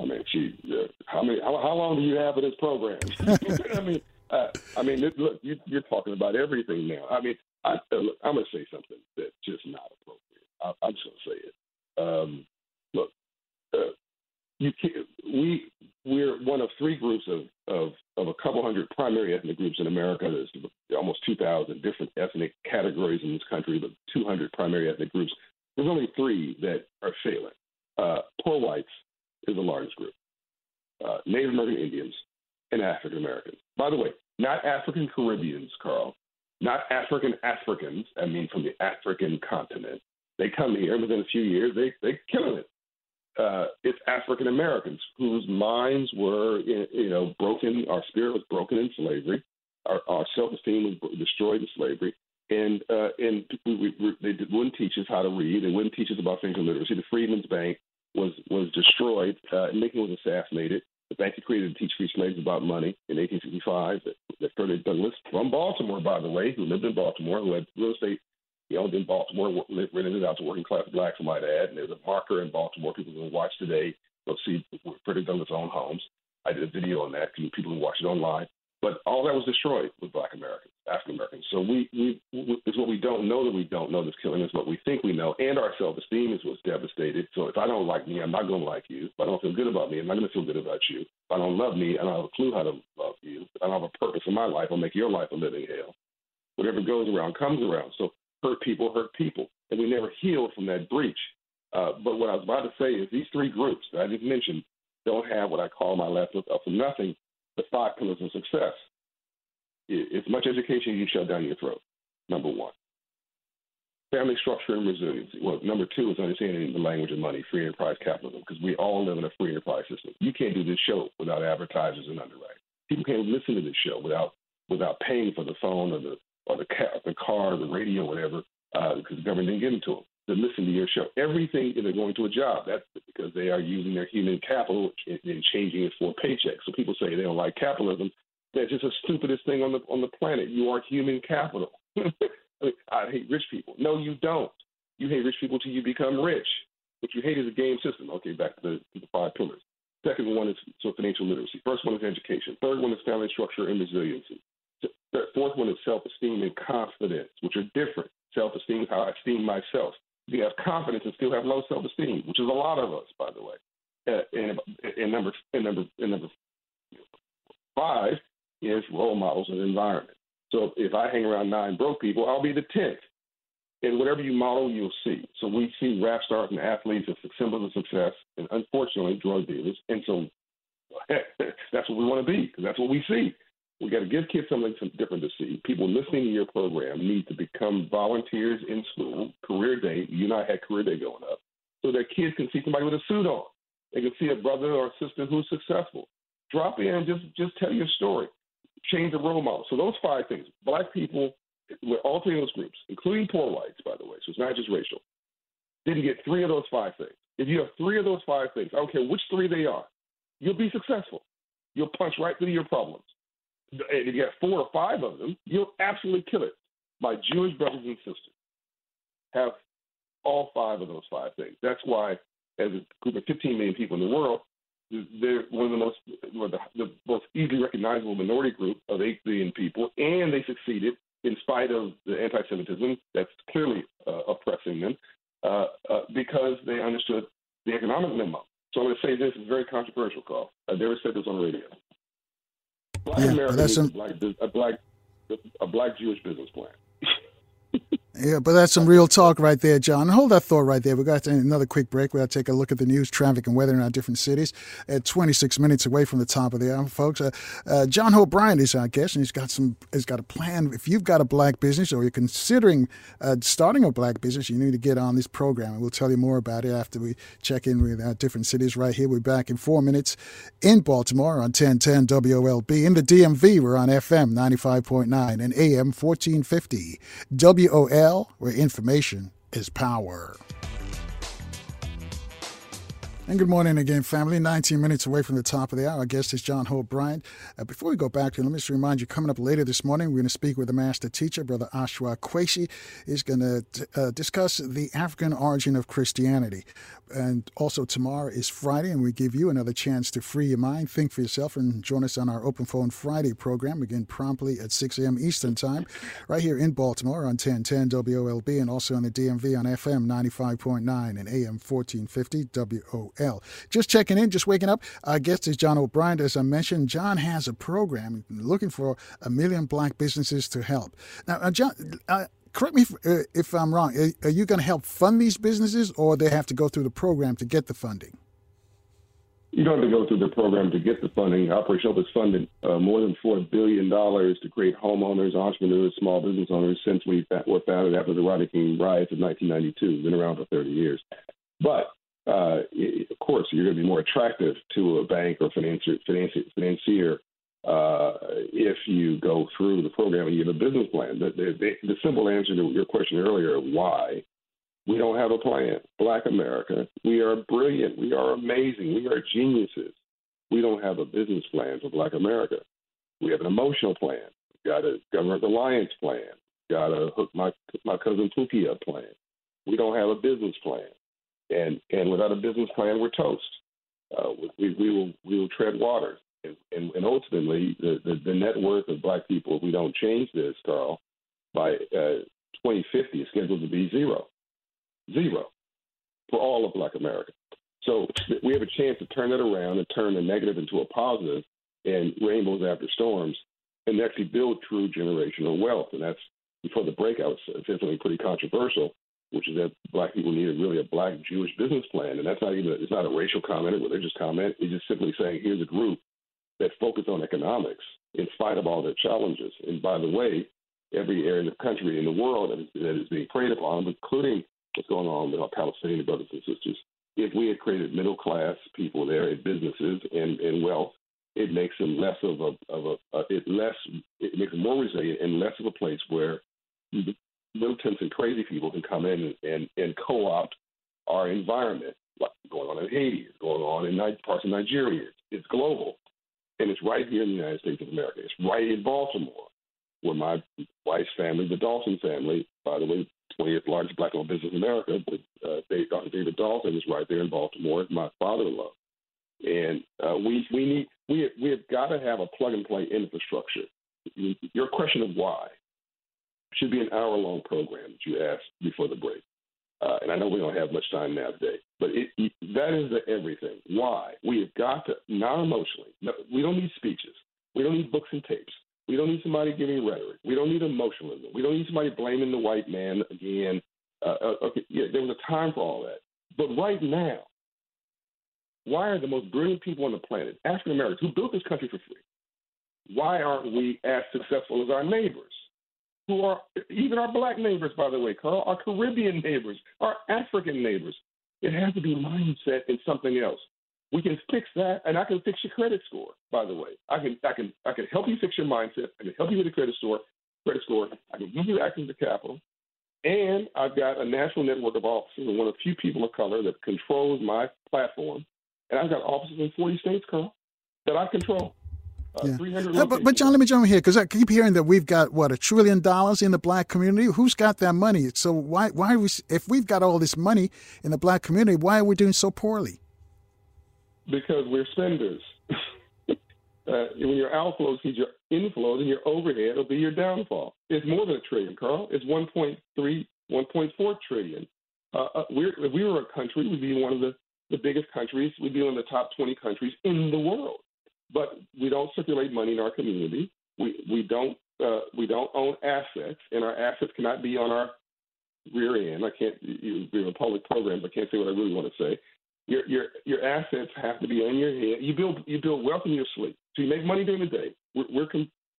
I mean, she how many? How, how long do you have of this program? I mean, uh, I mean, look, you, you're talking about everything now. I mean, I, look, I'm going to say something that's just not appropriate. I, I'm just going to say it. Um, look, uh, you can't, we we're one of three groups of, of of a couple hundred primary ethnic groups in America. There's almost 2,000 different ethnic categories in this country, but 200 primary ethnic groups. There's only three that are failing. Uh, poor whites is the largest group uh, Native American Indians, and African Americans. By the way, not African Caribbeans, Carl, not African Africans, I mean from the African continent. They come here within a few years, they, they're killing it. Uh, it's African Americans whose minds were, you know, broken. Our spirit was broken in slavery. Our, our self-esteem was destroyed in slavery, and uh, and we, we, they wouldn't teach us how to read. They wouldn't teach us about financial literacy. The Freedmen's Bank was was destroyed. Uh, Lincoln was assassinated. The bank he created to teach free slaves about money in 1865. That, that Frederick Douglass from Baltimore, by the way, who lived in Baltimore, who had real estate, he owned in Baltimore, rented it out to working class blacks, I might add. And there's a marker in Baltimore. People can watch today. They'll see Frederick Douglass' own homes. I did a video on that. People can watch it online. But all that was destroyed with Black Americans, African Americans. So we, we, we it's what we don't know that we don't know that's killing us. What we think we know, and our self-esteem is what's devastated. So if I don't like me, I'm not going to like you. If I don't feel good about me, I'm not going to feel good about you. If I don't love me, I don't have a clue how to love you. If I don't have a purpose in my life, I'll make your life a living hell. Whatever goes around comes around. So hurt people hurt people, and we never heal from that breach. Uh, but what I was about to say is these three groups that I just mentioned don't have what I call my left up for nothing the five pillars of success. As much education you shut down your throat, number one. Family structure and resiliency. Well, number two is understanding the language of money, free enterprise capitalism, because we all live in a free enterprise system. You can't do this show without advertisers and underwriting. People can't listen to this show without without paying for the phone or the or the car, the car, or the radio, whatever, uh, because the government didn't give them to them to listen to your show. Everything is going to a job. That's because they are using their human capital and changing it for a paycheck. So people say they don't like capitalism. That's just the stupidest thing on the on the planet. You are human capital. I, hate rich people. No, you don't. You hate rich people till you become rich. What you hate is a game system. Okay, back to the, to the five pillars. Second one is so financial literacy. First one is education. Third one is family structure and resiliency. Fourth one is self-esteem and confidence, which are different. Self-esteem is how I esteem myself you have confidence and still have low self esteem, which is a lot of us, by the way. Uh, and, and number and number and number five is role models and environment. So if I hang around nine broke people, I'll be the tenth. and whatever you model, you'll see. So we see rap stars and athletes as symbols of success, and unfortunately, drug dealers. And so that's what we want to be because that's what we see. We got to give kids something different to see. People listening to your program need to become volunteers in school. Career Day, you and I had Career Day going up, so that kids can see somebody with a suit on. They can see a brother or a sister who's successful. Drop in, just just tell your story. Change the role model. So those five things: black people, with all three of those groups, including poor whites, by the way, so it's not just racial, didn't get three of those five things. If you have three of those five things, I don't care which three they are, you'll be successful. You'll punch right through your problems. If you have four or five of them, you'll absolutely kill it. My Jewish brothers and sisters have all five of those five things. That's why, as a group of 15 million people in the world, they're one of the most the, the most easily recognizable minority group of 8 billion people, and they succeeded in spite of the anti-Semitism that's clearly uh, oppressing them, uh, uh, because they understood the economic memo. So I'm going to say this is a very controversial, Carl. I've never said this on the radio. Black yeah, America needs some... a black, a black a black Jewish business plan. Yeah, but that's some real talk right there, John. Hold that thought right there. We've got another quick break. We got to take a look at the news, traffic, and weather in our different cities. At 26 minutes away from the top of the hour, folks. Uh, uh, John Bryant is our guest, and he's got some. He's got a plan. If you've got a black business or you're considering uh, starting a black business, you need to get on this program, and we'll tell you more about it after we check in with our different cities. Right here, we're back in four minutes in Baltimore on 1010 WOLB. In the DMV, we're on FM 95.9 and AM 1450 WOL where information is power. And good morning again, family. 19 minutes away from the top of the hour. Our guest is John Hope Bryant. Uh, before we go back to him, let me just remind you coming up later this morning, we're going to speak with the master teacher, Brother Ashra Kwesi. He's going to uh, discuss the African origin of Christianity. And also, tomorrow is Friday, and we give you another chance to free your mind, think for yourself, and join us on our Open Phone Friday program, again, promptly at 6 a.m. Eastern Time, right here in Baltimore on 1010 WOLB, and also on the DMV on FM 95.9 and AM 1450 WOL. Just checking in, just waking up. Our guest is John Hope Bryant. As I mentioned, John has a program looking for a million black businesses to help. Now, uh, John, uh, correct me if, uh, if I'm wrong. Are you going to help fund these businesses, or they have to go through the program to get the funding? You don't have to go through the program to get the funding. Operation Hope has funded uh, more than four billion dollars to create homeowners, entrepreneurs, small business owners since we were founded after the Rodney King riots of 1992. We've been around for 30 years, but uh, of course, you're going to be more attractive to a bank or financier, financier, financier uh, if you go through the program and you have a business plan. The, the, the simple answer to your question earlier, why? We don't have a plan. Black America, we are brilliant. We are amazing. We are geniuses. We don't have a business plan for Black America. We have an emotional plan. We've got a government alliance plan. We've got a hook my my cousin Pookie up plan. We don't have a business plan, and and without a business plan, we're toast. Uh, we, we will we will tread water and, and, and ultimately, the, the, the, net worth of black people, if we don't change this, Carl, by uh, 2050 is scheduled to be zero. Zero for all of black America. So we have a chance to turn that around and turn the negative into a positive and rainbows after storms and actually build true generational wealth. And that's before the breakout said something pretty controversial, which is that black people needed really a black Jewish business plan. And that's not even, it's not a racial comment, a religious comment. It's just simply saying, here's a group that focus on economics in spite of all their challenges. And by the way, every area in the country, in the world that is, that is being preyed upon, including what's going on with our Palestinian brothers and sisters, if we had created middle class people there in businesses and, and wealth, it makes them less of a of a uh, it less it makes them more resilient and less of a place where militants and crazy people can come in and, and, co-opt our environment, like going on in Haiti, going on in parts of Nigeria. It's global and it's right here in the United States of America. It's right in Baltimore, where my wife's family, the Dawson family, by the way, 20th largest black-owned business in America, but uh, Dr. David Dawson is right there in Baltimore. My father-in-law, and uh, we we need we we have got to have a plug-and-play infrastructure. Your question of why should be an hour-long program that you asked before the break. Uh, and I know we don't have much time now today, but it, it, that is the everything. Why? We have got to, not emotionally, no, we don't need speeches. We don't need books and tapes. We don't need somebody giving rhetoric. We don't need emotionalism. We don't need somebody blaming the white man again Uh, uh, okay, yeah, there was a time for all that. But right now, why are the most brilliant people on the planet, African Americans, who built this country for free, why aren't we as successful as our neighbors? Who are even our black neighbors, by the way, Carl, our Caribbean neighbors, our African neighbors. It has to be mindset and something else. We can fix that, and I can fix your credit score. By the way, I can, I can, I can help you fix your mindset. I can help you with a credit score. Credit score. I can give you access to capital, and I've got a national network of offices one of the few people of color that controls my platform. And I've got offices in 40 states, Carl, that I control. Uh, yeah. but, but John, let me jump in here because I keep hearing that we've got what a trillion dollars in the black community. Who's got that money? So why why we if we've got all this money in the black community, why are we doing so poorly? Because we're spenders. uh, when your outflows feed your inflows, and your overhead will be your downfall. It's more than a trillion, Carl. It's 1.3, 1.4 trillion. Uh, uh, we're, if we were a country, we'd be one of the, the biggest countries. We'd be one of the top 20 countries in the world but we don't circulate money in our community. We we don't uh, we don't own assets, and our assets cannot be on our rear end. I can't use a public programs. I can't say what I really want to say. Your your your assets have to be on your head. You build you build wealth in your sleep. So you make money during the day. We're, we're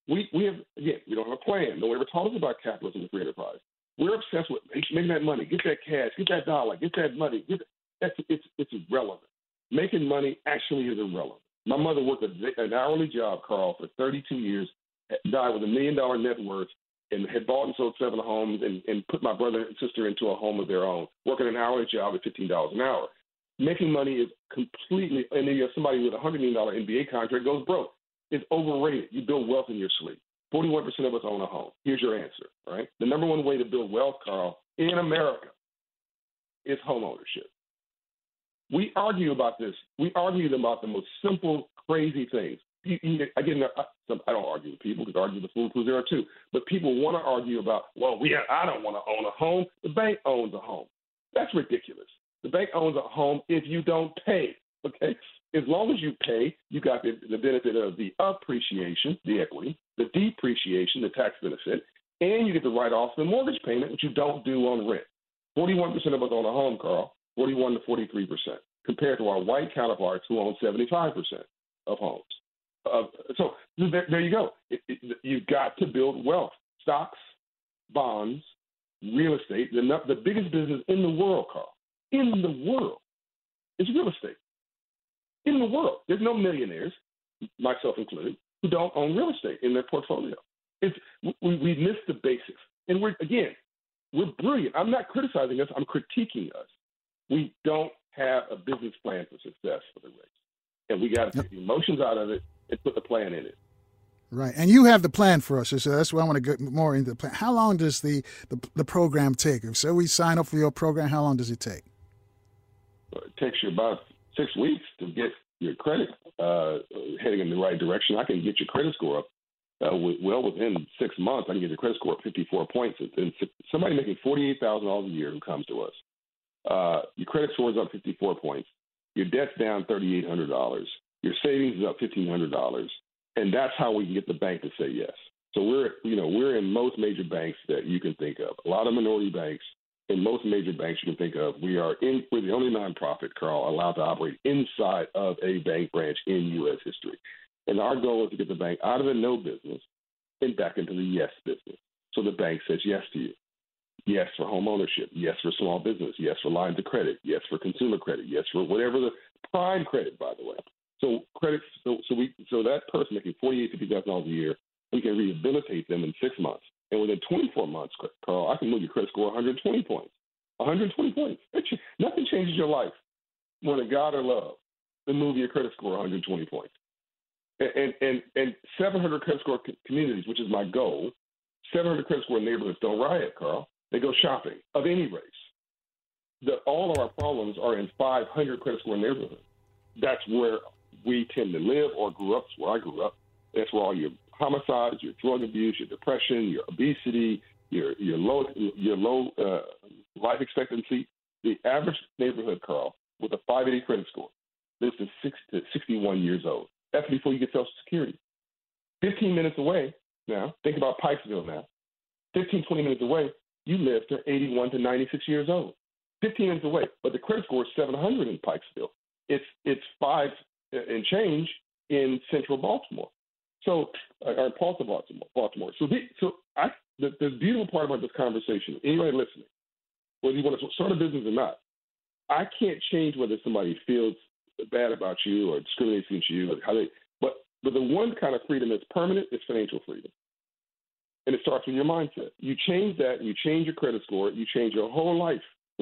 we we have again we don't have a plan. No one ever taught us about capitalism and free enterprise. We're obsessed with making that money, get that cash, get that dollar, get that money. Get that. That's it's it's irrelevant. Making money actually is irrelevant. My mother worked an hourly job, Carl, for 32 years, died with a million dollar net worth, and had bought and sold seven homes and, and put my brother and sister into a home of their own, working an hourly job at $15 an hour. Making money is completely, and then you have somebody with a $100 million NBA contract goes broke. It's overrated. You build wealth in your sleep. 41% of us own a home. Here's your answer, right? The number one way to build wealth, Carl, in America is home ownership. We argue about this. We argue about the most simple, crazy things. Again, I, don't argue with people because I argue the fool because there two. But people want to argue about, well, we have, I don't want to own a home. The bank owns a home. That's ridiculous. The bank owns a home if you don't pay. Okay, as long as you pay, you got the, the benefit of the appreciation, the equity, the depreciation, the tax benefit, and you get the write off the mortgage payment, which you don't do on rent. Forty-one percent of us own a home, Carl. 41 to 43 percent, compared to our white counterparts who own 75 percent of homes. Uh, so there, there, you go. It, it, you've got to build wealth. Stocks, bonds, real estate. The, the biggest business in the world, Carl, in the world, is real estate. In the world, there's no millionaires, myself included, who don't own real estate in their portfolio. It's, we, we missed the basics. And we're, again, we're brilliant. I'm not criticizing us, I'm critiquing us we don't have a business plan for success for the race. And we got to take the emotions out of it and put the plan in it. Right, and you have the plan for us, so that's why I want to get more into the plan. How long does the, the, the program take? If so, we sign up for your program. How long does it take? It takes you about six weeks to get your credit uh, heading in the right direction. I can get your credit score up uh, well within six months. I can get your credit score up 54 points. And somebody making forty-eight thousand dollars a year who comes to us uh, your credit score is up 54 points. Your debt's down $3,800. Your savings is up $1,500. And that's how we can get the bank to say yes. So we're, you know, we're in most major banks that you can think of. A lot of minority banks. In most major banks you can think of, we are in. We're the only nonprofit, Carl, allowed to operate inside of a bank branch in U.S. history. And our goal is to get the bank out of the no business and back into the yes business. So the bank says yes to you. Yes for home ownership. Yes for small business. Yes for lines of credit. Yes for consumer credit. Yes for whatever the prime credit, by the way. So credit. So so we so that person making forty eight fifty thousand dollars a year, we can rehabilitate them in six months, and within twenty four months, Carl, I can move your credit score one hundred twenty points. One hundred twenty points. Nothing changes your life more than God or love than move your credit score one hundred twenty points. And and and seven hundred credit score communities, which is my goal. 700 credit score neighborhoods don't riot, Carl. They go shopping of any race. The, all of our problems are in 500 credit score neighborhoods. That's where we tend to live or grew up. That's where I grew up. That's where all your homicides, your drug abuse, your depression, your obesity, your your low your low uh, life expectancy. The average neighborhood, Carl, with a 580 credit score, lives to, six, to 61 years old. That's before you get Social Security. 15 minutes away now, think about Pikesville now. 15, 20 minutes away, you live to 81 to 96 years old, 15 minutes away. But the credit score is 700 in Pikesville. It's it's five and change in Central Baltimore. So, uh, or parts of Baltimore. Baltimore. So, the, so I the, the beautiful part about this conversation, anybody listening, whether you want to start a business or not, I can't change whether somebody feels bad about you or discriminates against you or how they. But but the one kind of freedom that's permanent is financial freedom, and it starts with your mindset. You change that, you change your credit score, you change your whole life.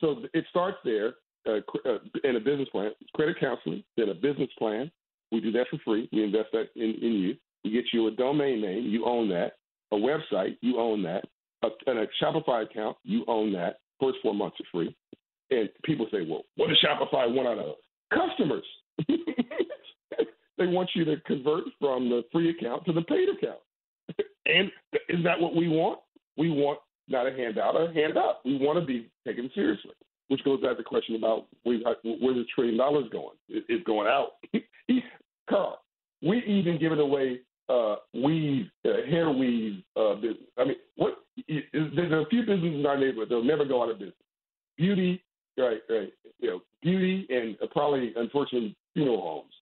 so it starts there uh, uh, in a business plan, credit counseling, then a business plan. We do that for free. We invest that in, in you. We get you a domain name, you own that. A website, you own that. A, a Shopify account, you own that. First four months are free. And people say, well, what does Shopify want out of us? Customers. they want you to convert from the free account to the paid account. And is that what we want? We want not a handout, a hand up. We want to be taken seriously, which goes back to the question about where's the trillion dollars going? It's going out. Carl, we even given away uh, weave, uh, hair weave uh, business. I mean, what? There's a few businesses in our neighborhood that'll never go out of business. Beauty, right, right. You know, beauty and uh, probably, unfortunately, funeral homes.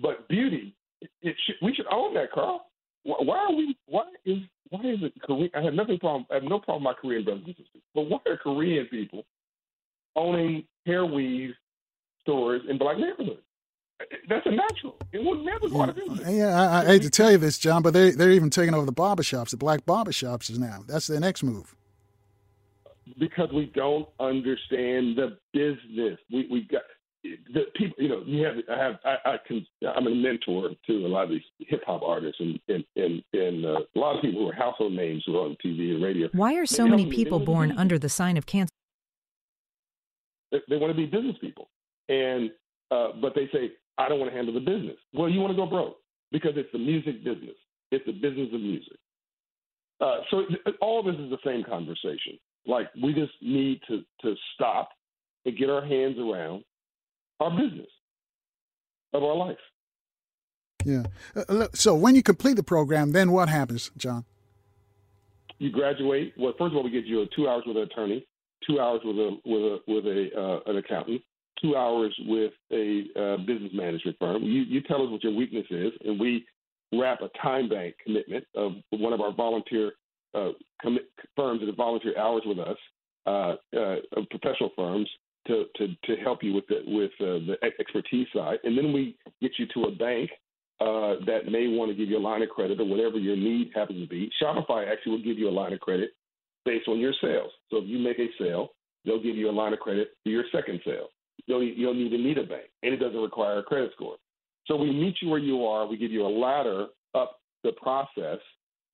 But beauty, it, it should, we should own that, Carl. Why are we? Why is why is it Korean? I have nothing problem. I have no problem with my Korean brothers and sisters. But why are Korean people owning hair weave stores in black neighborhoods? That's a natural. It would never go out of business. Yeah, I, I hate to tell you this, John, but they they're even taking over the barbershops, the black barbershops is now. That's their next move. Because we don't understand the business. We we got the people. You know, you have I have I, I can I'm a mentor to a lot of these hip hop artists and and and, and uh, a lot of people who are household names who are on TV and radio. Why are so many people born under the sign of cancer? They, they want to be business people, and uh, but they say I don't want to handle the business. Well, you want to go broke because it's the music business. It's the business of music. Uh, so all of this is the same conversation. Like we just need to to stop and get our hands around our business of our life. Yeah. Uh, so when you complete the program, then what happens, John? You graduate. Well, first of all, we get you two hours with an attorney, two hours with a with a with a uh, an accountant, two hours with a uh, business management firm. You, you tell us what your weakness is, and we wrap a time bank commitment of one of our volunteer uh, commit firms that volunteer hours with us, uh, uh, professional firms, to, to, to help you with the, with uh, the expertise side. And then we get you to a bank uh, that may want to give you a line of credit or whatever your need happens to be. Shopify actually will give you a line of credit based on your sales. So if you make a sale, they'll give you a line of credit for your second sale you don't, you don't even need a bank, and it doesn't require a credit score. So we meet you where you are. We give you a ladder up the process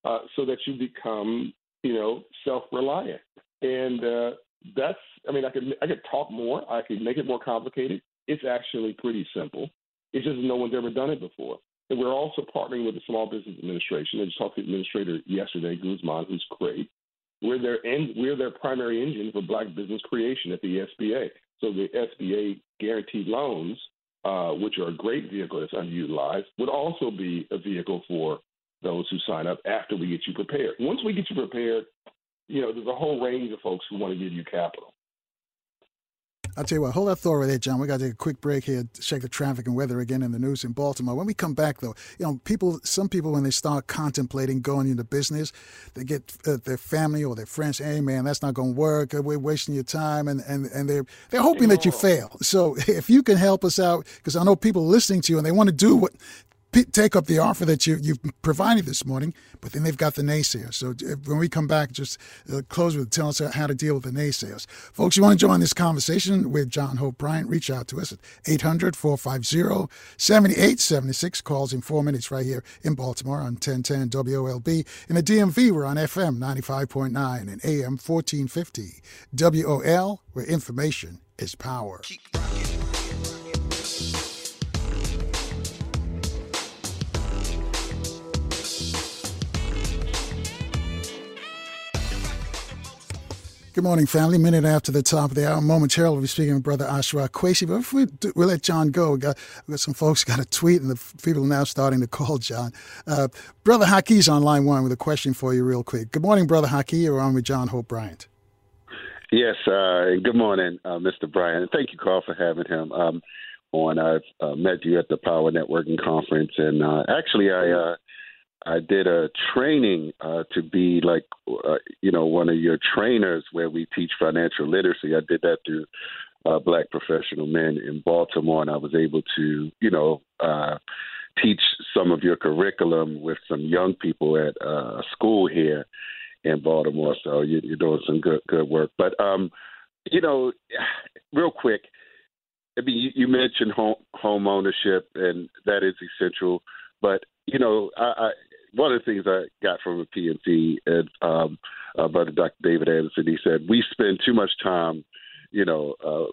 uh, so that you become, you know, self-reliant. And uh, that's, I mean, I could I could talk more. I could make it more complicated. It's actually pretty simple. It's just no one's ever done it before. And we're also partnering with the Small Business Administration. I just talked to the administrator yesterday, Guzman, who's great. We're their we're their primary engine for black business creation at the SBA. So the SBA guaranteed loans, uh, which are a great vehicle that's underutilized, would also be a vehicle for those who sign up after we get you prepared. Once we get you prepared, you know, there's a whole range of folks who want to give you capital. I'll tell you what, hold that thought right there, John. We got to take a quick break here to check the traffic and weather again in the news in Baltimore. When we come back, though, you know, people, some people, when they start contemplating going into business, they get uh, their family or their friends, hey, man, that's not going to work. We're wasting your time. And, and, and they're, they're hoping that you fail. So if you can help us out, because I know people listening to you and they want to do what take up the offer that you, you've provided this morning, but then they've got the naysayers. So when we come back, just uh, close with telling us how to deal with the naysayers. Folks, you want to join this conversation with John Hope Bryant, reach out to us at 800 450 7876. Calls in four minutes right here in Baltimore on 1010 WOLB. In the DMV, we're on FM 95.9 and AM 1450. WOL, where information is power. Good morning, family. Minute after the top of the hour. Momentarily, we'll be speaking with Brother Ashra Kwesi. But if we, do, we let John go, we got, we got some folks got a tweet, and the people are now starting to call John. Uh, Brother Haki's on line one with a question for you, real quick. Good morning, Brother Haki. You're on with John Hope Bryant. Yes, uh, good morning, uh, Mr. Bryant. Thank you, Carl, for having him um, on. I've uh, met you at the Power Networking Conference, and uh, actually, I uh, I did a training uh, to be like, uh, you know, one of your trainers where we teach financial literacy. I did that through uh, Black Professional Men in Baltimore, and I was able to, you know, uh, teach some of your curriculum with some young people at uh, school here in Baltimore. So you, you're doing some good good work. But um, you know, real quick, I mean, you, you mentioned home home ownership, and that is essential. But you know, I, I one of the things I got from a PNC and um, uh, Brother Dr. David Anderson, he said we spend too much time, you know, uh,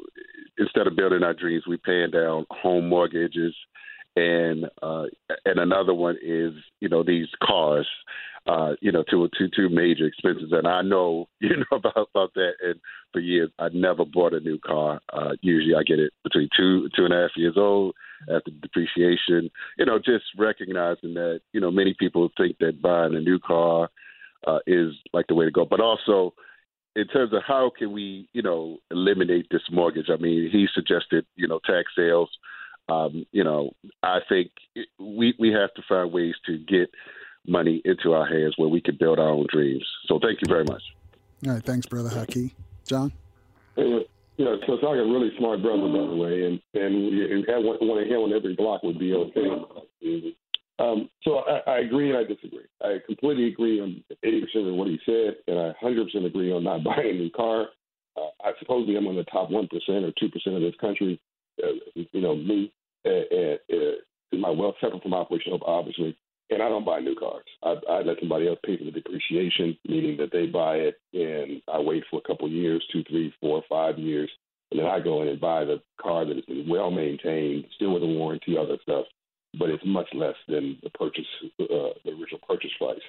instead of building our dreams, we paying down home mortgages, and uh, and another one is you know these cars, uh, you know, two two two major expenses, and I know you know about about that. And for years, I never bought a new car. Uh, usually, I get it between two two and a half years old after depreciation. You know, just recognizing that you know many people think that buying a new car uh, is like the way to go, but also in terms of how can we you know eliminate this mortgage. I mean, he suggested you know tax sales. Um, you know, I think we we have to find ways to get money into our hands where we can build our own dreams. So thank you very much. All right, thanks, brother Haki. John. Yeah, so it's like a really smart brother, by the way, and and you have one, one him on every block would be okay. Um, so I, I agree and I disagree. I completely agree on 80% of what he said, and I 100% agree on not buying a new car. Uh, I suppose I'm on the top 1% or 2% of this country. Uh, you know, me, uh, uh, my wealth separate from operational, obviously, and I don't buy new cars. I, I let somebody else pay for the depreciation, meaning that they buy it and I wait for a couple years, two, three, four, five years, and then I go in and buy the car that has been well maintained, still with a warranty, other stuff, but it's much less than the purchase, uh, the original purchase price,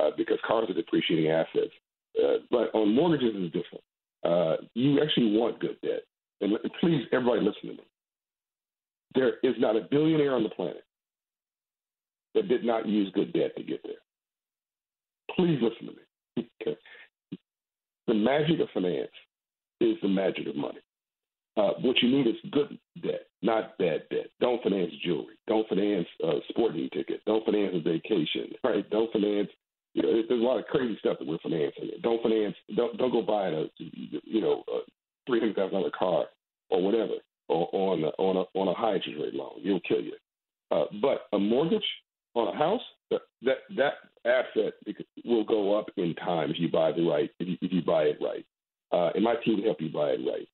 uh, because cars are depreciating assets. Uh, but on mortgages, it's different. Uh, you actually want good debt, and please, everybody, listen to me. There is not a billionaire on the planet that did not use good debt to get there. Please listen to me. The magic of finance is the magic of money. Uh, what you need is good debt, not bad debt. Don't finance jewelry. Don't finance a sporting ticket. Don't finance a vacation. Right? Don't finance. You know, there's a lot of crazy stuff that we're financing. Don't finance. Don't don't go buy a you know a three hundred thousand dollar car or whatever or on a, on a on a high interest rate loan. It'll kill you. Uh, but a mortgage on a house, that that, asset will go up in time if you buy the right if you, if you buy it right. Uh, and my team help you buy it right.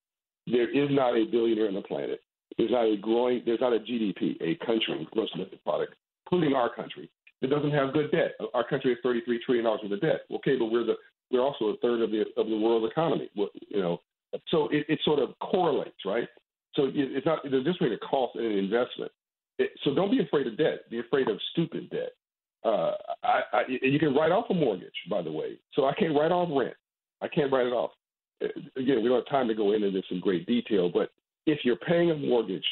There is not a billionaire on the planet. There's not a growing. There's not a GDP, a country, gross domestic product, including our country, that doesn't have good debt. Our country has 33 trillion dollars worth of debt. Okay, but we're the we're also a third of the of the world's economy. You know, so it, it sort of correlates, right? So it's not there's just way to cost an investment so don't be afraid of debt. Be afraid of stupid debt. Uh, I, I, you can write off a mortgage, by the way. So I can't write off rent. I can't write it off. Uh, again, we don't have time to go into this in great detail, but if you're paying a mortgage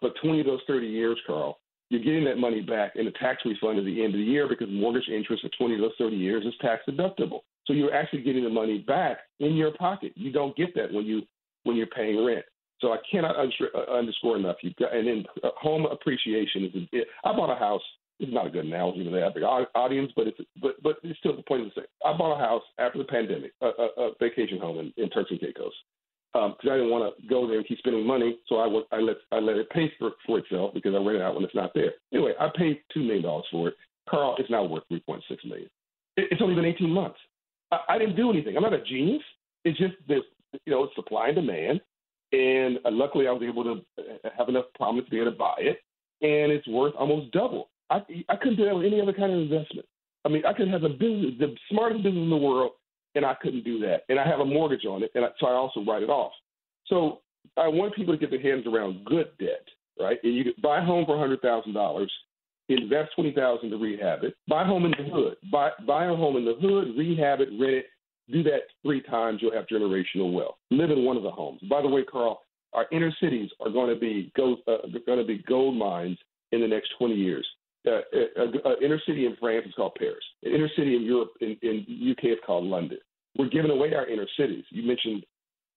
for 20 of those 30 years, Carl, you're getting that money back in a tax refund at the end of the year because mortgage interest for 20 of those 30 years is tax deductible. So you're actually getting the money back in your pocket. You don't get that when you when you're paying rent. So I cannot uh, underscore enough. You've got, and then uh, home appreciation is. It, I bought a house. It's not a good analogy for big audience, but it's but but it's still the point of the same. I bought a house after the pandemic, a, a, a vacation home in, in Turks and Caicos, because um, I didn't want to go there and keep spending money. So I, was, I let I let it pay for, for itself because I rent it out when it's not there. Anyway, I paid two million dollars for it. Carl, it's now worth three point six million. It, it's only been eighteen months. I, I didn't do anything. I'm not a genius. It's just this, you know, supply and demand and uh, luckily I was able to uh, have enough promise to be able to buy it, and it's worth almost double. I I couldn't do that with any other kind of investment. I mean, I could have a business, the smartest business in the world, and I couldn't do that. And I have a mortgage on it, and I, so I also write it off. So I want people to get their hands around good debt, right? And you could buy a home for hundred thousand dollars, invest twenty thousand to rehab it, buy a home in the hood, buy buy a home in the hood, rehab it, rent it, Do that three times, you'll have generational wealth. Live in one of the homes. By the way, Carl, our inner cities are going to be gold, uh, going to be gold mines in the next 20 years. Uh, uh, uh, inner city in France is called Paris. An inner city in Europe, in, in UK, is called London. We're giving away our inner cities. You mentioned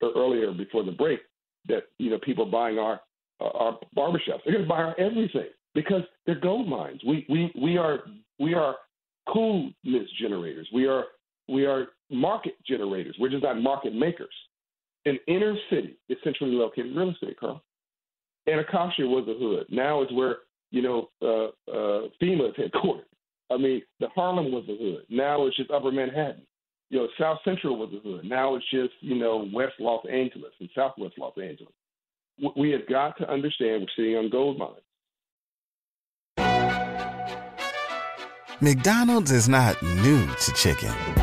earlier before the break that you know people buying our uh, our barbershops. They're going to buy our everything because they're gold mines. We we we are we are coolness generators. We are we are market generators. We're just not market makers. An inner city is centrally located real estate, Carl. And Anacostia was a hood. Now it's where you know uh, uh, FEMA is headquartered. I mean, the Harlem was a hood. Now it's just Upper Manhattan. You know, South Central was a hood. Now it's just you know West Los Angeles and Southwest Los Angeles. We have got to understand we're sitting on gold mines. McDonald's is not new to chicken.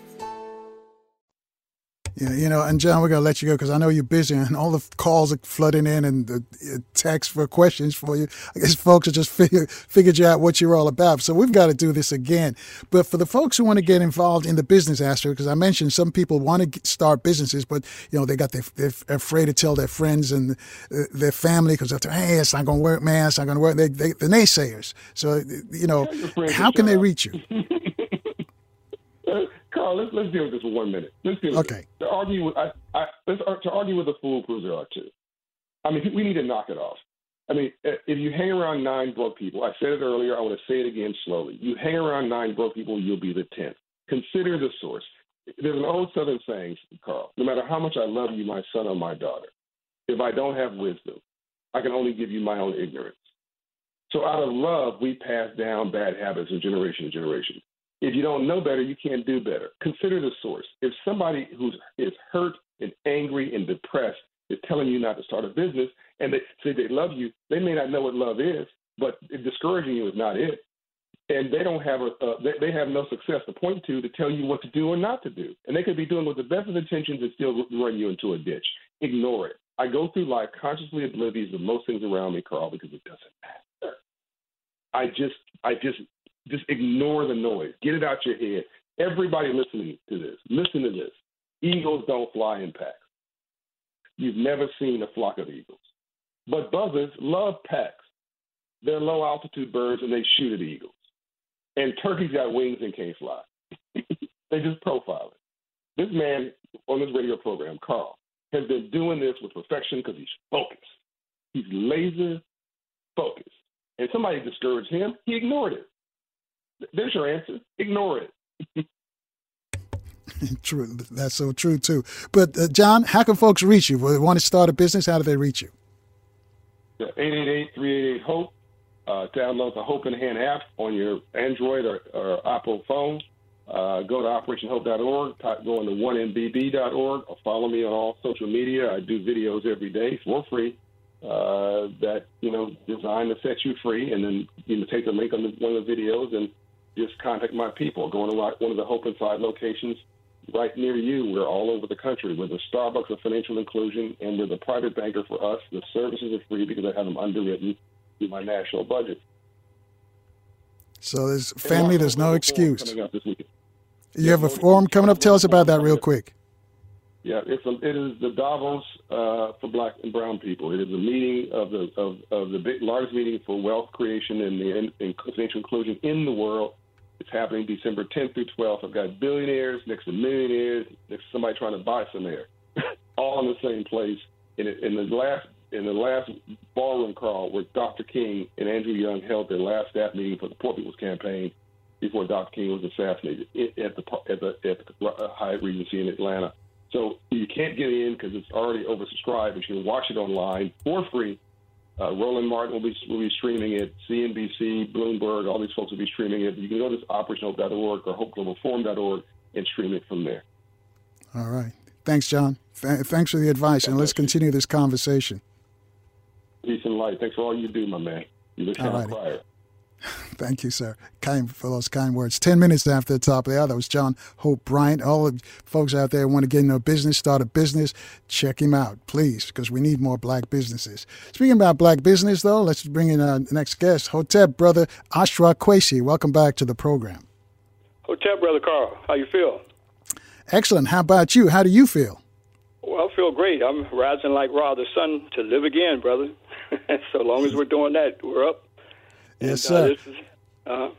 Yeah, you know, and John, we're gonna let you go because I know you're busy, and all the calls are flooding in and the uh, texts for questions for you. I guess folks are just figure, figured you out what you're all about. So we've got to do this again. But for the folks who want to get involved in the business aspect, because I mentioned some people want to start businesses, but you know they got their, they're afraid to tell their friends and uh, their family because they're hey, it's not gonna work, man, it's not gonna work. They, they the naysayers. So you know, how can they reach you? Carl, let's let's deal with this for one minute. Let's deal with okay. To argue with I, I, let's to argue with a fool proves there are two. I mean, we need to knock it off. I mean, if you hang around nine broke people, I said it earlier, I want to say it again slowly. You hang around nine broke people, you'll be the tenth. Consider the source. There's an old Southern saying, Carl. No matter how much I love you, my son or my daughter, if I don't have wisdom, I can only give you my own ignorance. So out of love, we pass down bad habits from generation to generation. If you don't know better, you can't do better. Consider the source. If somebody who is hurt and angry and depressed is telling you not to start a business and they say they love you, they may not know what love is, but discouraging you is not it. And they don't have a uh, they, they have no success to point to to tell you what to do or not to do. And they could be doing with the best of intentions and still run you into a ditch. Ignore it. I go through life consciously oblivious of most things around me, Carl, because it doesn't matter. I just I just just ignore the noise. Get it out your head. Everybody listening to this, listen to this. Eagles don't fly in packs. You've never seen a flock of eagles. But buzzards love packs. They're low altitude birds and they shoot at eagles. And turkeys got wings and can't fly. they just profile it. This man on this radio program, Carl, has been doing this with perfection because he's focused. He's laser focused. And somebody discouraged him, he ignored it. There's your answer. Ignore it. true. That's so true too. But uh, John, how can folks reach you? If they want to start a business, how do they reach you? 888-388-HOPE. Uh, download the Hope in Hand app on your Android or, or Apple phone. Uh, go to operationhope.org, go into 1mbb.org, or follow me on all social media. I do videos every day for free uh, that, you know, designed to set you free. And then you know, take the link on the, one of the videos and just contact my people. Go to one of the Hope Inside locations right near you. We're all over the country. We're the Starbucks of financial inclusion, and we're the private banker for us. The services are free because I have them underwritten through my national budget. So there's family. There's no excuse. You have a forum coming up. Tell us about that real quick. Yeah, it's a, it is the Davos uh, for Black and Brown people. It is a meeting of the of, of the big, largest meeting for wealth creation and the in, in financial inclusion in the world. It's happening December 10th through 12th. I've got billionaires next to millionaires next to somebody trying to buy some air, all in the same place. In, in the last in the last ballroom crawl where Dr. King and Andrew Young held their last staff meeting for the Poor People's Campaign before Dr. King was assassinated at the at the, at the uh, Hyatt Regency in Atlanta. So you can't get in because it's already oversubscribed, but you can watch it online for free Uh, Roland Martin will be, will be streaming it. CNBC, Bloomberg, all these folks will be streaming it. You can go to operationhope.org or hopeglobalforum.org and stream it from there. All right. Thanks, John. Th- thanks for the advice, and let's continue this conversation. Peace and light. Thanks for all you do, my man. You look like a crier. Thank you, sir. Kind for those kind words. Ten minutes after the top of the hour, that was John Hope Bryant. All the folks out there want to get into a business, start a business, check him out, please, because we need more black businesses. Speaking about black business, though, let's bring in uh, our next guest, Hotep brother Ashra Kwesi. Welcome back to the program. Hotep brother Carl, how you feel? Excellent. How about you? How do you feel? Well, I feel great. I'm rising like Ra the sun to live again, brother. so long as we're doing that, we're up. Yes, and, uh, sir. Uh,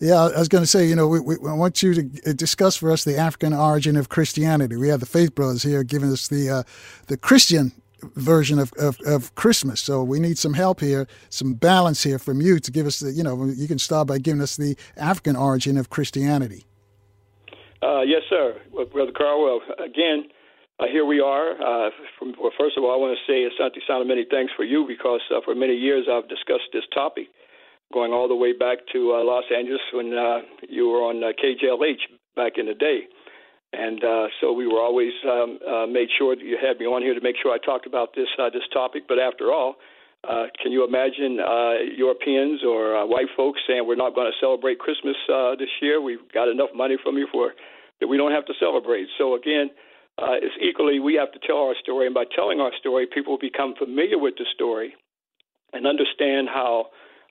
yeah, I was going to say, you know, we, we, I want you to discuss for us the African origin of Christianity. We have the Faith Brothers here giving us the uh, the Christian version of, of, of, Christmas. So we need some help here, some balance here from you to give us the, you know, you can start by giving us the African origin of Christianity. Uh, yes, sir. Well, Brother Carl, well, again, uh, here we are. Uh, from, well, first of all, I want to say, Asante Sana, many thanks for you because uh, for many years I've discussed this topic going all the way back to uh, Los Angeles when uh, you were on uh, KJLH back in the day. And uh, so we were always um, uh, made sure that you had me on here to make sure I talked about this uh, this topic. But after all, uh, can you imagine uh, Europeans or uh, white folks saying we're not going to celebrate Christmas uh, this year? We've got enough money from you for that we don't have to celebrate. So again, uh, it's equally we have to tell our story, and by telling our story, people become familiar with the story and understand how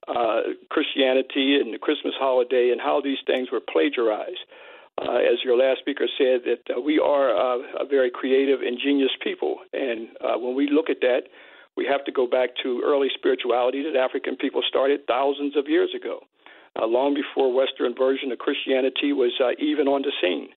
uh, Christianity and the Christmas holiday and how these things were plagiarized. Uh, as your last speaker said, that uh, we are uh, a very creative, ingenious people, and uh, when we look at that, we have to go back to early spirituality that African people started thousands of years ago, uh, long before Western version of Christianity was even on the scene.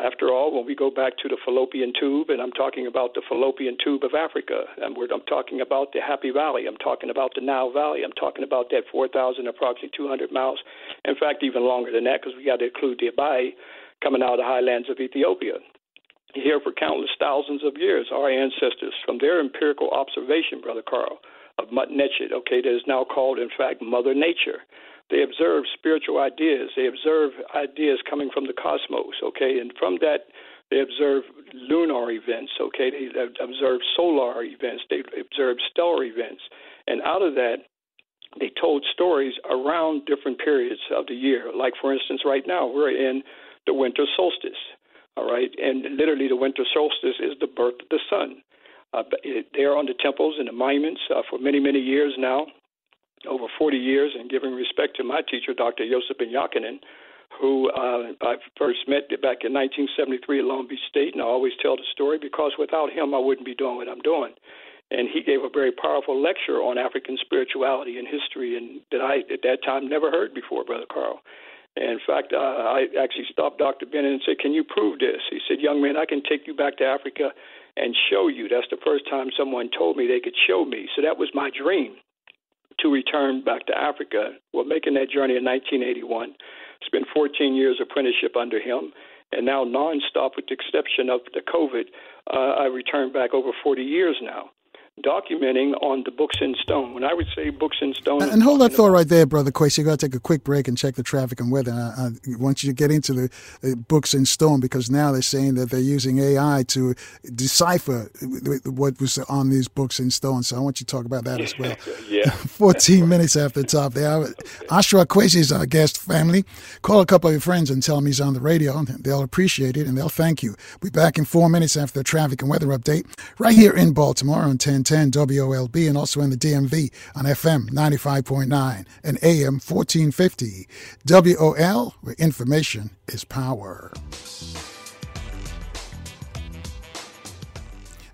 After all, when we go back to the fallopian tube, and I'm talking about the fallopian tube of Africa, and I'm talking about the Happy Valley, I'm talking about the Nile Valley, I'm talking about that 4,000, approximately 200 miles. In fact, even longer than that, because we got to include the Abai coming out of the highlands of Ethiopia. Here for countless thousands of years, our ancestors, from their empirical observation, Brother Carl, of Mut Netchet, okay, that is now called, in fact, Mother Nature they observe spiritual ideas. They observe ideas coming from the cosmos, okay? And from that, they observe lunar events, okay? They observe solar events. They observe stellar events. And out of that, they told stories around different periods of the year. Like, for instance, right now, we're in the winter solstice, all right? And literally, the winter solstice is the birth of the sun. Uh, they're on the temples and the monuments uh, for many, many years now over 40 years and giving respect to my teacher, Dr. Joseph Jochannan, who uh, I first met back in 1973 at Long Beach State, and I always tell the story because without him, I wouldn't be doing what I'm doing. And he gave a very powerful lecture on African spirituality and history, and that I at that time never heard before, Brother Carl. In fact, uh, I actually stopped Dr. Bennett and said, "Can you prove this?" He said, "Young man, I can take you back to Africa and show you." That's the first time someone told me they could show me. So that was my dream to return back to Africa. Well, making that journey in 1981. Spent 14 years apprenticeship under him, and now nonstop, with the exception of the COVID, uh, I returned back over 40 years now documenting on the books in stone. When I would say books in stone, and, hold that thought right there, brother Kwesi. You got to take a quick break and check the traffic and weather. I, I want you to get into the uh, books in stone because now they're saying that they're using AI to decipher what was on these books in stone. So I want you to talk about that as well. yeah. 14 minutes after the top there. Ashra Kwesi is our guest family. Call a couple of your friends and tell them he's on the radio. They'll appreciate it and they'll thank you. We'll be back in four minutes after the traffic and weather update right here in Baltimore on 10 1010 WOLB and also in the DMV on FM 95.9 and AM 1450. WOL, where information is power.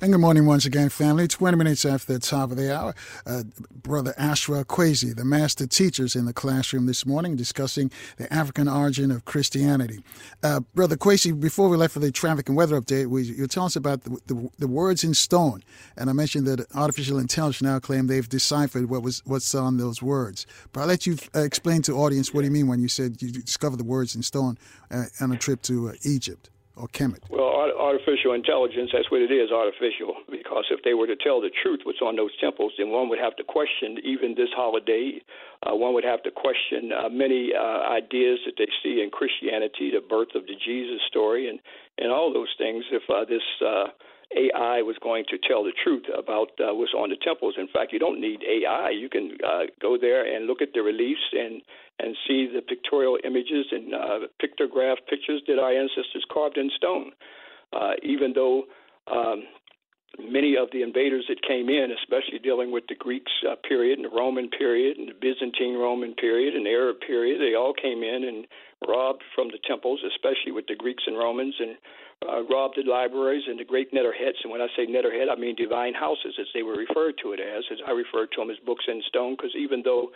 And good morning once again, family. 20 minutes after the top of the hour, uh, Brother Ashra Kwesi, the master teachers in the classroom this morning, discussing the African origin of Christianity. Uh, Brother Kwesi, before we left for the traffic and weather update, we, you tell us about the, the, the, words in stone. And I mentioned that artificial intelligence now claim they've deciphered what was what's on those words. But I'll let you uh, explain to audience what do you mean when you said you discovered the words in stone uh, on a trip to uh, Egypt or Kemet? Well, artificial intelligence, that's what it is, artificial. Because if they were to tell the truth, what's on those temples, then one would have to question even this holiday. Uh, one would have to question uh, many uh, ideas that they see in Christianity, the birth of the Jesus story, and, and all those things. If uh, this uh, AI was going to tell the truth about uh, what's on the temples. In fact, you don't need AI. You can uh, go there and look at the reliefs and and see the pictorial images and uh, pictograph pictures that our ancestors carved in stone. Uh, even though um, many of the invaders that came in, especially dealing with the Greeks uh, period and the Roman period and the Byzantine Roman period and Arab period, they all came in and robbed from the temples, especially with the Greeks and Romans, and uh, robbed the libraries and the great neterhets. And when I say neterhet, I mean divine houses, as they were referred to it as, as I refer to them as books in stone, because even though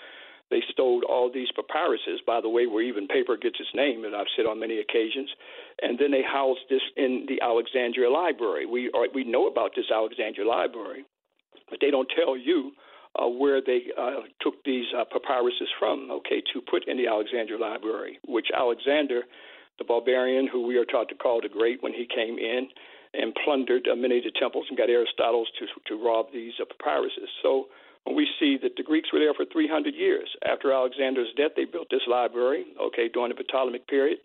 they stole all these papyruses, by the way, where even paper gets its name, and I've said on many occasions, and then they housed this in the Alexandria Library. We are, we know about this Alexandria Library, but they don't tell you uh, where they uh, took these uh, papyruses from, okay, to put in the Alexandria Library, which Alexander the barbarian who we are taught to call the Great when he came in and plundered uh, many of the temples and got Aristotle to, to rob these uh, papyruses. So we see that the Greeks were there for 300 years. After Alexander's death, they built this library, okay, during the Ptolemaic period,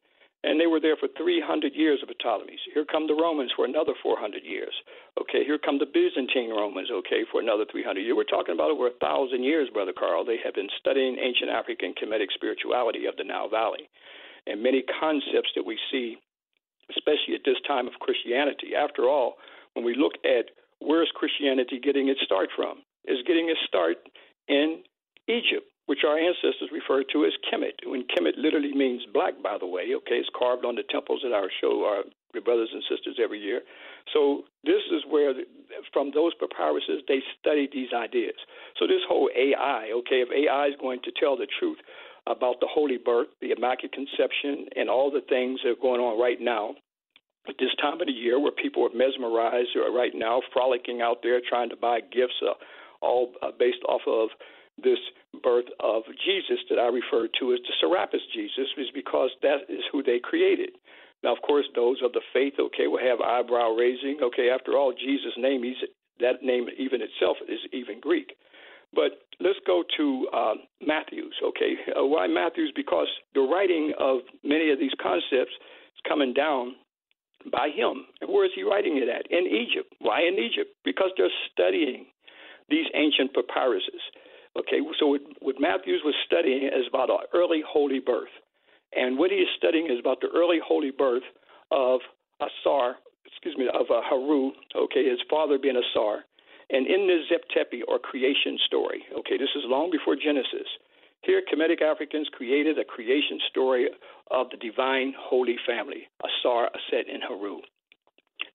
and they were there for 300 years of Ptolemies. Here come the Romans for another 400 years. Okay, here come the Byzantine Romans, okay, for another 300 years. We're talking about over a thousand years, Brother Carl. They have been studying ancient African Kemetic spirituality of the Nile Valley and many concepts that we see, especially at this time of Christianity. After all, when we look at where is Christianity getting its start from, is getting its start in Egypt, which our ancestors referred to as Kemet. When Kemet literally means black, by the way, okay, it's carved on the temples at our show our brothers and sisters every year. So this is where, from those papyruses, they studied these ideas. So this whole AI, okay, if AI is going to tell the truth about the holy birth, the Immaculate Conception, and all the things that are going on right now. At this time of the year, where people are mesmerized are right now, frolicking out there trying to buy gifts, uh, all uh, based off of this birth of Jesus that I refer to as the Serapis Jesus, is because that is who they created. Now, of course, those of the faith, okay, will have eyebrow raising. Okay, after all, Jesus' name, he's, that name even itself is even Greek. But let's go to uh, Matthews, okay? Uh, why Matthews? Because the writing of many of these concepts is coming down by him. And where is he writing it at? In Egypt. Why in Egypt? Because they're studying these ancient papyruses. Okay, so what, what Matthews was studying is about an early holy birth. And what he is studying is about the early holy birth of Asar, excuse me, of uh, Haru, okay, his father being Asar, and in this Zep Tepi or creation story, okay, this is long before Genesis. Here, Kemetic Africans created a creation story of the divine holy family, Asar, Aset, and Haru.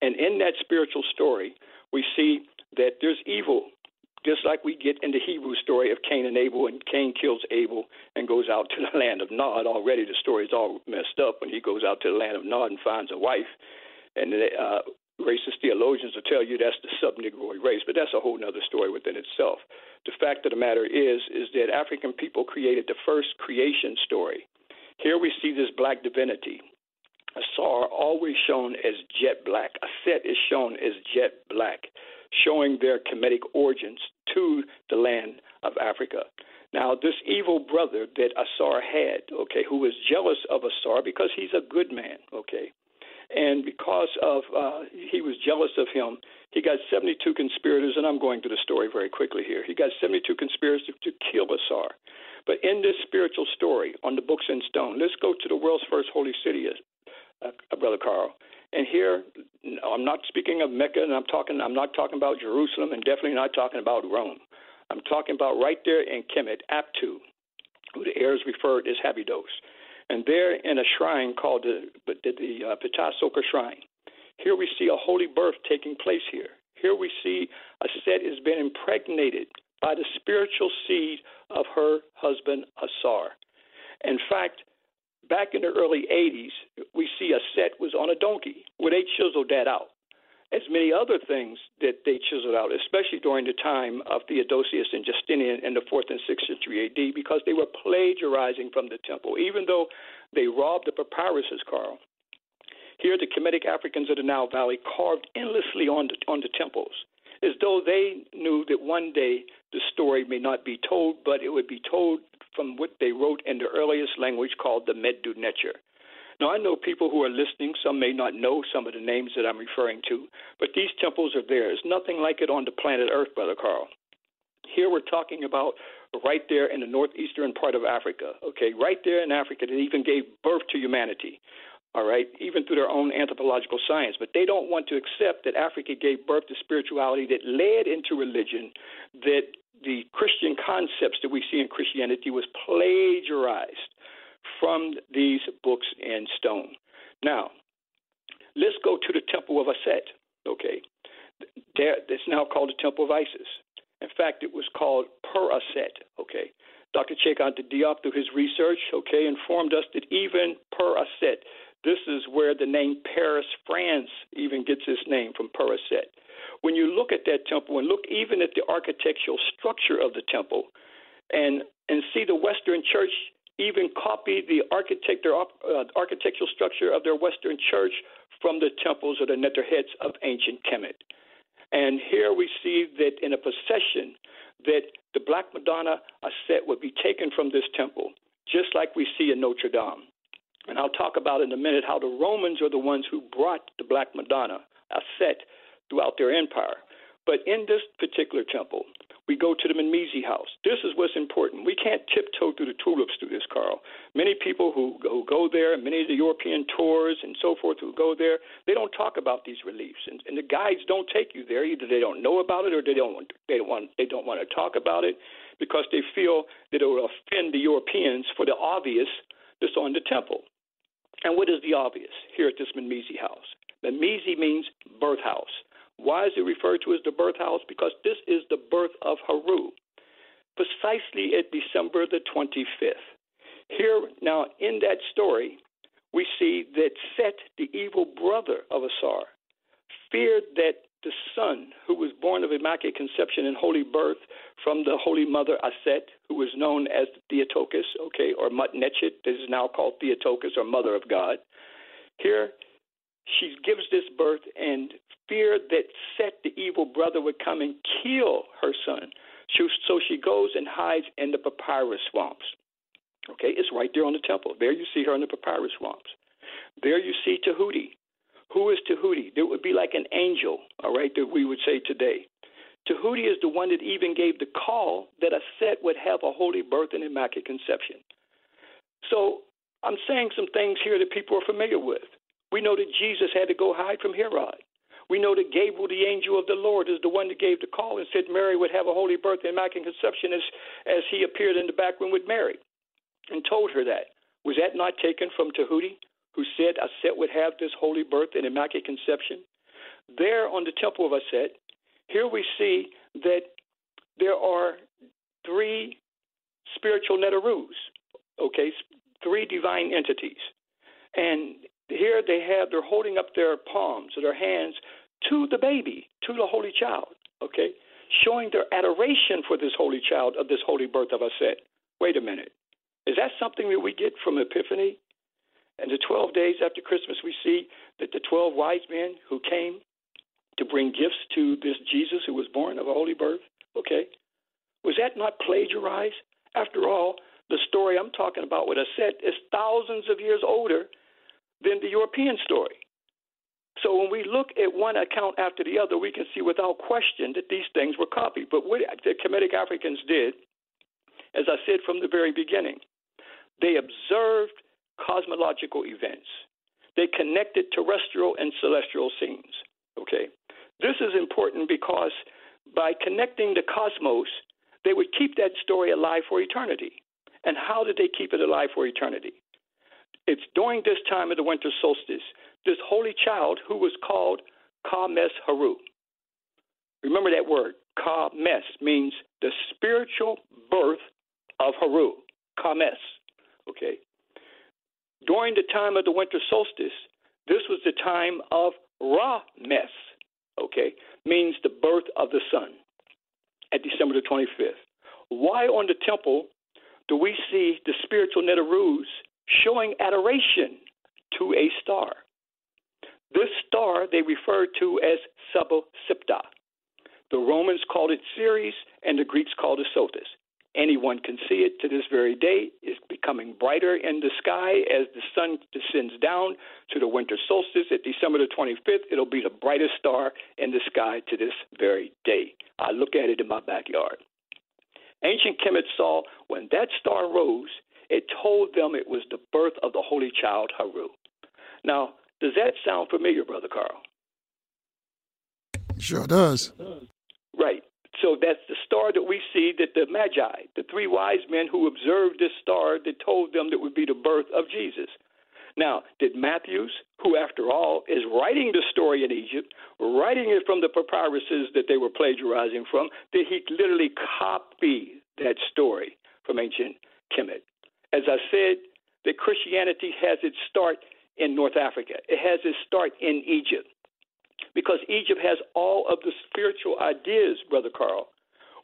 And in that spiritual story, we see that there's evil, just like we get in the Hebrew story of Cain and Abel, and Cain kills Abel and goes out to the land of Nod. Already the story is all messed up when he goes out to the land of Nod and finds a wife. And uh, racist theologians will tell you that's the sub-Negroid race, but that's a whole other story within itself. The fact of the matter is, is that African people created the first creation story. Here we see this black divinity. Asar always shown as jet black. Aset is shown as jet black, showing their Kemetic origins to the land of Africa. Now, this evil brother that Asar had, okay, who was jealous of Asar because he's a good man, okay, and because of uh, he was jealous of him, he got 72 conspirators, and I'm going through the story very quickly here. He got 72 conspirators to, to kill Asar. But in this spiritual story on the books in stone, let's go to the world's first holy city, uh, uh, Brother Carl. And here, I'm not speaking of Mecca, and I'm talking. I'm not talking about Jerusalem, and definitely not talking about Rome. I'm talking about right there in Kemet, Aptu, who the heirs referred as Abydos and there in a shrine called the the, the uh, Ptah Shrine. Here we see a holy birth taking place here. Here we see a set has been impregnated by the spiritual seed of her husband Asar. In fact, back in the early 80s, we see a set was on a donkey where they chiseled that out as many other things that they chiseled out, especially during the time of Theodosius and Justinian in the fourth and sixth century AD, because they were plagiarizing from the temple. Even though they robbed the papyruses, Carl, Here, the Kemetic Africans of the Nile Valley carved endlessly on the, on the temples, as though they knew that one day the story may not be told, but it would be told from what they wrote in the earliest language called the Medu Neter. Now, I know people who are listening, some may not know some of the names that I'm referring to, but these temples are there. There's nothing like it on the planet Earth, Brother Carl. Here we're talking about right there in the northeastern part of Africa, okay, right there in Africa that even gave birth to humanity, all right, even through their own anthropological science. But they don't want to accept that Africa gave birth to spirituality that led into religion, that the Christian concepts that we see in Christianity was plagiarized from these books in stone. Now, let's go to the Temple of Aset, okay? There, it's now called the Temple of Isis. In fact, it was called Per Aset, okay? Dr. Cheikh Diop, through his research, okay, informed us that even Per Aset, this is where the name Paris, France, even gets its name from Per Aset. When you look at that temple and look even at the architectural structure of the temple, and and see the Western Church even copied the uh, architectural structure of their Western church from the temples or the heads of ancient Kemet. And here we see that in a procession that the Black Madonna Aset would be taken from this temple, just like we see in Notre Dame. And I'll talk about in a minute how the Romans are the ones who brought the Black Madonna Aset throughout their empire. But in this particular temple, we go to the Mammisi house. This is what's important. We can't tiptoe through the tulips through this, Carl. Many people who, who go there, many of the European tours and so forth who go there, they don't talk about these reliefs, and, and the guides don't take you there. Either they don't know about it or they don't they don't want they don't want to talk about it because they feel that it will offend the Europeans for the obvious that's on the temple. And what is the obvious here at this Mammisi house? Mammisi means birth house. Why is it referred to as the birth house? Because this is the birth of Haru, precisely at December the 25th. Here, now, in that story, we see that Set, the evil brother of Asar, feared that the son who was born of Immaculate Conception and Holy Birth from the Holy Mother Aset, who was known as Theotokos, okay, or Mutnechet, this is now called Theotokos or Mother of God. Here, she gives this birth and fear that Set, the evil brother, would come and kill her son. So she goes and hides in the papyrus swamps. Okay, it's right there on the temple. There you see her in the papyrus swamps. There you see Tahuti. Who is Tahuti? It would be like an angel, all right, that we would say today. Tahuti is the one that even gave the call that a set would have a holy birth and immaculate conception. So I'm saying some things here that people are familiar with. We know that Jesus had to go hide from Herod. We know that Gabriel, the angel of the Lord, is the one that gave the call and said Mary would have a holy birth and immaculate conception as, as he appeared in the back room with Mary and told her that. Was that not taken from Tahuti, who said Aset would have this holy birth and immaculate conception? There on the temple of Aset, here we see that there are three spiritual Neterus, okay, three divine entities. And here they have, they're holding up their palms or their hands to the baby, to the holy child, okay? Showing their adoration for this holy child of this holy birth of Aset. Wait a minute. Is that something that we get from Epiphany? And the 12 days after Christmas, we see that the 12 wise men who came to bring gifts to this Jesus who was born of a holy birth, okay? Was that not plagiarized? After all, the story I'm talking about with Aset is thousands of years older than the European story. So when we look at one account after the other, we can see without question that these things were copied. But what the Kemetic Africans did, as I said from the very beginning, they observed cosmological events. They connected terrestrial and celestial scenes. Okay, this is important because by connecting the cosmos, they would keep that story alive for eternity. And how did they keep it alive for eternity? It's during this time of the winter solstice, this holy child who was called Kames Haru. Remember that word. Kames means the spiritual birth of Haru. Kames. Okay. During the time of the winter solstice, this was the time of Ra-mes. Okay, means the birth of the sun at December the 25th. Why on the temple do we see the spiritual Neterus showing adoration to a star. This star they referred to as Subosipta. The Romans called it Sirius, and the Greeks called it Sothis. Anyone can see it to this very day. It's becoming brighter in the sky as the sun descends down to the winter solstice at December the 25th. It'll be the brightest star in the sky to this very day. I look at it in my backyard. Ancient Kemet saw when that star rose, it told them it was the birth of the Holy Child Haru. Now, does that sound familiar, Brother Carl? Sure does. Right. So that's the star that we see that the Magi, the three wise men who observed this star that told them that would be the birth of Jesus. Now, did Matthews, who after all is writing the story in Egypt, writing it from the papyruses that they were plagiarizing from, did he literally copy that story from ancient Kemet? As I said, that Christianity has its start in North Africa. It has its start in Egypt because Egypt has all of the spiritual ideas, Brother Carl,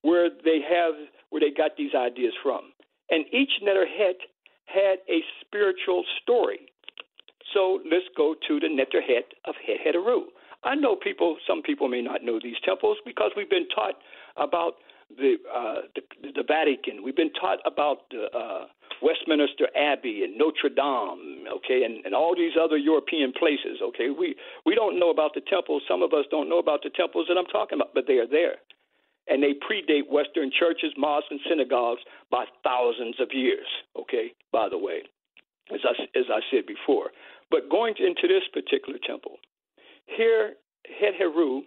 where they have where they got these ideas from. And each Neterhet had a spiritual story. So let's go to the Neterhet of Het I know people, some people may not know these temples because we've been taught about the uh, the, the Vatican. We've been taught about the uh, Westminster Abbey and Notre Dame, okay, and, and all these other European places, okay. We we don't know about the temples. Some of us don't know about the temples that I'm talking about, but they are there. And they predate Western churches, mosques, and synagogues by thousands of years, okay, by the way, as I, as I said before. But going into this particular temple, here, Het Heru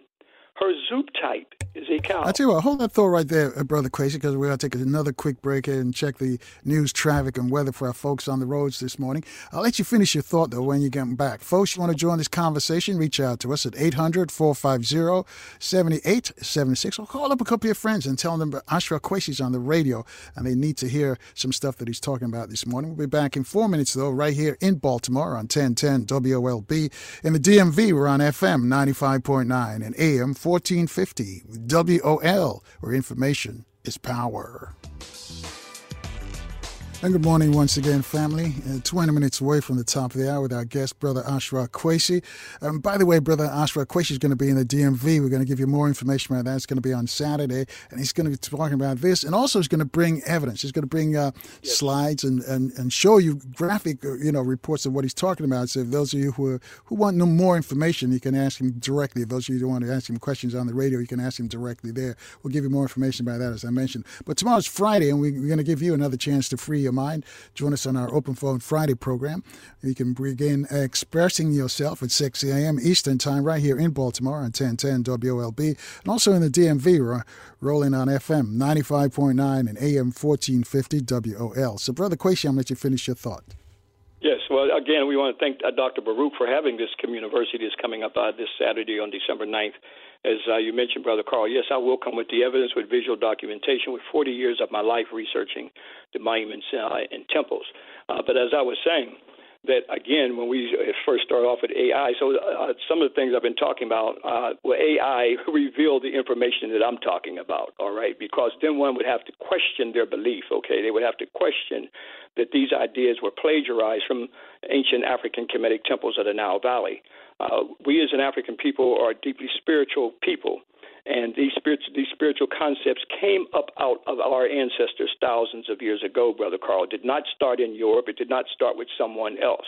her zoop type is a cow. I tell you what, hold that thought right there, uh, Brother Kwesi, because we're going to take another quick break here and check the news, traffic, and weather for our folks on the roads this morning. I'll let you finish your thought, though, when you get back. Folks, you want to join this conversation, reach out to us at 800 450 7876 or call up a couple of your friends and tell them Ashra Kwesi's on the radio and they need to hear some stuff that he's talking about this morning. We'll be back in four minutes, though, right here in Baltimore on 1010 WOLB. In the DMV, we're on FM 95.9 and AM 1450 WOL, where information is power. And good morning once again, family. Uh, 20 minutes away from the top of the hour with our guest, Brother Ashra Kwesi. Um, by the way, Brother Ashra Kwesi is going to be in the DMV. We're going to give you more information about that. It's going to be on Saturday, and he's going to be talking about this. And also, he's going to bring evidence. He's going to bring uh, yes. slides and, and, and show you graphic, uh, you know, reports of what he's talking about. So, those of you who, are, who want no more information, you can ask him directly. If those of you who want to ask him questions on the radio, you can ask him directly there. We'll give you more information about that, as I mentioned. But tomorrow's Friday, and we, we're going to give you another chance to free your mind. Join us on our Open Phone Friday program. You can begin expressing yourself at 6 a.m. Eastern Time right here in Baltimore on 1010 WOLB and also in the DMV, we're rolling on FM 95.9 and AM 1450 WOL. So, Brother Kwesi, I'm going to let you finish your thought. Yes, well, again, we want to thank uh, Dr. Baruch for having this community University is coming up uh, this Saturday on December 9th as uh, you mentioned, Brother Carl, yes, I will come with the evidence with visual documentation with 40 years of my life researching the monuments uh, and temples. Uh, but as I was saying, that again, when we first started off with AI, so uh, some of the things I've been talking about, uh, well, AI revealed the information that I'm talking about, all right? Because then one would have to question their belief, okay? They would have to question that these ideas were plagiarized from ancient African Kemetic temples of the Nile Valley. Uh, we as an African people are deeply spiritual people. And these spiritual, these spiritual concepts came up out of our ancestors thousands of years ago, Brother Carl. It did not start in Europe. It did not start with someone else.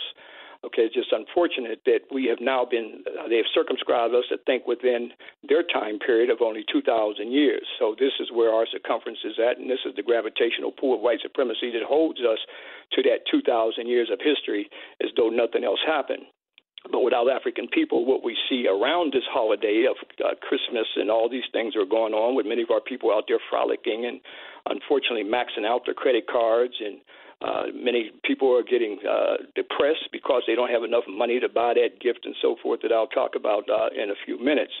Okay, it's just unfortunate that we have now been, uh, they have circumscribed us to think within their time period of only 2,000 years. So this is where our circumference is at, and this is the gravitational pull of white supremacy that holds us to that 2,000 years of history as though nothing else happened. But without African people, what we see around this holiday of uh, Christmas and all these things are going on, with many of our people out there frolicking and unfortunately maxing out their credit cards, and uh, many people are getting uh, depressed because they don't have enough money to buy that gift and so forth that I'll talk about uh, in a few minutes.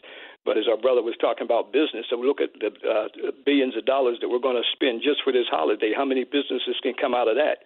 But as our brother was talking about business, so we look at the uh, billions of dollars that we're going to spend just for this holiday. How many businesses can come out of that?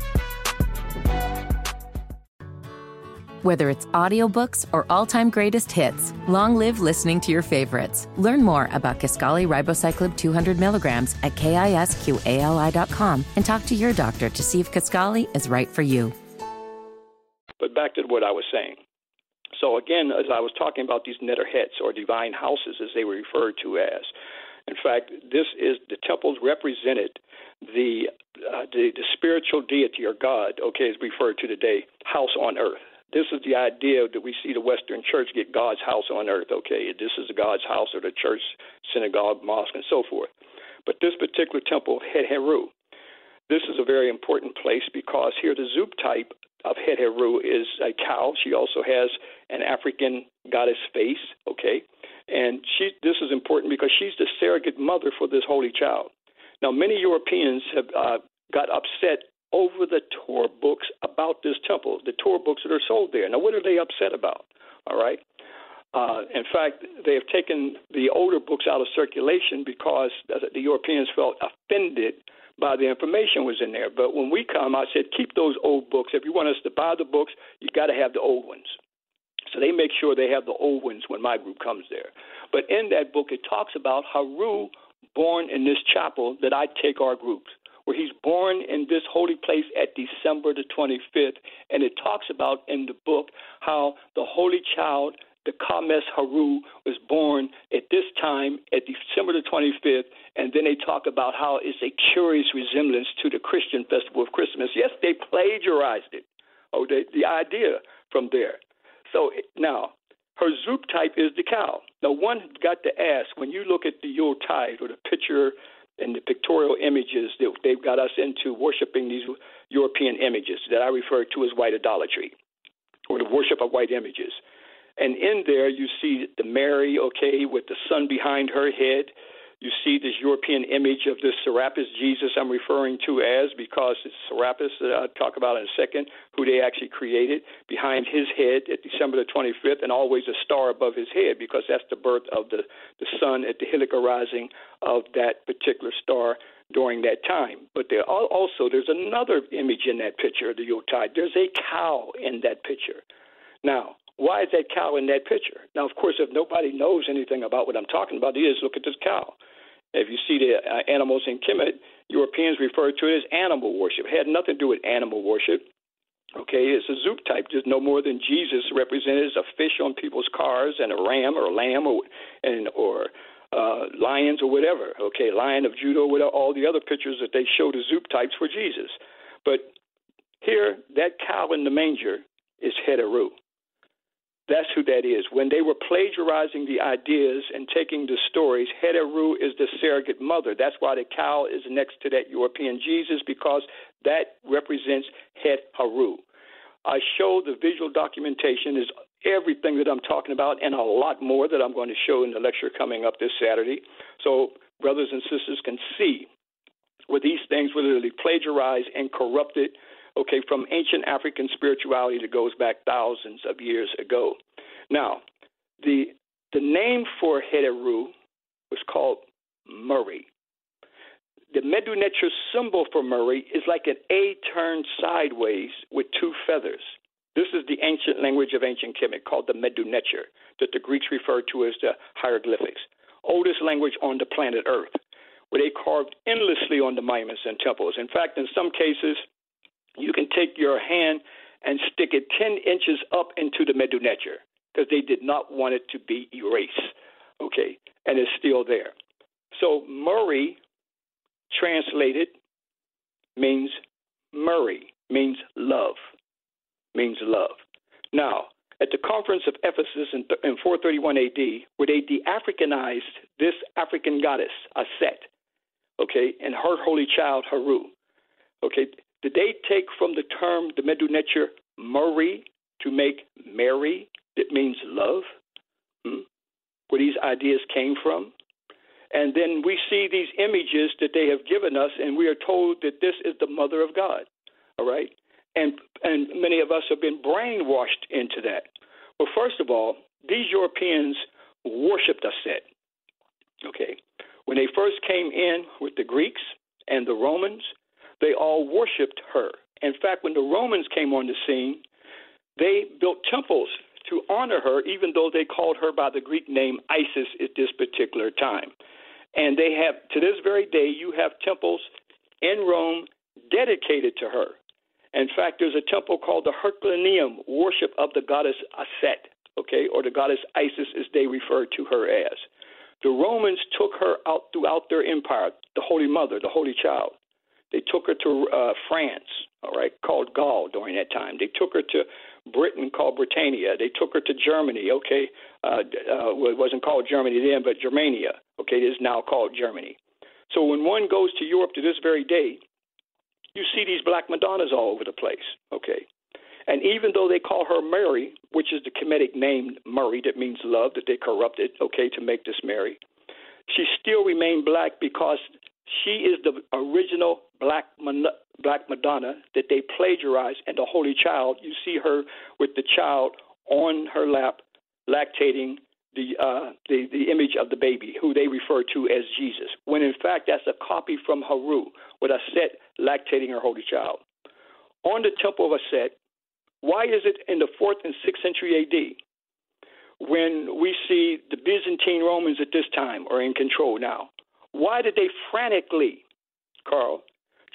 Whether it's audiobooks or all-time greatest hits, long live listening to your favorites. Learn more about Kisqali Ribociclib 200 milligrams at kisqali.com and talk to your doctor to see if Kisqali is right for you. But back to what I was saying. So again, as I was talking about these neterhets or divine houses, as they were referred to as, in fact, this is the temples represented the uh, the, the spiritual deity or God. Okay, is referred to today, house on earth. This is the idea that we see the Western Church get God's house on earth. Okay, this is God's house or the church, synagogue, mosque, and so forth. But this particular temple, Het Heru, this is a very important place because here the Zoop type of Het Heru is a cow. She also has an African goddess face. Okay, and she this is important because she's the surrogate mother for this holy child. Now, many Europeans have uh, got upset over the tour books about this temple, the tour books that are sold there. Now, what are they upset about? All right. Uh, in fact, they have taken the older books out of circulation because the Europeans felt offended by the information was in there. But when we come, I said, keep those old books. If you want us to buy the books, you got to have the old ones. So they make sure they have the old ones when my group comes there. But in that book, it talks about Haru born in this chapel that I take our groups where he's born in this holy place at December the 25th. And it talks about in the book how the holy child, the Kames Haru, was born at this time at December the 25th. And then they talk about how it's a curious resemblance to the Christian festival of Christmas. Yes, they plagiarized it. Oh, they, the idea from there. So now, her zoop type is the cow. Now, one got to ask when you look at the Yule tide or the picture and the pictorial images that they've got us into worshiping these European images that I refer to as white idolatry or the worship of white images. And in there, you see the Mary, okay, with the sun behind her head. You see this European image of this Serapis Jesus I'm referring to as because it's Serapis that I'll talk about in a second, who they actually created behind his head at December the 25th, and always a star above his head because that's the birth of the, the sun at the heliacal rising of that particular star during that time. But there are also there's another image in that picture of the Yuletide. There's a cow in that picture. Now, why is that cow in that picture? Now, of course, if nobody knows anything about what I'm talking about, is look at this cow. If you see the uh, animals in Kemet, Europeans refer to it as animal worship. It had nothing to do with animal worship. Okay, it's a zootype, just no more than Jesus represented as a fish on people's cars and a ram or a lamb or and or uh, lions or whatever. Okay, lion of Judah, whatever, all the other pictures that they show the zootypes for Jesus. But here, that cow in the manger is Het Heru. That's who that is. When they were plagiarizing the ideas and taking the stories, Hetheru is the surrogate mother. That's why the cow is next to that European Jesus because that represents Hetheru. I show the visual documentation is everything that I'm talking about and a lot more that I'm going to show in the lecture coming up this Saturday. So brothers and sisters can see where these things were literally plagiarized and corrupted okay, from ancient African spirituality that goes back thousands of years ago. Now, the the name for Het Heru was called Murray. The Medu Neter symbol for Murray is like an A turned sideways with two feathers. This is the ancient language of ancient Kemet called the Medu Neter, that the Greeks referred to as the hieroglyphics, oldest language on the planet Earth, where they carved endlessly on the monuments and temples. In fact, in some cases, you can take your hand and stick it 10 inches up into the Medu because they did not want it to be erased. Okay, and it's still there. So Murray, translated, means Murray, means love, means love. Now, at the conference of Ephesus in, in 431 AD, where they de-Africanized this African goddess, Aset, okay, and her holy child, Haru, okay, did they take from the term the Medu Neter Murray to make Mary? That means love. Hmm? Where these ideas came from. And then we see these images that they have given us, and we are told that this is the mother of God. All right? And and many of us have been brainwashed into that. Well, first of all, these Europeans worshipped Aset. Okay. When they first came in with the Greeks and the Romans, they all worshipped her. In fact, when the Romans came on the scene, they built temples to honor her, even though they called her by the Greek name Isis at this particular time. And they have, to this very day, you have temples in Rome dedicated to her. In fact, there's a temple called the Herculaneum, worship of the goddess Aset, okay, or the goddess Isis as they refer to her as. The Romans took her out throughout their empire, the Holy Mother, the Holy Child. They took her to uh, France, all right, called Gaul during that time. They took her to Britain, called Britannia. They took her to Germany, okay. Uh, uh, it wasn't called Germany then, but Germania, okay, it is now called Germany. So when one goes to Europe to this very day, you see these black Madonnas all over the place, okay. And even though they call her Mary, which is the Kemetic name Murray, that means love, that they corrupted, okay, to make this Mary, she still remained black because she is the original black black Madonna that they plagiarized, and the Holy Child. You see her with the child on her lap, lactating the uh, the the image of the baby, who they refer to as Jesus, when in fact that's a copy from Haru, with Aset lactating her holy child. On the temple of Aset, why is it in the fourth and sixth century AD? When we see the Byzantine Romans at this time are in control now, why did they frantically, Carl,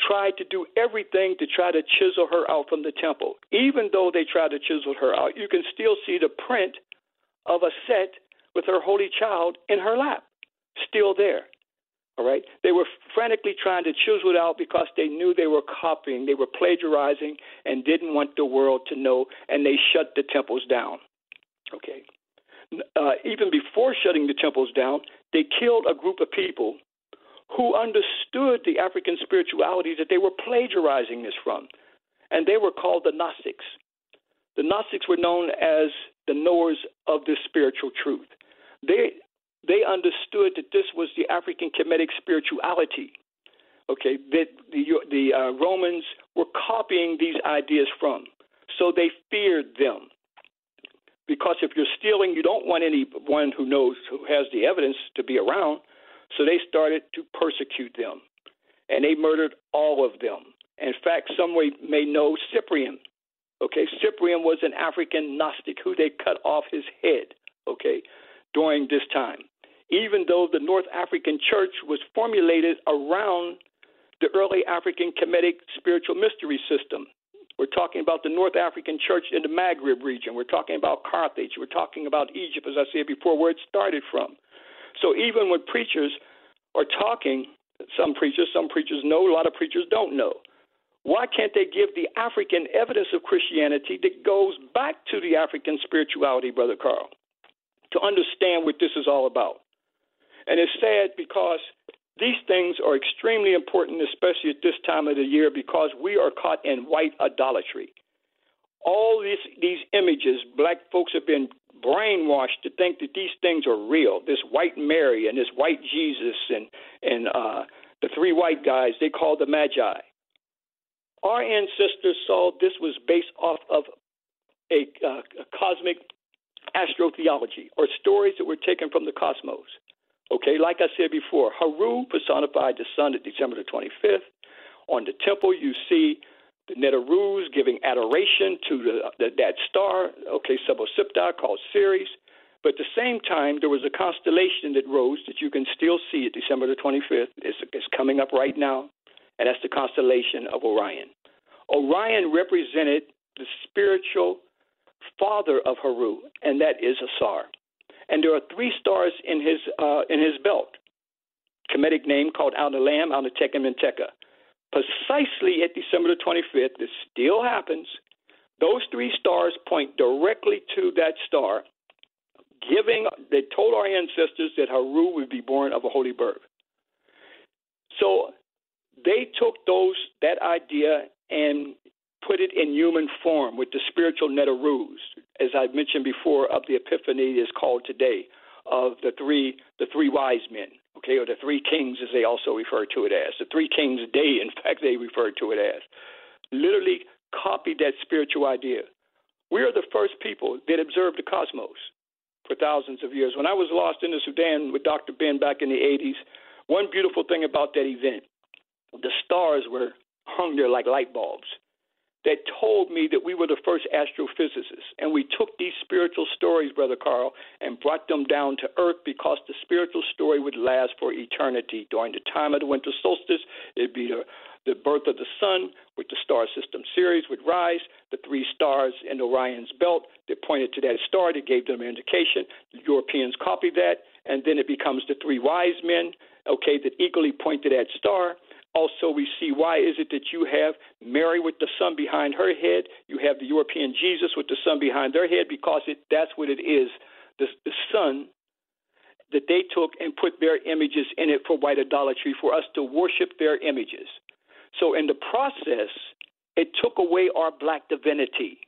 try to do everything to try to chisel her out from the temple? Even though they tried to chisel her out, you can still see the print of a set with her holy child in her lap, still there. All right? They were frantically trying to chisel it out because they knew they were copying, they were plagiarizing, and didn't want the world to know, and they shut the temples down. Okay? Uh, even before shutting the temples down, they killed a group of people who understood the African spirituality that they were plagiarizing this from. And they were called the Gnostics. The Gnostics were known as the knowers of this spiritual truth. They they understood that this was the African Kemetic spirituality. Okay, that the the uh, Romans were copying these ideas from, so they feared them. Because if you're stealing, you don't want anyone who knows who has the evidence to be around. So they started to persecute them, and they murdered all of them. In fact, some may know Cyprian. Okay, Cyprian was an African Gnostic who they cut off his head. Okay, during this time, even though the North African Church was formulated around the early African Kemetic spiritual mystery system. We're talking about the North African Church in the Maghreb region. We're talking about Carthage. We're talking about Egypt, as I said before, where it started from. So even when preachers are talking, some preachers, some preachers know, a lot of preachers don't know. Why can't they give the African evidence of Christianity that goes back to the African spirituality, Brother Carl, to understand what this is all about? And it's sad because these things are extremely important, especially at this time of the year, because we are caught in white idolatry. All these these images, black folks have been brainwashed to think that these things are real. This white Mary and this white Jesus and and uh, the three white guys they called the Magi. Our ancestors saw this was based off of a, uh, a cosmic astrotheology or stories that were taken from the cosmos. Okay, like I said before, Haru personified the sun at December the 25th. On the temple, you see Neterus giving adoration to the, the, that star, okay, Sebosipta, called Sirius. But at the same time, there was a constellation that rose that you can still see at December the 25th. It's, it's coming up right now, and that's the constellation of Orion. Orion represented the spiritual father of Haru, and that is Asar. And there are three stars in his uh, in his belt. Kemetic name called Alnilam, Alnitak, and Mintaka precisely at December the 25th, this still happens. Those three stars point directly to that star, giving they told our ancestors that Haru would be born of a holy birth. So they took those that idea and put it in human form with the spiritual Neterus, as I've mentioned before, of the Epiphany is called today, of the three the three wise men okay, or the three kings as they also refer to it as. The three kings day, in fact, they refer to it as. Literally copied that spiritual idea. We are the first people that observed the cosmos. for thousands of years. When I was lost in the Sudan with Dr. Ben back in the 80s, one beautiful thing about that event, the stars were hung there like light bulbs that told me that we were the first astrophysicists. And we took these spiritual stories, Brother Carl, and brought them down to earth because the spiritual story would last for eternity. During the time of the winter solstice, it'd be the, the birth of the sun, with the star system Sirius would rise, the three stars in Orion's belt that pointed to that star that gave them an indication. The Europeans copied that, and then it becomes the three wise men, okay, that equally point to that star also, we see why is it that you have Mary with the sun behind her head, you have the European Jesus with the sun behind their head, because it, that's what it is. The, the sun that they took and put their images in it for white idolatry, for us to worship their images. So, in the process, it took away our black divinity.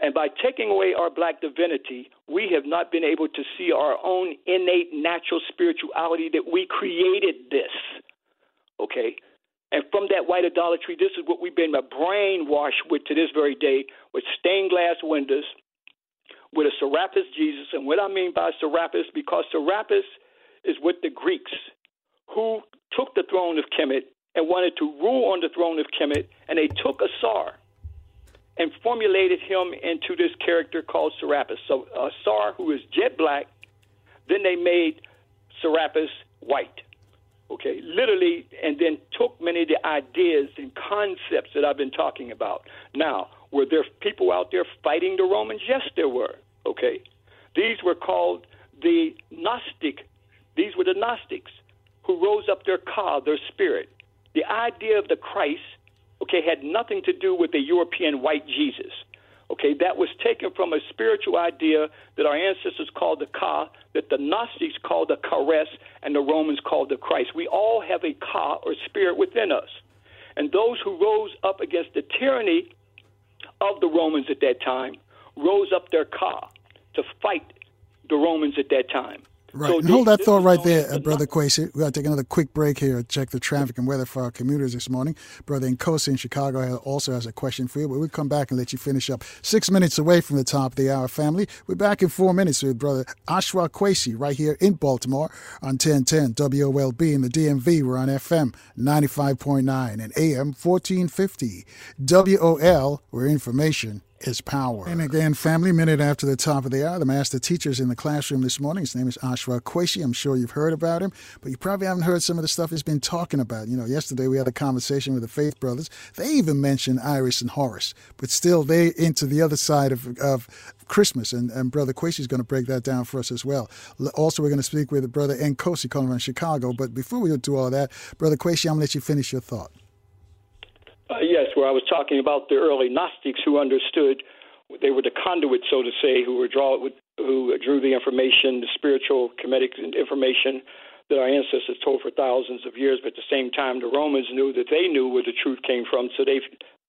And by taking away our black divinity, we have not been able to see our own innate natural spirituality that we created this. Okay? And from that white idolatry, this is what we've been brainwashed with to this very day with stained glass windows, with a Serapis Jesus. And what I mean by Serapis, because Serapis is with the Greeks who took the throne of Kemet and wanted to rule on the throne of Kemet, and they took Asar and formulated him into this character called Serapis. So Asar, who is jet black, then they made Serapis white okay, literally, and then took many of the ideas and concepts that I've been talking about. Now, were there people out there fighting the Romans? Yes, there were, okay. These were called the Gnostic. These were the Gnostics who rose up their ka, their spirit. The idea of the Christ, okay, had nothing to do with the European white Jesus. Okay, that was taken from a spiritual idea that our ancestors called the Ka, that the Gnostics called the Charis, and the Romans called the Christ. We all have a Ka or spirit within us. And those who rose up against the tyranny of the Romans at that time rose up their Ka to fight the Romans at that time. Right. So and hold that thought right there, uh, Brother Kwesi. we got to take another quick break here, check the traffic and weather for our commuters this morning. Brother Nkosi in Chicago also has a question for you, but we'll come back and let you finish up. Six minutes away from the top of the hour, family. We're back in four minutes with Brother Ashra Kwesi right here in Baltimore on 1010 WOLB in the DMV. We're on FM 95.9 and AM 1450. WOL, where information is power. And again, family minute after the top of the hour, the master teacher's in the classroom this morning. His name is Ashra Kwesi. I'm sure you've heard about him, but you probably haven't heard some of the stuff he's been talking about. You know, yesterday we had a conversation with the Faith Brothers. They even mentioned Isis and Horus, but still they into the other side of, of Christmas, and, and Brother Kwesi is going to break that down for us as well. Also, we're going to speak with Brother Nkosi calling from Chicago. But before we do all that, Brother Kwesi, I'm going to let you finish your thought. Where I was talking about the early Gnostics who understood they were the conduit, so to say, who were draw who drew the information, the spiritual Kemetic information that our ancestors told for thousands of years. But at the same time, the Romans knew that they knew where the truth came from, so they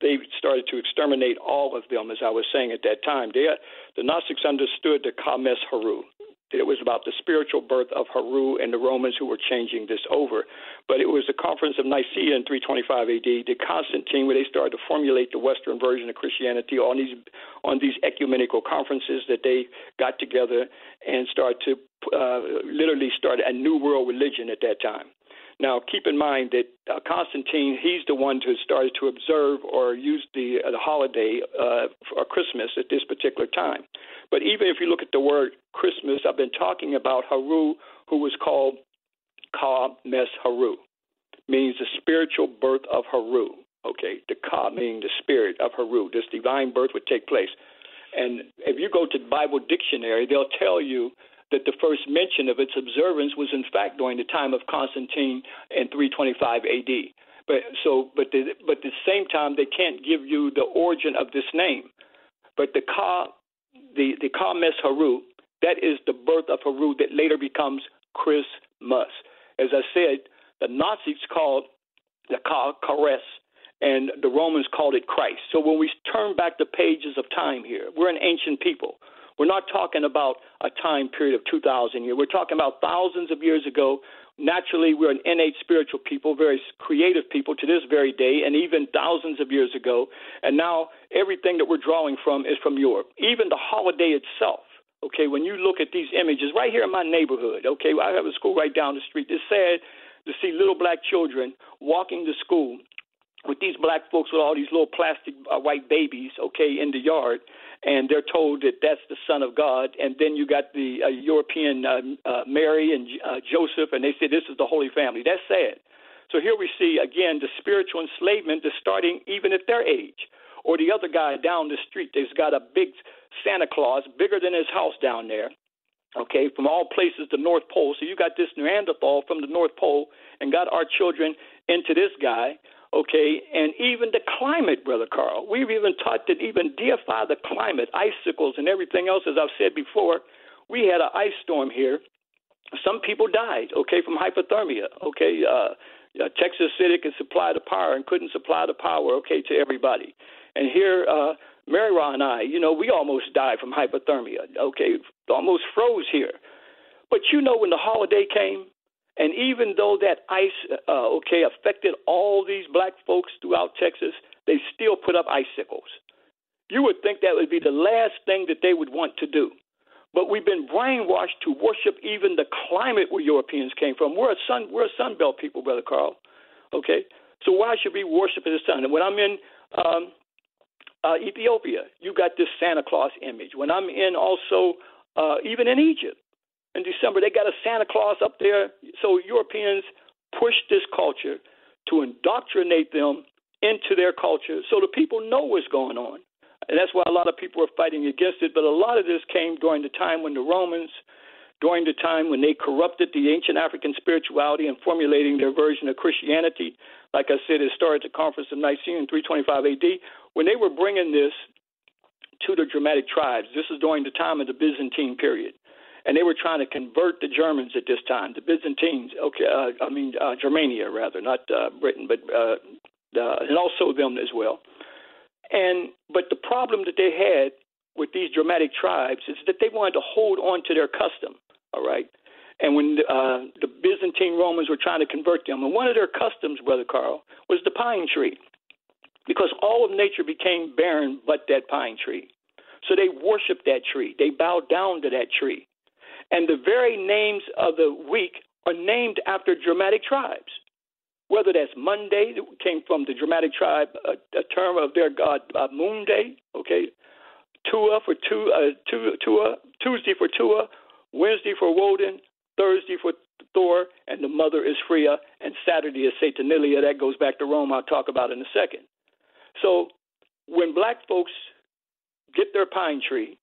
they started to exterminate all of them, as I was saying at that time. They, the Gnostics understood the Kames Haru, it was about the spiritual birth of Haru and the Romans who were changing this over. But it was the Conference of Nicaea in 325 AD, the Constantine, where they started to formulate the Western version of Christianity on these on these ecumenical conferences that they got together and started to uh, literally start a new world religion at that time. Now, keep in mind that uh, Constantine, he's the one who started to observe or use the, uh, the holiday uh, for Christmas at this particular time. But even if you look at the word Christmas, I've been talking about Haru, who was called Ka Mes Haru, means the spiritual birth of Haru. Okay, the Ka meaning the spirit of Haru. This divine birth would take place. And if you go to the Bible dictionary, they'll tell you that the first mention of its observance was in fact during the time of Constantine in 325 AD. But so, but the, but at the same time, they can't give you the origin of this name. But the Ka, the the Ka Mes Haru, that is the birth of Haru that later becomes Christmas. As I said, the Gnostics called the Ka Charis, and the Romans called it Christ. So when we turn back the pages of time here, we're an ancient people. We're not talking about a time period of 2,000 years. We're talking about thousands of years ago. Naturally, we're an innate spiritual people, very creative people to this very day, and even thousands of years ago. And now everything that we're drawing from is from Europe. Even the holiday itself, Okay, when you look at these images right here in my neighborhood, okay, I have a school right down the street. It's sad to see little black children walking to school with these black folks with all these little plastic uh, white babies, okay, in the yard, and they're told that that's the Son of God. And then you got the uh, European uh, uh, Mary and uh, Joseph, and they say this is the Holy Family. That's sad. So here we see again the spiritual enslavement that's starting even at their age. Or the other guy down the street that's got a big Santa Claus, bigger than his house down there. Okay, from all places, the North Pole. So you got this Neanderthal from the North Pole and got our children into this guy. Okay, and even the climate, Brother Carl. We've even taught that even deify the climate, icicles and everything else, as I've said before. We had an ice storm here. Some people died, okay, from hypothermia. Okay, uh, uh, Texas City could supply the power and couldn't supply the power, okay, to everybody. And here, uh, Mary Ra and I, you know, we almost died from hypothermia, okay, almost froze here. But you know, when the holiday came, and even though that ice, uh, okay, affected all these black folks throughout Texas, they still put up icicles. You would think that would be the last thing that they would want to do. But we've been brainwashed to worship even the climate where Europeans came from. We're a sun, we're a Sun Belt people, brother Carl. Okay, so why should we worship the sun? And when I'm in um, uh, Ethiopia, you got this Santa Claus image. When I'm in also uh, even in Egypt in December, they got a Santa Claus up there. So Europeans push this culture to indoctrinate them into their culture, so the people know what's going on. And that's why a lot of people are fighting against it. But a lot of this came during the time when the Romans, during the time when they corrupted the ancient African spirituality and formulating their version of Christianity. Like I said, it started at the Conference of Nicaea in 325 AD. When they were bringing this to the Germanic tribes, this is during the time of the Byzantine period. And they were trying to convert the Germans at this time, the Byzantines. Okay, uh, I mean uh, Germania rather, not uh, Britain, but uh, and also them as well. And but the problem that they had with these Germanic tribes is that they wanted to hold on to their custom. All right. And when uh, the Byzantine Romans were trying to convert them, and one of their customs, Brother Carl, was the pine tree, because all of nature became barren but that pine tree. So they worshiped that tree. They bowed down to that tree. And the very names of the week are named after Germanic tribes whether that's Monday, that came from the Germanic tribe, a, a term of their god uh, Moon Day, okay, Tua for two, uh, Tua, Tuesday for Tua, Wednesday for Woden, Thursday for Thor, and the mother is Freya, and Saturday is Saturnalia. That goes back to Rome. I'll talk about in a second. So when black folks get their pine tree,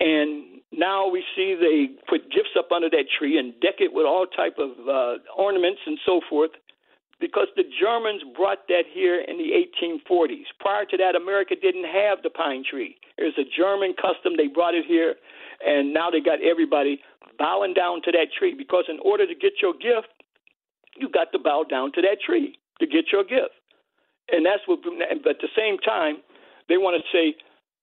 and now we see they put gifts up under that tree and deck it with all type of uh, ornaments and so forth because the Germans brought that here in the 1840s. Prior to that, America didn't have the pine tree. It was a German custom. They brought it here, and now they got everybody bowing down to that tree because in order to get your gift, you got to bow down to that tree to get your gift. And that's what, but at the same time, they want to say,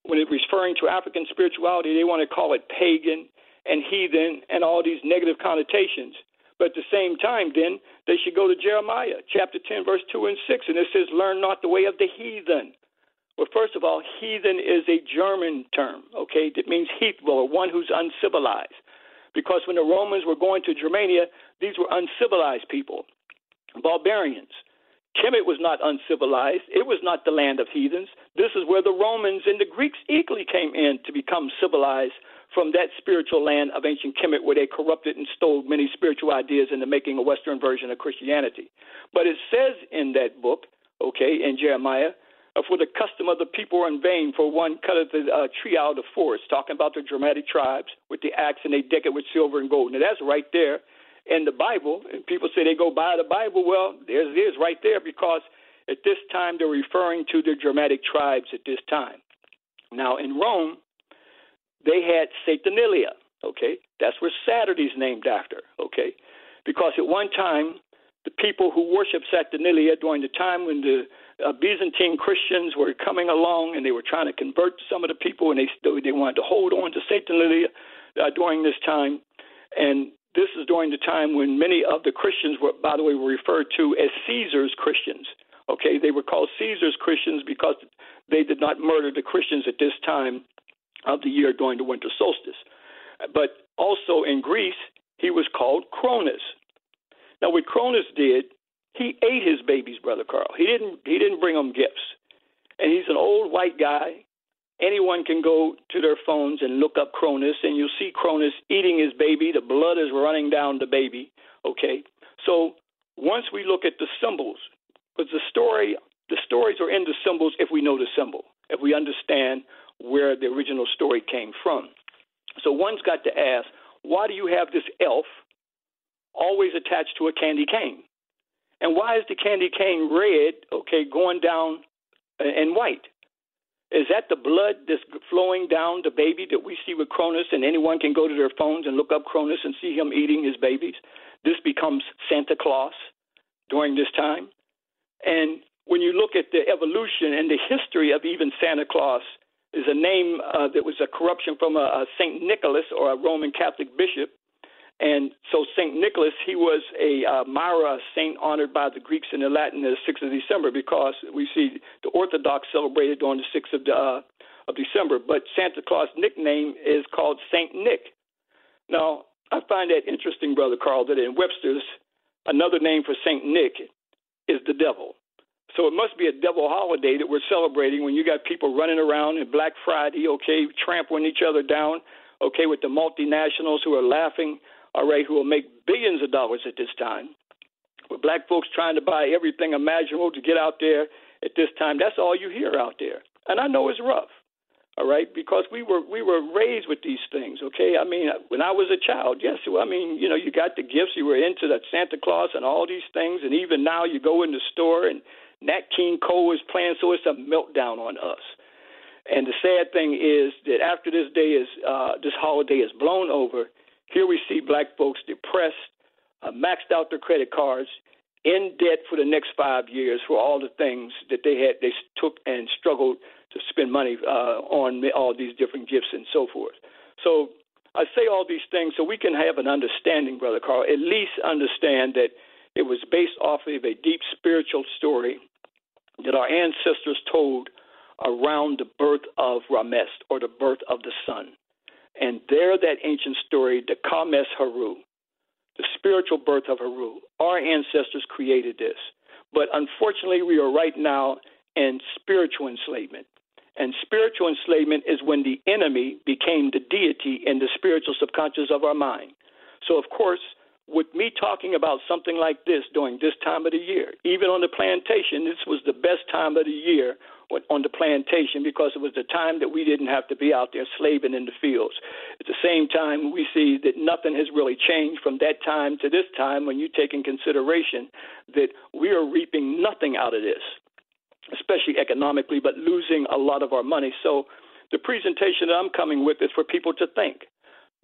when it's referring to African spirituality, they want to call it pagan and heathen and all these negative connotations. But at the same time, then they should go to Jeremiah chapter 10, verse 2 and 6, and it says, Learn not the way of the heathen. Well, first of all, heathen is a German term, okay? That means heathful, or one who's uncivilized. Because when the Romans were going to Germania, these were uncivilized people, barbarians. Kemet was not uncivilized. It was not the land of heathens. This is where the Romans and the Greeks equally came in to become civilized from that spiritual land of ancient Kemet where they corrupted and stole many spiritual ideas into making a Western version of Christianity. But it says in that book, okay, in Jeremiah, uh, for the custom of the people are in vain, for one cutteth the uh, tree out of the forest, talking about the Germanic tribes with the axe and they deck it with silver and gold. Now that's right there in the Bible. And people say they go by the Bible. Well, there it is right there because at this time they're referring to the Germanic tribes at this time. Now in Rome, they had Saturnalia. Okay, that's where Saturday's named after. Okay, because at one time the people who worshiped Saturnalia during the time when the uh, Byzantine Christians were coming along and they were trying to convert some of the people and they they wanted to hold on to Saturnalia uh, during this time, and this is during the time when many of the Christians were, by the way, were referred to as Caesar's Christians. Okay, they were called Caesar's Christians because they did not murder the Christians at this time of the year during the winter solstice. But also in Greece, he was called Cronus. Now, what Cronus did, he ate his babies, brother Carl. He didn't. He didn't bring them gifts. And he's an old white guy. Anyone can go to their phones and look up Cronus, and you'll see Cronus eating his baby. The blood is running down the baby. Okay, so once we look at the symbols, because the story, the stories are in the symbols if we know the symbol, if we understand where the original story came from. So one's got to ask, why do you have this elf always attached to a candy cane? And why is the candy cane red, okay, going down uh, and white? Is that the blood that's flowing down the baby that we see with Cronus? And anyone can go to their phones and look up Cronus and see him eating his babies. This becomes Santa Claus during this time. And when you look at the evolution and the history of even Santa Claus, is a name uh, that was a corruption from a, a Saint Nicholas or a Roman Catholic bishop. And so Saint Nicholas, he was a uh, Myra saint honored by the Greeks and the Latin the 6th of December because we see the Orthodox celebrated on the 6th of, uh, of December. But Santa Claus' nickname is called Saint Nick. Now, I find that interesting, Brother Carl, that in Webster's, another name for Saint Nick is the devil. So it must be a devil holiday that we're celebrating when you got people running around in Black Friday, okay, trampling each other down, okay, with the multinationals who are laughing, all right, who will make billions of dollars at this time. With black folks trying to buy everything imaginable to get out there at this time, that's all you hear out there. And I know it's rough all right because we were we were raised with these things okay i mean when i was a child yes i mean you know you got the gifts you were into that santa claus and all these things and even now you go in the store and Nat King Cole is playing, so it's a meltdown on us. And the sad thing is that after this day is uh, this holiday is blown over, here we see black folks depressed, uh, maxed out their credit cards, in debt for the next five years for all the things that they had they took and struggled to spend money uh, on all these different gifts and so forth. So I say all these things so we can have an understanding, brother Carl. At least understand that it was based off of a deep spiritual story that our ancestors told around the birth of Rames or the birth of the sun. And there, that ancient story, the Kames Haru, the spiritual birth of Haru, our ancestors created this. But unfortunately, we are right now in spiritual enslavement. And spiritual enslavement is when the enemy became the deity in the spiritual subconscious of our mind. So, of course, with me talking about something like this during this time of the year, even on the plantation, this was the best time of the year on the plantation because it was the time that we didn't have to be out there slaving in the fields. At the same time, we see that nothing has really changed from that time to this time when you take in consideration that we are reaping nothing out of this, especially economically, but losing a lot of our money. So the presentation that I'm coming with is for people to think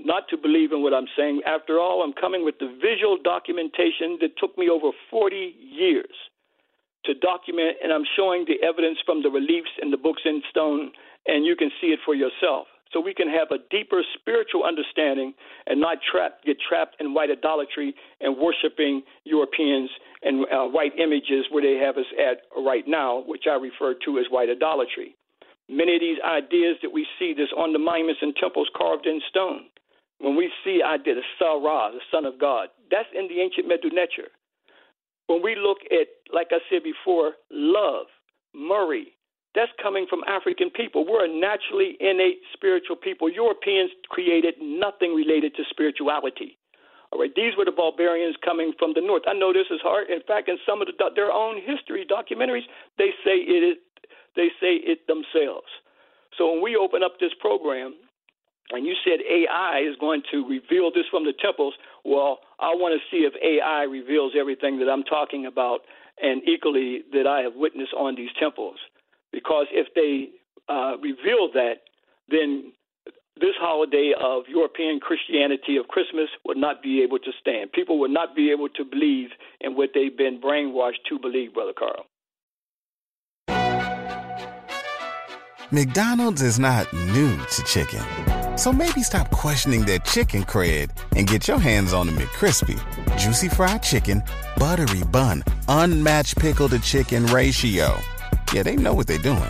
not to believe in what I'm saying. After all, I'm coming with the visual documentation that took me over 40 years to document, and I'm showing the evidence from the reliefs and the books in stone, and you can see it for yourself. So we can have a deeper spiritual understanding and not get trapped in white idolatry and worshiping Europeans and uh, white images where they have us at right now, which I refer to as white idolatry. Many of these ideas that we see that's on the monuments and temples carved in stone when we see I did a Sarah, the Son of God, that's in the ancient Medu Neter. When we look at, like I said before, love, Murray, that's coming from African people. We're a naturally innate spiritual people. Europeans created nothing related to spirituality. All right, these were the barbarians coming from the north. I know this is hard. In fact, in some of the, their own history documentaries, they say it is, they say it themselves. So when we open up this program, and you said AI is going to reveal this from the temples. Well, I want to see if AI reveals everything that I'm talking about and equally that I have witnessed on these temples. Because if they uh, reveal that, then this holiday of European Christianity of Christmas would not be able to stand. People would not be able to believe in what they've been brainwashed to believe, Brother Carl. McDonald's is not new to chicken. So maybe stop questioning their chicken cred and get your hands on the McCrispy. Juicy fried chicken, buttery bun, unmatched pickle to chicken ratio. Yeah, they know what they're doing.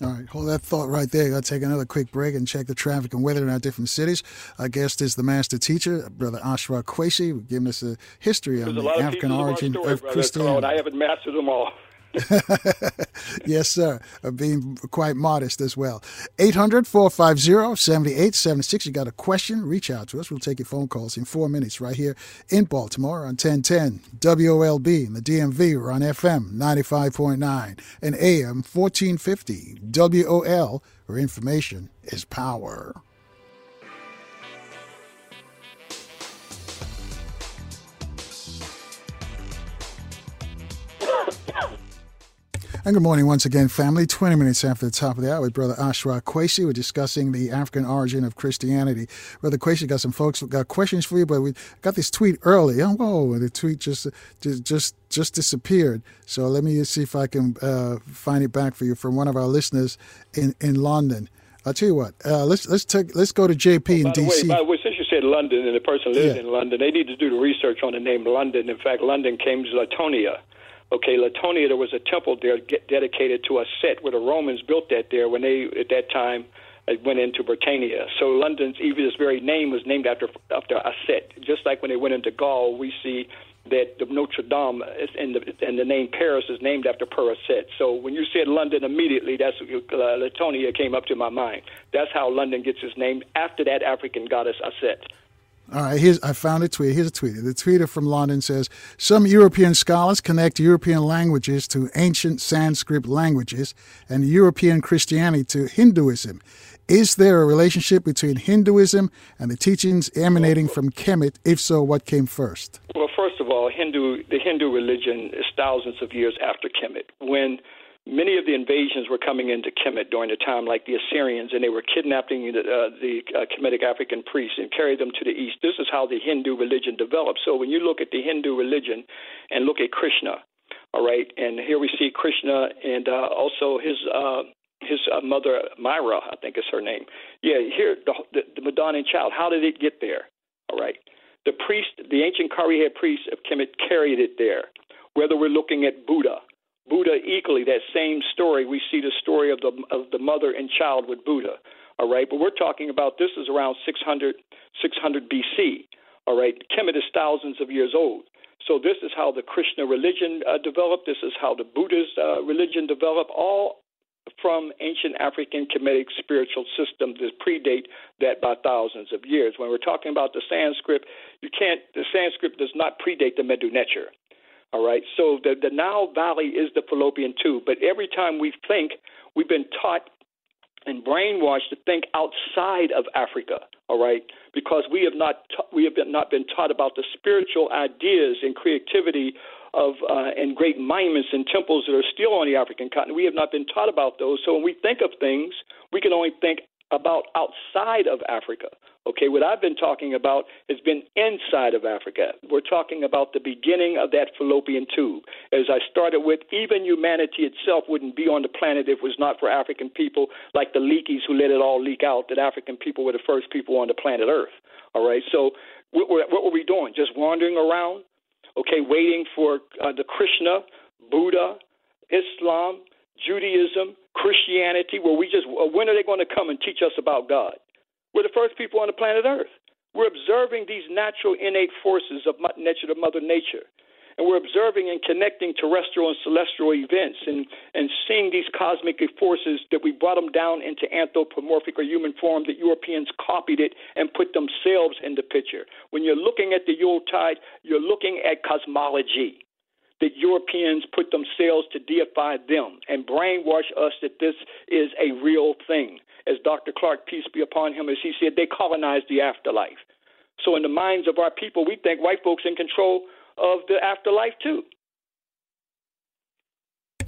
All right, hold that thought right there. Got to take another quick break and check the traffic and weather in our different cities. Our guest is the master we're Brother Ashra Kwesi, giving us a history There's on the African origin story, of Christianity. I haven't mastered them all. yes, sir. Being quite modest as well. 800 450 7876. You got a question? Reach out to us. We'll take your phone calls in four minutes right here in Baltimore on 1010 WOLB in the DMV. We're on FM 95.9 and AM 1450 WOL, where information is power. And good morning once again, family. 20 minutes after the top of the hour with Brother Ashra Kwesi. We're discussing the African origin of Christianity. Brother Kwesi got some folks got questions for you, but we got this tweet early. Oh, whoa, the tweet just just just, just disappeared. So let me see if I can uh, find it back for you from one of our listeners in, in London. I'll tell you what. Uh, let's let's take let's go to JP oh, in DC. Way, by the way, since you said London and the person lives yeah. in London, they need to do the research on the name London. In fact, London came to Latonia Okay, Latonia, there was a temple there dedicated to a set where the Romans built that there when they, at that time, uh, went into Britannia. So London's even its very name was named after after a set. Just like when they went into Gaul, we see that the Notre Dame and the, and the name Paris is named after Paraset. So when you said London, immediately that's uh, Latonia came up to my mind. That's how London gets its name after that African goddess Aset. All right, here's I found a tweet. Here's a tweet. The tweeter from London says some European scholars connect European languages to ancient Sanskrit languages and European Christianity to Hinduism. Is there a relationship between Hinduism and the teachings emanating from Kemet? If so, what came first? Well, first of all, Hindu the Hindu religion is thousands of years after Kemet. When many of the invasions were coming into Kemet during the time, like the Assyrians, and they were kidnapping the, uh, the uh, Kemetic African priests and carried them to the east. This is how the Hindu religion developed. So when you look at the Hindu religion and look at Krishna, all right, and here we see Krishna and uh, also his. Uh, his uh, mother Myra, I think is her name. Yeah, here the, the, the Madonna child. How did it get there? All right, the priest, the ancient Kari head priests of Kemet carried it there. Whether we're looking at Buddha, Buddha equally, that same story, we see the story of the of the mother and child with Buddha. All right, but we're talking about this is around 600 600 BC. All right, Kemet is thousands of years old. So this is how the Krishna religion uh, developed. This is how the Buddhist uh, religion developed. All from ancient African Kemetic spiritual systems that predate that by thousands of years. When we're talking about the Sanskrit, you can't. The Sanskrit does not predate the Medu Neter. All right. So the, the Nile Valley is the fallopian tube. But every time we think, we've been taught and brainwashed to think outside of Africa. All right, because we have not ta- we have been, not been taught about the spiritual ideas and creativity of uh, and great monuments and temples that are still on the African continent. We have not been taught about those. So when we think of things, we can only think about outside of Africa. Okay, what I've been talking about has been inside of Africa. We're talking about the beginning of that fallopian tube. As I started with, even humanity itself wouldn't be on the planet if it was not for African people like the Leakeys who let it all leak out that African people were the first people on the planet Earth. All right, so what were, what were we doing? Just wandering around? Okay, waiting for uh, the Krishna, Buddha, Islam, Judaism, Christianity, where we just, when are they going to come and teach us about God? We're the first people on the planet Earth. We're observing these natural innate forces of nature, of Mother Nature. And we're observing and connecting terrestrial and celestial events and, and seeing these cosmic forces that we brought them down into anthropomorphic or human form that Europeans copied it and put themselves in the picture. When you're looking at the Yuletide, you're looking at cosmology that Europeans put themselves to deify them and brainwash us that this is a real thing as Dr. Clarke, peace be upon him, as he said, they colonized the afterlife. So in the minds of our people, we think white folks in control of the afterlife too.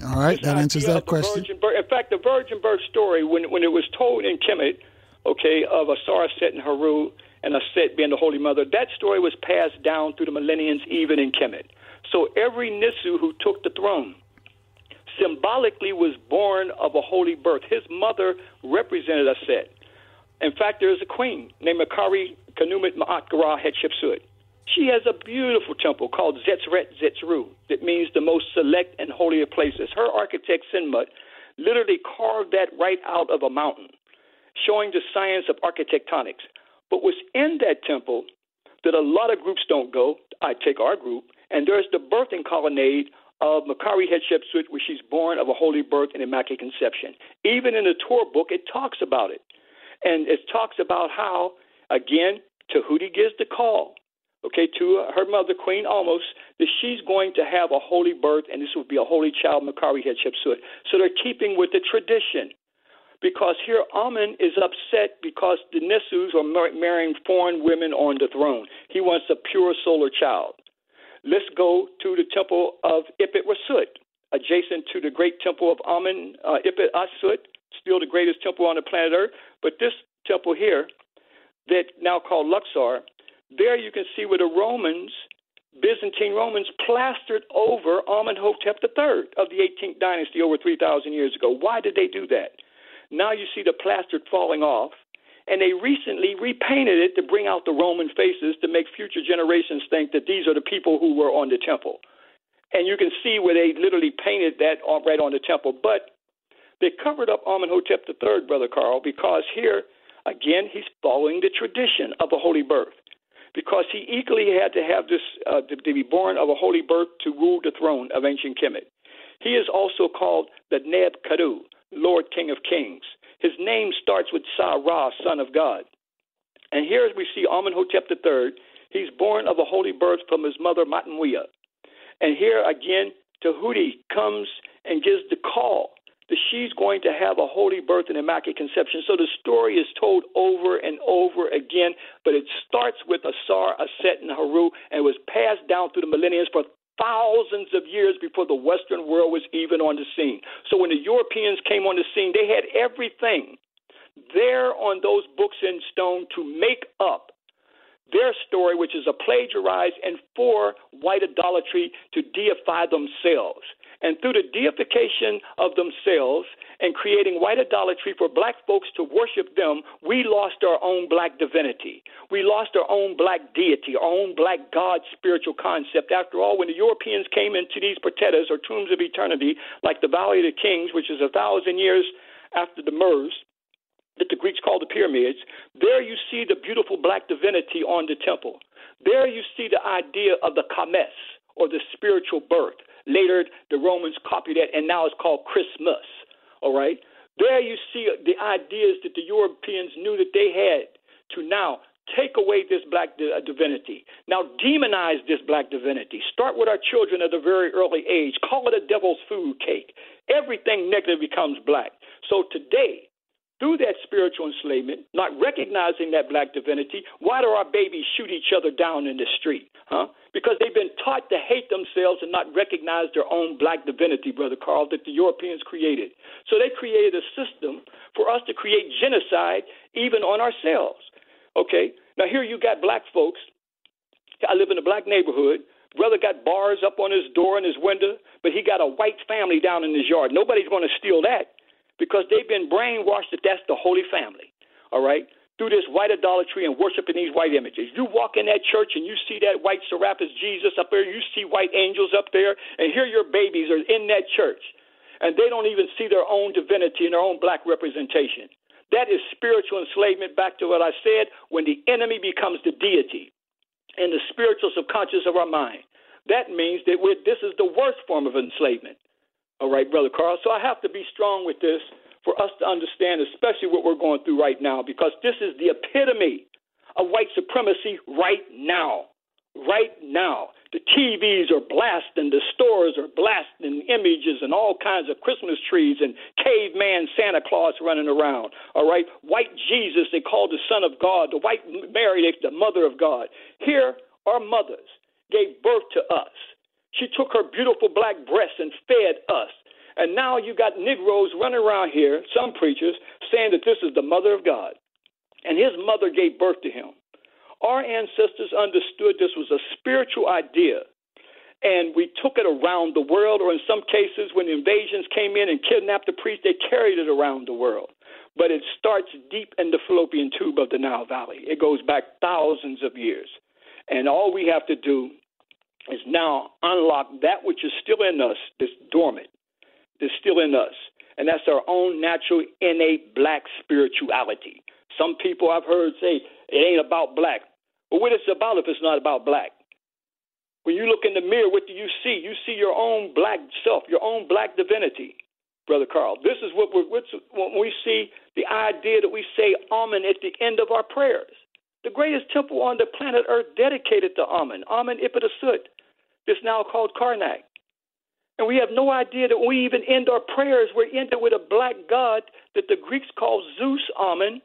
All right, that answers that question. Birth. In fact, the virgin birth story, when when it was told in Kemet, okay, of Asar, Set, and Haru, and Aset being the Holy Mother, that story was passed down through the millenniums, even in Kemet. So every Nisu who took the throne symbolically was born of a holy birth. His mother represented Aset. In fact, there is a queen named Akari Kanumit Ma'at Gara Hatshepsut. She has a beautiful temple called Zetzret Zetzru that means the most select and holier places. Her architect, Senmut, literally carved that right out of a mountain, showing the science of architectonics. But what's in that temple that a lot of groups don't go, I take our group, and there's the birthing colonnade of Makari Hatshepsut, where she's born of a holy birth and immaculate conception. Even in the Torah book, it talks about it. And it talks about how, again, Tahuti gives the call, okay, to her mother, Queen Ahmose, that she's going to have a holy birth, and this will be a holy child, Makari Hatshepsut. So they're keeping with the tradition because here Amun is upset because the Nisus are marrying foreign women on the throne. He wants a pure solar child. Let's go to the temple of Ipit Rasut, adjacent to the great temple of Amun uh, Ipit Asut, still the greatest temple on the planet Earth. But this temple here, that now called Luxor, there you can see where the Romans, Byzantine Romans, plastered over Amenhotep III of the 18th dynasty over 3,000 years ago. Why did they do that? Now you see the plaster falling off, and they recently repainted it to bring out the Roman faces to make future generations think that these are the people who were on the temple. And you can see where they literally painted that right on the temple. But they covered up Amenhotep III, Brother Carl, because here, again, he's following the tradition of a holy birth. Because he equally had to have this, uh, to, be born of a holy birth to rule the throne of ancient Kemet. He is also called the Neb Kadu, Lord King of Kings. His name starts with Sa Ra, Son of God. And here we see Amenhotep III. He's born of a holy birth from his mother Mutemwiya. And here again, Tahuti comes and gives the call that she's going to have a holy birth and immaculate conception. So the story is told over and over again, but it starts with Asar, Aset, and Haru, and was passed down through the millennia for thousands of years before the Western world was even on the scene. So when the Europeans came on the scene, they had everything there on those books in stone to make up their story, which is a plagiarized and for white idolatry to deify themselves. And through the deification of themselves and creating white idolatry for black folks to worship them, we lost our own black divinity. We lost our own black deity, our own black God spiritual concept. After all, when the Europeans came into these patetas or tombs of eternity, like the Valley of the Kings, which is a thousand years after the Mers, that the Greeks called the pyramids, there you see the beautiful black divinity on the temple. There you see the idea of the kames, or the spiritual birth. Later, the Romans copied that, and now it's called Christmas. All right? There you see the ideas that the Europeans knew that they had to now take away this black uh, divinity. Now demonize this black divinity. Start with our children at a very early age. Call it a devil's food cake. Everything negative becomes black. So today, through that spiritual enslavement, not recognizing that black divinity, why do our babies shoot each other down in the street? Huh? Because they've been taught to hate themselves and not recognize their own black divinity, Brother Carl, that the Europeans created. So they created a system for us to create genocide even on ourselves. Okay? Now, here you got black folks. I live in a black neighborhood. Brother got bars up on his door and his window, but he got a white family down in his yard. Nobody's going to steal that because they've been brainwashed that that's the Holy Family, all right, through this white idolatry and worshiping these white images. You walk in that church and you see that white Serapis Jesus up there, you see white angels up there, and here your babies are in that church, and they don't even see their own divinity and their own black representation. That is spiritual enslavement, back to what I said, when the enemy becomes the deity in the spiritual subconscious of our mind. That means that this is the worst form of enslavement. All right, Brother Carl. So I have to be strong with this for us to understand, especially what we're going through right now, because this is the epitome of white supremacy right now. Right now. The TVs are blasting, the stores are blasting images and all kinds of Christmas trees and caveman Santa Claus running around. All right? White Jesus, they call the Son of God. The white Mary, the Mother of God. Here, our mothers gave birth to us. She took her beautiful black breasts and fed us. And now you got Negroes running around here, some preachers, saying that this is the mother of God. and his mother gave birth to him. Our ancestors understood this was a spiritual idea, and we took it around the world, or in some cases, when invasions came in and kidnapped the priest, they carried it around the world. But it starts deep in the fallopian tube of the Nile Valley. It goes back thousands of years. And all we have to do is now unlock that which is still in us, that's dormant, that's still in us. And that's our own natural, innate black spirituality. Some people I've heard say it ain't about black. But what it's about if it's not about black? When you look in the mirror, what do you see? You see your own black self, your own black divinity, Brother Carl. This is what we're, when we see the idea that we say Amen at the end of our prayers. The greatest temple on the planet Earth dedicated to Amen, Amen Ipidasut, this now called Karnak. And we have no idea that we even end our prayers, we're ended with a black god that the Greeks called Zeus Amen,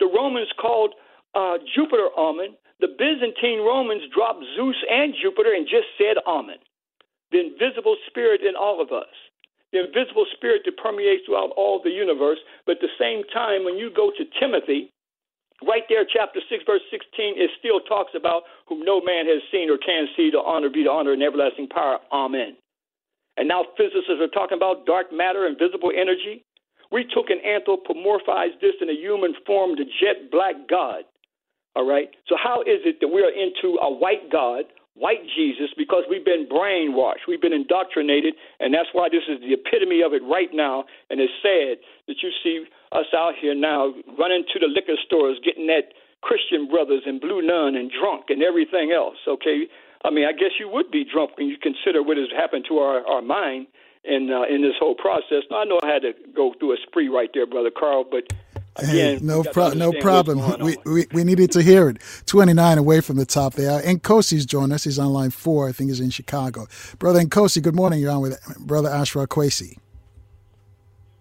the Romans called uh, Jupiter Amen, the Byzantine Romans dropped Zeus and Jupiter and just said Amen. The invisible spirit in all of us. The invisible spirit that permeates throughout all the universe. But at the same time, when you go to Timothy, right there, chapter 6, verse 16, it still talks about whom no man has seen or can see, the honor be the honor and everlasting power. Amen. And now physicists are talking about dark matter and visible energy. We took and anthropomorphized this in a human form, the jet black God. All right. So how is it that we are into a white God, white Jesus, because we've been brainwashed, we've been indoctrinated, and that's why this is the epitome of it right now. And it's sad that you see us out here now running to the liquor stores, getting that Christian brothers and blue nun and drunk and everything else. Okay. I mean, I guess you would be drunk when you consider what has happened to our, our mind in uh, in this whole process. Now, I know I had to go through a spree right there, brother Carl, but Hey, no, pro- no problem. We, we, we needed to hear it. 29 away from the top there. Nkosi's joined us. He's on line four. I think he's in Chicago. Brother Nkosi, good morning. You're on with Brother Ashra Kwesi.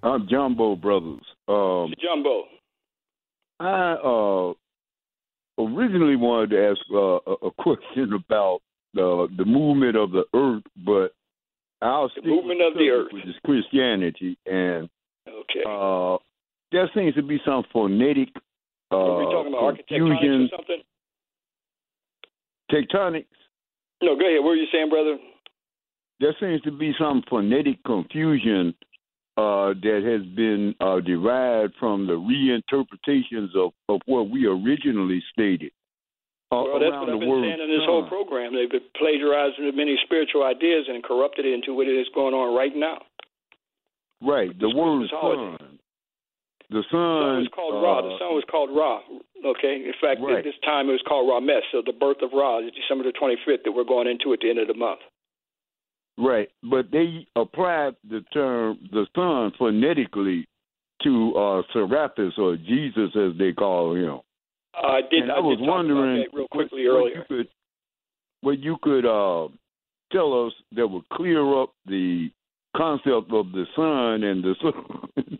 I'm Jumbo Brothers. Um, Jumbo. I uh, originally wanted to ask uh, a question about the the movement of the earth, but I'll the movement of the earth, which is Christianity, and okay. Uh, there seems to be some phonetic uh, Are we talking about confusion. or something? Tectonics. No, go ahead. What were you saying, brother? There seems to be some phonetic confusion uh, that has been uh, derived from the reinterpretations of, of what we originally stated. Uh, well, that's what I've been saying in this whole program. They've been plagiarizing many spiritual ideas and corrupted it into what it is going on right now. Right. The word son the sun, the sun was called uh, Ra. The sun was called Ra. Okay. In fact, right. at this time it was called Ra Mes. So the birth of Ra is December the 25th that we're going into at the end of the month. Right, but they applied the term the sun phonetically to uh, Serapis or Jesus, as they call him. Uh, I did. And I, I was wondering real quickly what, earlier. What you could, what you could uh, tell us that would clear up the concept of the sun and the sun.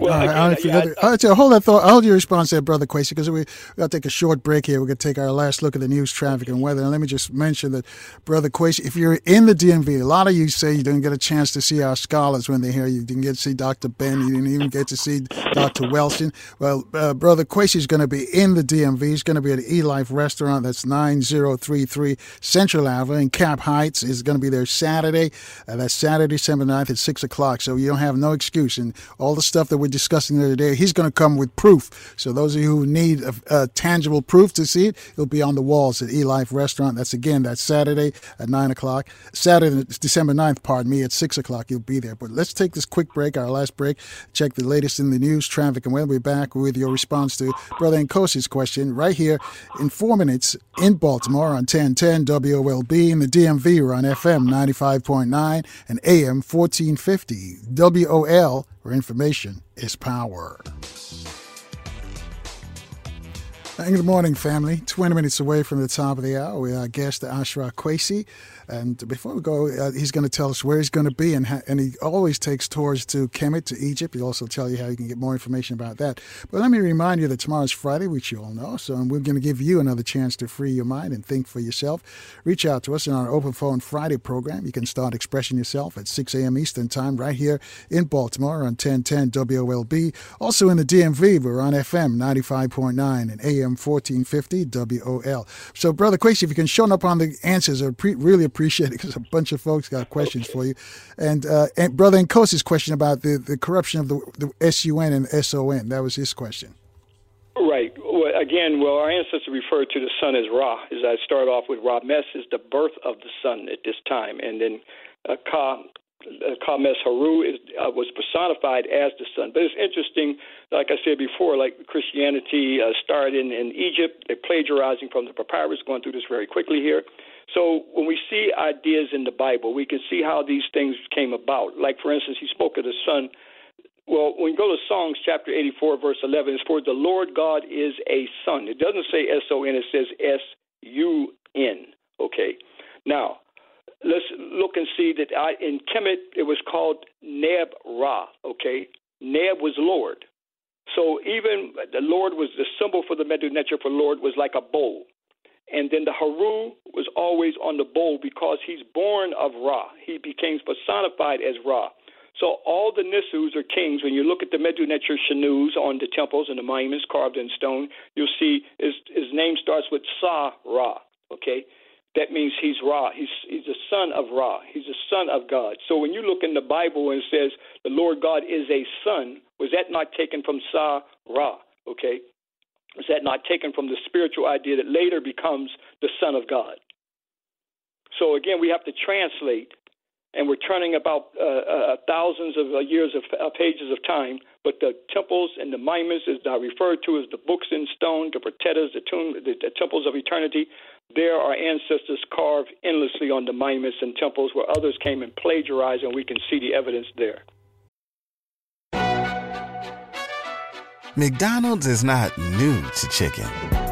Well, right, again, right, yeah, right, so hold that thought. Hold your response there, Brother Kwesi, because we, we got to take a short break here. We're going to take our last look at the news, traffic, and weather. And let me just mention that, Brother Kwesi, if you're in the DMV, a lot of you say you didn't get a chance to see our scholars when they're here. You didn't get to see Dr. Ben. You didn't even get to see Dr. Welsing. Well, uh, Brother Kwesi is going to be in the DMV. He's going to be at E Life Restaurant. That's 9033 Central Avenue in Cap Heights. He's going to be there Saturday. Uh, that's Saturday, December 9th at 6 o'clock. So you don't have no excuse. And all the stuff that we're discussing the other day, he's going to come with proof. So those of you who need a, a tangible proof to see it, it'll be on the walls at E Life Restaurant. That's again, that's Saturday at 9 o'clock. Saturday, December 9th, pardon me, at 6 o'clock. You'll be there. But let's take this quick break, our last break, check the latest in the news, traffic, and we'll be back with your response to Brother Nkosi's question right here in four minutes in Baltimore on 1010 WOLB in the DMV. We're on FM 95.9 and AM 1450. WOL, where information is power. Good morning, family. 20 minutes away from the top of the hour with our guest, Ashra Kwesi. And before we go, uh, he's going to tell us where he's going to be, and ha- and he always takes tours to Kemet, to Egypt. He'll also tell you how you can get more information about that. But let me remind you that tomorrow's Friday, which you all know. So we're going to give you another chance to free your mind and think for yourself. Reach out to us in our Open Phone Friday program. You can start expressing yourself at 6 a.m. Eastern Time right here in Baltimore on 1010 WOLB. Also in the DMV, we're on FM 95.9 and AM 1450 WOL. So, Brother Kwesi, if you can show up on the answers, I'd pre- really appreciate it because a bunch of folks got questions okay. for you. And, uh, and Brother Nkosi's question about the, the corruption of the, the SUN and SON, that was his question. Right. Well, again, well, our ancestors referred to the sun as Ra. As I start off with Ra Mes is the birth of the sun at this time, and then uh, Ka Kames Haru is, uh, was personified as the sun. But it's interesting, like I said before, like Christianity uh, started in, in Egypt. They're plagiarizing from the papyrus, going through this very quickly here. So when we see ideas in the Bible, we can see how these things came about. Like, for instance, he spoke of the sun. Well, when you go to Songs chapter 84, verse 11, it's for the Lord God is a sun. It doesn't say S O N, it says S U N. Okay. Now, let's look and see that I, in Kemet it was called Neb Ra. Okay, Neb was Lord. So even the Lord was the symbol for the Medu Neter for Lord was like a bowl. And then the Haru was always on the bowl because he's born of Ra. He became personified as Ra. So all the Nisus are kings, when you look at the Medu Neter Shanus on the temples and the monuments carved in stone, you'll see his, his name starts with Sa Ra. Okay, that means he's Ra. He's he's a son of Ra. He's a son of God. So when you look in the Bible and says the Lord God is a son, was that not taken from Sa Ra? Okay, was that not taken from the spiritual idea that later becomes the Son of God? So again, we have to translate, and we're turning about uh, uh, thousands of uh, years of uh, pages of time. But the temples and the monuments, as I referred to as the books in stone, the pratetas, the tomb, the, the temples of eternity, there, our ancestors carved endlessly on the monuments and temples where others came and plagiarized, and we can see the evidence there. McDonald's is not new to chicken.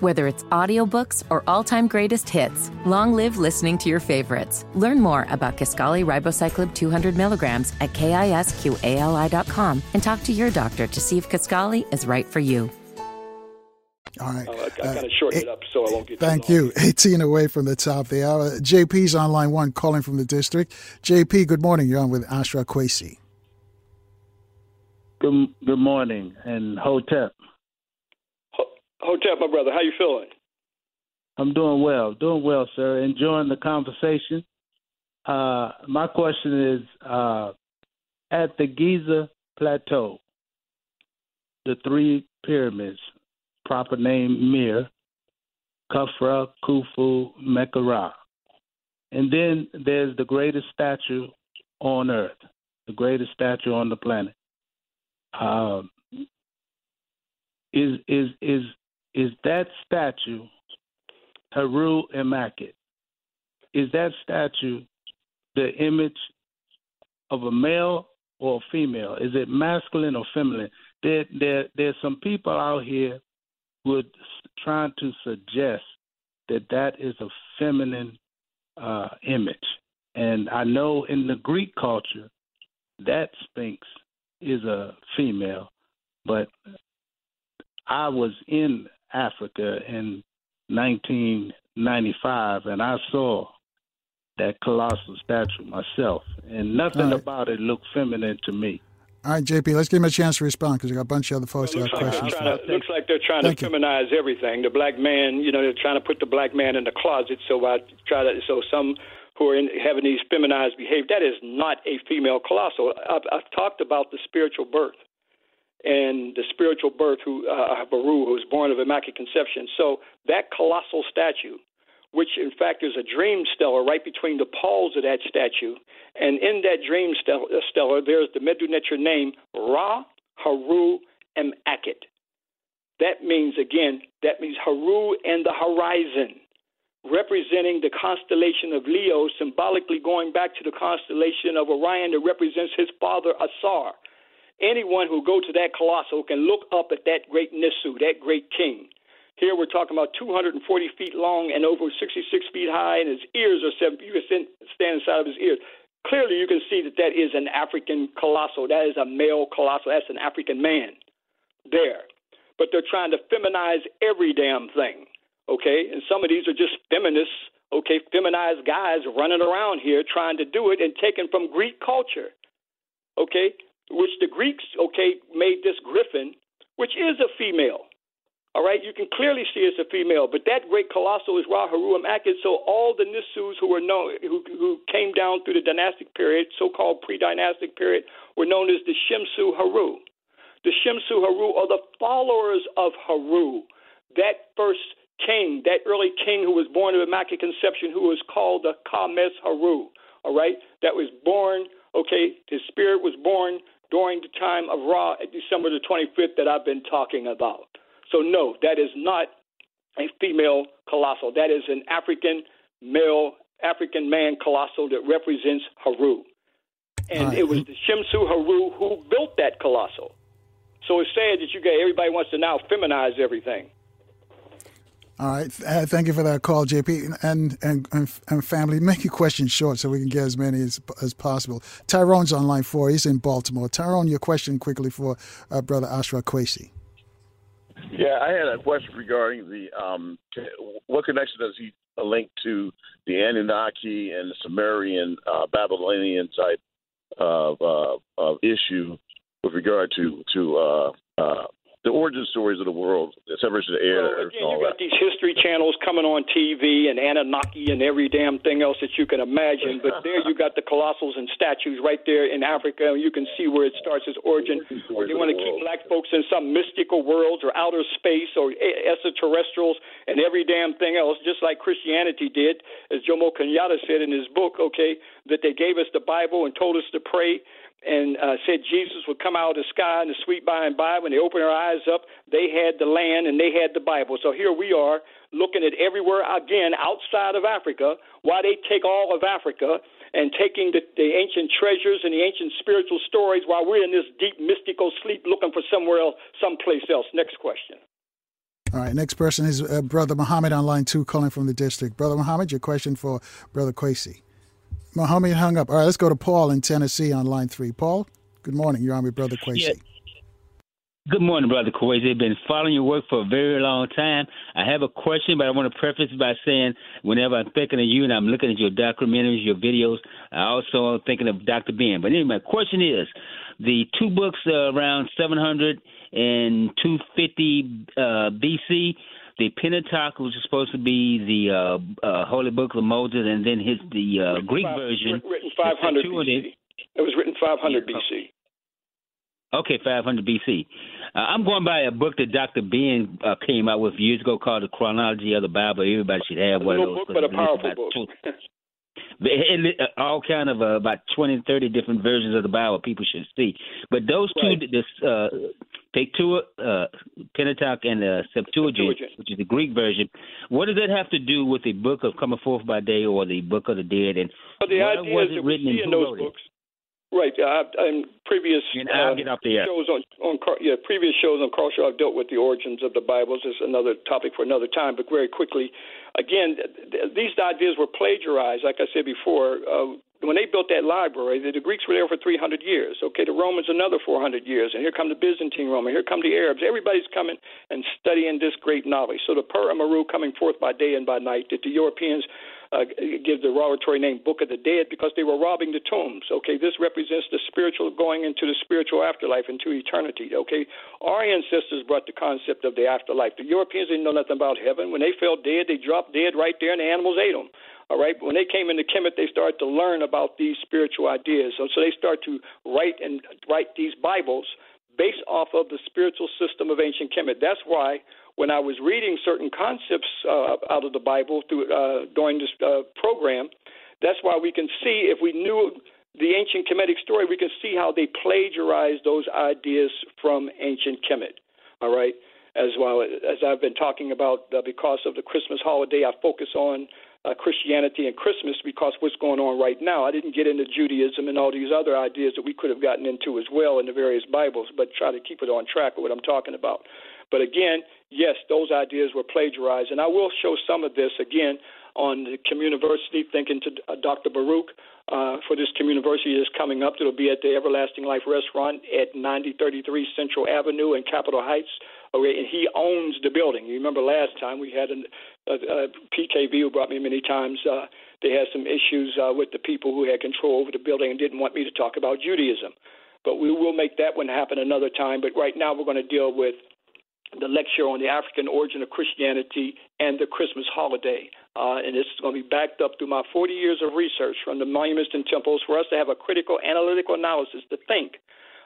Whether it's audiobooks or all-time greatest hits, long live listening to your favorites. Learn more about Kisqali Ribociclib 200 milligrams at kisqali.com and talk to your doctor to see if Kisqali is right for you. All right. I, I kind of uh, shorten it up so I won't get. Thank you. 18 away from the top there. Uh, JP's on line one, calling from the district. JP, good morning. You're on with Ashra Kwesi. Good, good morning, and Hotep. Hotep, my brother, how you feeling? I'm doing well, doing well, sir. Enjoying the conversation. Uh, my question is uh, at the Giza Plateau, the three pyramids, proper name Mir, Khafra, Khufu, Menkaure. And then there's the greatest statue on earth, the greatest statue on the planet. Um, is is is is that statue Haru Immaculate? Is that statue the image of a male or a female? Is it masculine or feminine? There, there, there's some people out here would trying to suggest that that is a feminine uh, image. And I know in the Greek culture, that Sphinx is a female, but I was in Africa in 1995 and I saw that colossal statue myself, and nothing right. about it looked feminine to me. All right, JP, let's give him a chance to respond because we got a bunch of other folks well, who have like questions. To, looks like they're trying Thank to you. feminize everything. The black man, you know, they're trying to put the black man in the closet. So I try to. So some who are in, having these feminized behavior, that is not a female colossal. I've, I've talked about the spiritual birth and the spiritual birth who uh, Baru, who was born of immaculate conception. So that colossal statue which in fact is a dream stela right between the poles of that statue. And in that dream stela, there's the Medu Neter name, Ra, Haru, Akhet. That means, again, that means Haru and the horizon, representing the constellation of Leo, symbolically going back to the constellation of Orion that represents his father, Asar. Anyone who go to that colossal can look up at that great Nisu, that great king. Here we're talking about 240 feet long and over 66 feet high, and his ears are seven. You can stand inside of his ears. Clearly, you can see that that is an African colossal. That is a male colossal. That's an African man there. But they're trying to feminize every damn thing. Okay, and some of these are just feminists. Okay, feminized guys running around here trying to do it and taken from Greek culture. Okay, which the Greeks okay made this griffin, which is a female. All right, you can clearly see it's a female, but that great colossal is Ra Haruam Akhet. So all the Nisus who were known, who, who came down through the dynastic period, so-called pre-dynastic period, were known as the Shemsu Haru. The Shemsu Haru are the followers of Haru, that first king, that early king who was born of Immaculate Conception, who was called the Kames Haru. All right, that was born. Okay, his spirit was born during the time of Ra at December the 25th that I've been talking about. So, no, that is not a female colossal. That is an African male, African man colossal that represents Haru. And right. it was the Shemsu Haru who built that colossal. So it's sad that you get everybody wants to now feminize everything. All right. Uh, thank you for that call, JP. And, and, and, and, family, make your questions short so we can get as many as, as possible. Tyrone's on line four. He's in Baltimore. Tyrone, your question quickly for uh, Brother Ashra Kwesi. Yeah, I had a question regarding the um, what connection does he link to the Anunnaki and the Sumerian uh, Babylonian type of, uh, of issue with regard to to uh, uh the origin stories of the world, the separation of the air. Well, again, you got that. these history channels coming on TV and Anunnaki and every damn thing else that you can imagine. But there you got the colossals and statues right there in Africa, and you can see where it starts its origin. They want to keep black folks in some mystical worlds or outer space or extraterrestrials and every damn thing else, just like Christianity did, as Jomo Kenyatta said in his book. Okay, that they gave us the Bible and told us to pray and uh, said Jesus would come out of the sky in the sweet by and by. When they opened their eyes up, they had the land and they had the Bible. So here we are looking at everywhere again outside of Africa. Why they take all of Africa and taking the, the ancient treasures and the ancient spiritual stories while we're in this deep mystical sleep looking for somewhere else, someplace else. Next question. All right, next person is uh, Brother Muhammad on line two, calling from the district. Brother Muhammad, your question for Brother Kwesi. Mohammed hung up. All right, let's go to Paul in Tennessee on line three. Paul, good morning. You're on with Brother Kwesi. Yeah. Good morning, Brother Kwesi. I've been following your work for a very long time. I have a question, but I want to preface by saying whenever I'm thinking of you and I'm looking at your documentaries, your videos, I also am thinking of Dr. Ben. But anyway, my question is the two books uh, around 700 and 250 uh, BC the Pentateuch, which is supposed to be the uh, uh, Holy Book of Moses, and then his the uh, Greek five, version. Written 500 BC. It was written 500 BC. Okay, 500 BC. Uh, I'm going by a book that Dr. Ben uh, came out with years ago called The Chronology of the Bible. Everybody should have one of those. book, but a powerful book. Uh, all kind of uh, about 20, 30 different versions of the Bible people should see. But those right. two, this uh, take two, uh, Pentateuch and the Septuagint, Septuagint, which is the Greek version. What does that have to do with the Book of Coming Forth by Day or the Book of the Dead? And well, the idea was it written in those books? It? Right. Uh, in previous you uh, get up there. shows on, on yeah previous shows on culture, I've dealt with the origins of the Bibles. It's another topic for another time. But very quickly, again, th- these ideas were plagiarized. Like I said before, uh, when they built that library, the, the Greeks were there for 300 years. Okay, the Romans another 400 years, and here come the Byzantine Roman. Here come the Arabs. Everybody's coming and studying this great knowledge. So the Per Amaru coming forth by day and by night. That the Europeans uh, give the oratory name Book of the Dead because they were robbing the tombs. Okay, this represents the spiritual going into the spiritual afterlife, into eternity. Okay, our ancestors brought the concept of the afterlife. The Europeans didn't know nothing about heaven. When they fell dead, they dropped dead right there, and the animals ate them. All right. When they came into Kemet, they started to learn about these spiritual ideas. So, so they start to write and write these Bibles based off of the spiritual system of ancient Kemet. That's why when I was reading certain concepts uh, out of the Bible through uh, during this uh, program. That's why we can see if we knew the ancient Kemetic story, we can see how they plagiarized those ideas from ancient Kemet. All right, as well as I've been talking about, uh, because of the Christmas holiday, I focus on uh, Christianity and Christmas because what's going on right now. I didn't get into Judaism and all these other ideas that we could have gotten into as well in the various Bibles, but try to keep it on track of what I'm talking about. But again, yes, those ideas were plagiarized, and I will show some of this again on the Communiversity, thinking to uh, Dr. Baruch uh, for this Communiversity is coming up. It'll be at the Everlasting Life Restaurant at 9033 Central Avenue in Capitol Heights. Okay, and he owns the building. You remember last time we had an, a, a PKB who brought me many times. Uh, they had some issues uh, with the people who had control over the building and didn't want me to talk about Judaism. But we will make that one happen another time. But right now we're going to deal with the lecture on the African origin of Christianity and the Christmas holiday. Uh, and this is going to be backed up through my 40 years of research from the monuments and temples for us to have a critical analytical analysis to think.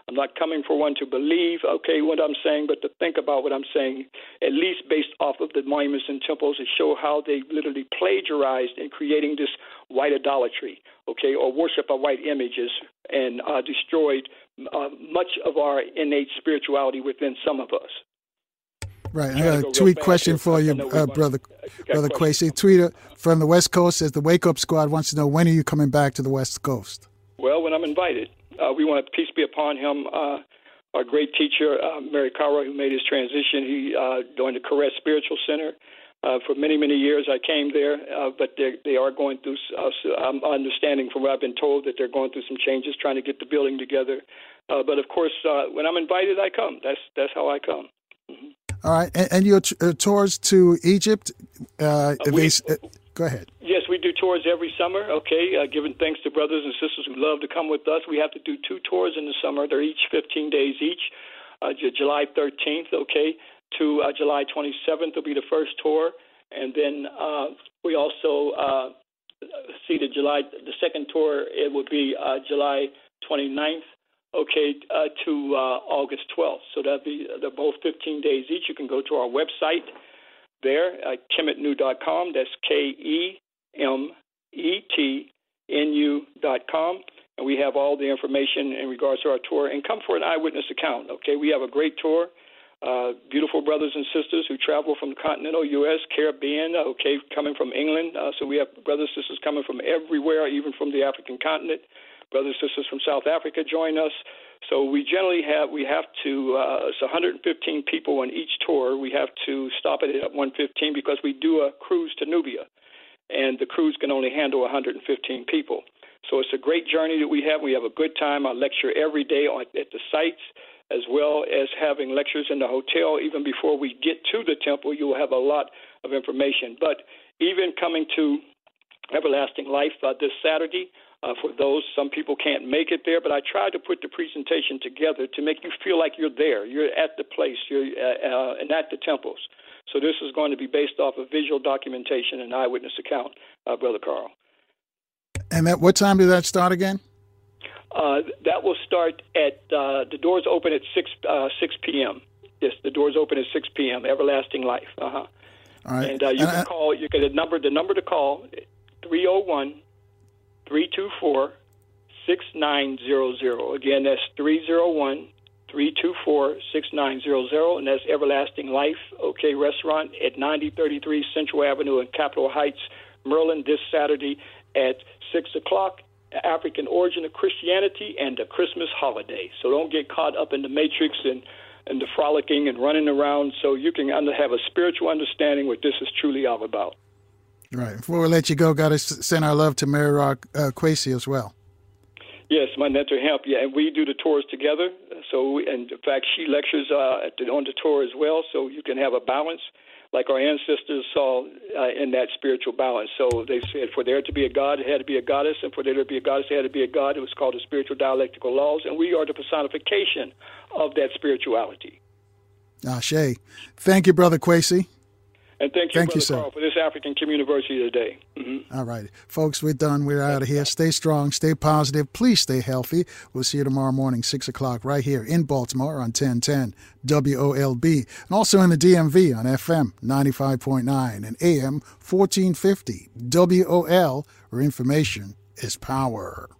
I'm not coming for one to believe, okay, what I'm saying, but to think about what I'm saying, at least based off of the monuments and temples to show how they literally plagiarized in creating this white idolatry, okay, or worship of white images and uh, destroyed uh, much of our innate spirituality within some of us. Right. I got a tweet question for you, uh, brother, brother Kwesi. Tweeter from the West Coast says the Wake Up Squad wants to know when are you coming back to the West Coast? Well, when I'm invited. Uh, we want peace be upon him. Uh, our great teacher, uh, Mary Kara, who made his transition. He uh, joined the Caress Spiritual Center. Uh, for many, many years, I came there, uh, but they are going through. Uh, I'm understanding from what I've been told that they're going through some changes, trying to get the building together. Uh, but of course, uh, when I'm invited, I come. That's that's how I come. Mm-hmm. All right, and, and your t- uh, tours to Egypt. Uh, uh we, uh, go ahead. Yes, we do tours every summer. Okay, uh, giving thanks to brothers and sisters who love to come with us. We have to do two tours in the summer. They're each 15 days each. July 13th, okay, to July 27th will be the first tour, and then we also see the July the second tour. It will be July 29th okay, uh, to uh, August 12th. So that'll be they're both 15 days each. You can go to our website there at kemetnu.com. That's K E M E T N U.com. And we have all the information in regards to our tour. And come for an eyewitness account, okay? We have a great tour. Uh, beautiful brothers and sisters who travel from the continental U.S., Caribbean, okay, coming from England. Uh, so we have brothers and sisters coming from everywhere, even from the African continent brothers and sisters from South Africa join us. So we generally have we have to uh, it's 115 people on each tour. We have to stop it at 115 because we do a cruise to Nubia, and the cruise can only handle 115 people. So it's a great journey that we have. We have a good time. I lecture every day on, at the sites, as well as having lectures in the hotel. Even before we get to the temple, you will have a lot of information. But even coming to Everlasting Life uh, this Saturday, uh, for those. Some people can't make it there, but I tried to put the presentation together to make you feel like you're there. You're at the place. You're uh, uh, and at the temples. So this is going to be based off of visual documentation and eyewitness account, uh, Brother Carl. And at what time does that start again? Uh, that will start at uh, the doors open at six uh, six p.m. Yes, the doors open at six p.m. Everlasting Life. Uh huh. All right. And uh, you can call. You get a number. The number to call three zero oh one 324 6900. Again, that's 301 324 6900, and that's Everlasting Life, OK Restaurant at 9033 Central Avenue in Capitol Heights, Maryland, this Saturday at 6 o'clock. African origin of Christianity and the Christmas holiday. So don't get caught up in the matrix and, and the frolicking and running around so you can have a spiritual understanding what this is truly all about. Right. Before we let you go, got to send our love to Mary Rock uh, Kwesi as well. Yes, my mentor Hemp. Yeah, and we do the tours together. So, and in fact, she lectures uh, the, on the tour as well. So you can have a balance, like our ancestors saw uh, in that spiritual balance. So they said, for there to be a god, it had to be a goddess, and for there to be a goddess, it had to be a god. It was called the spiritual dialectical laws, and we are the personification of that spirituality. Ashe. Thank you, brother Kwesi. And thank you, thank Brother you, Carl, for this African Community today. Mm-hmm. All right. Folks, we're done. We're out of here. Stay strong, stay positive. Please stay healthy. We'll see you tomorrow morning, 6 o'clock, right here in Baltimore on 1010 WOLB. And also in the DMV on FM 95.9 and AM 1450 WOL, where information is power.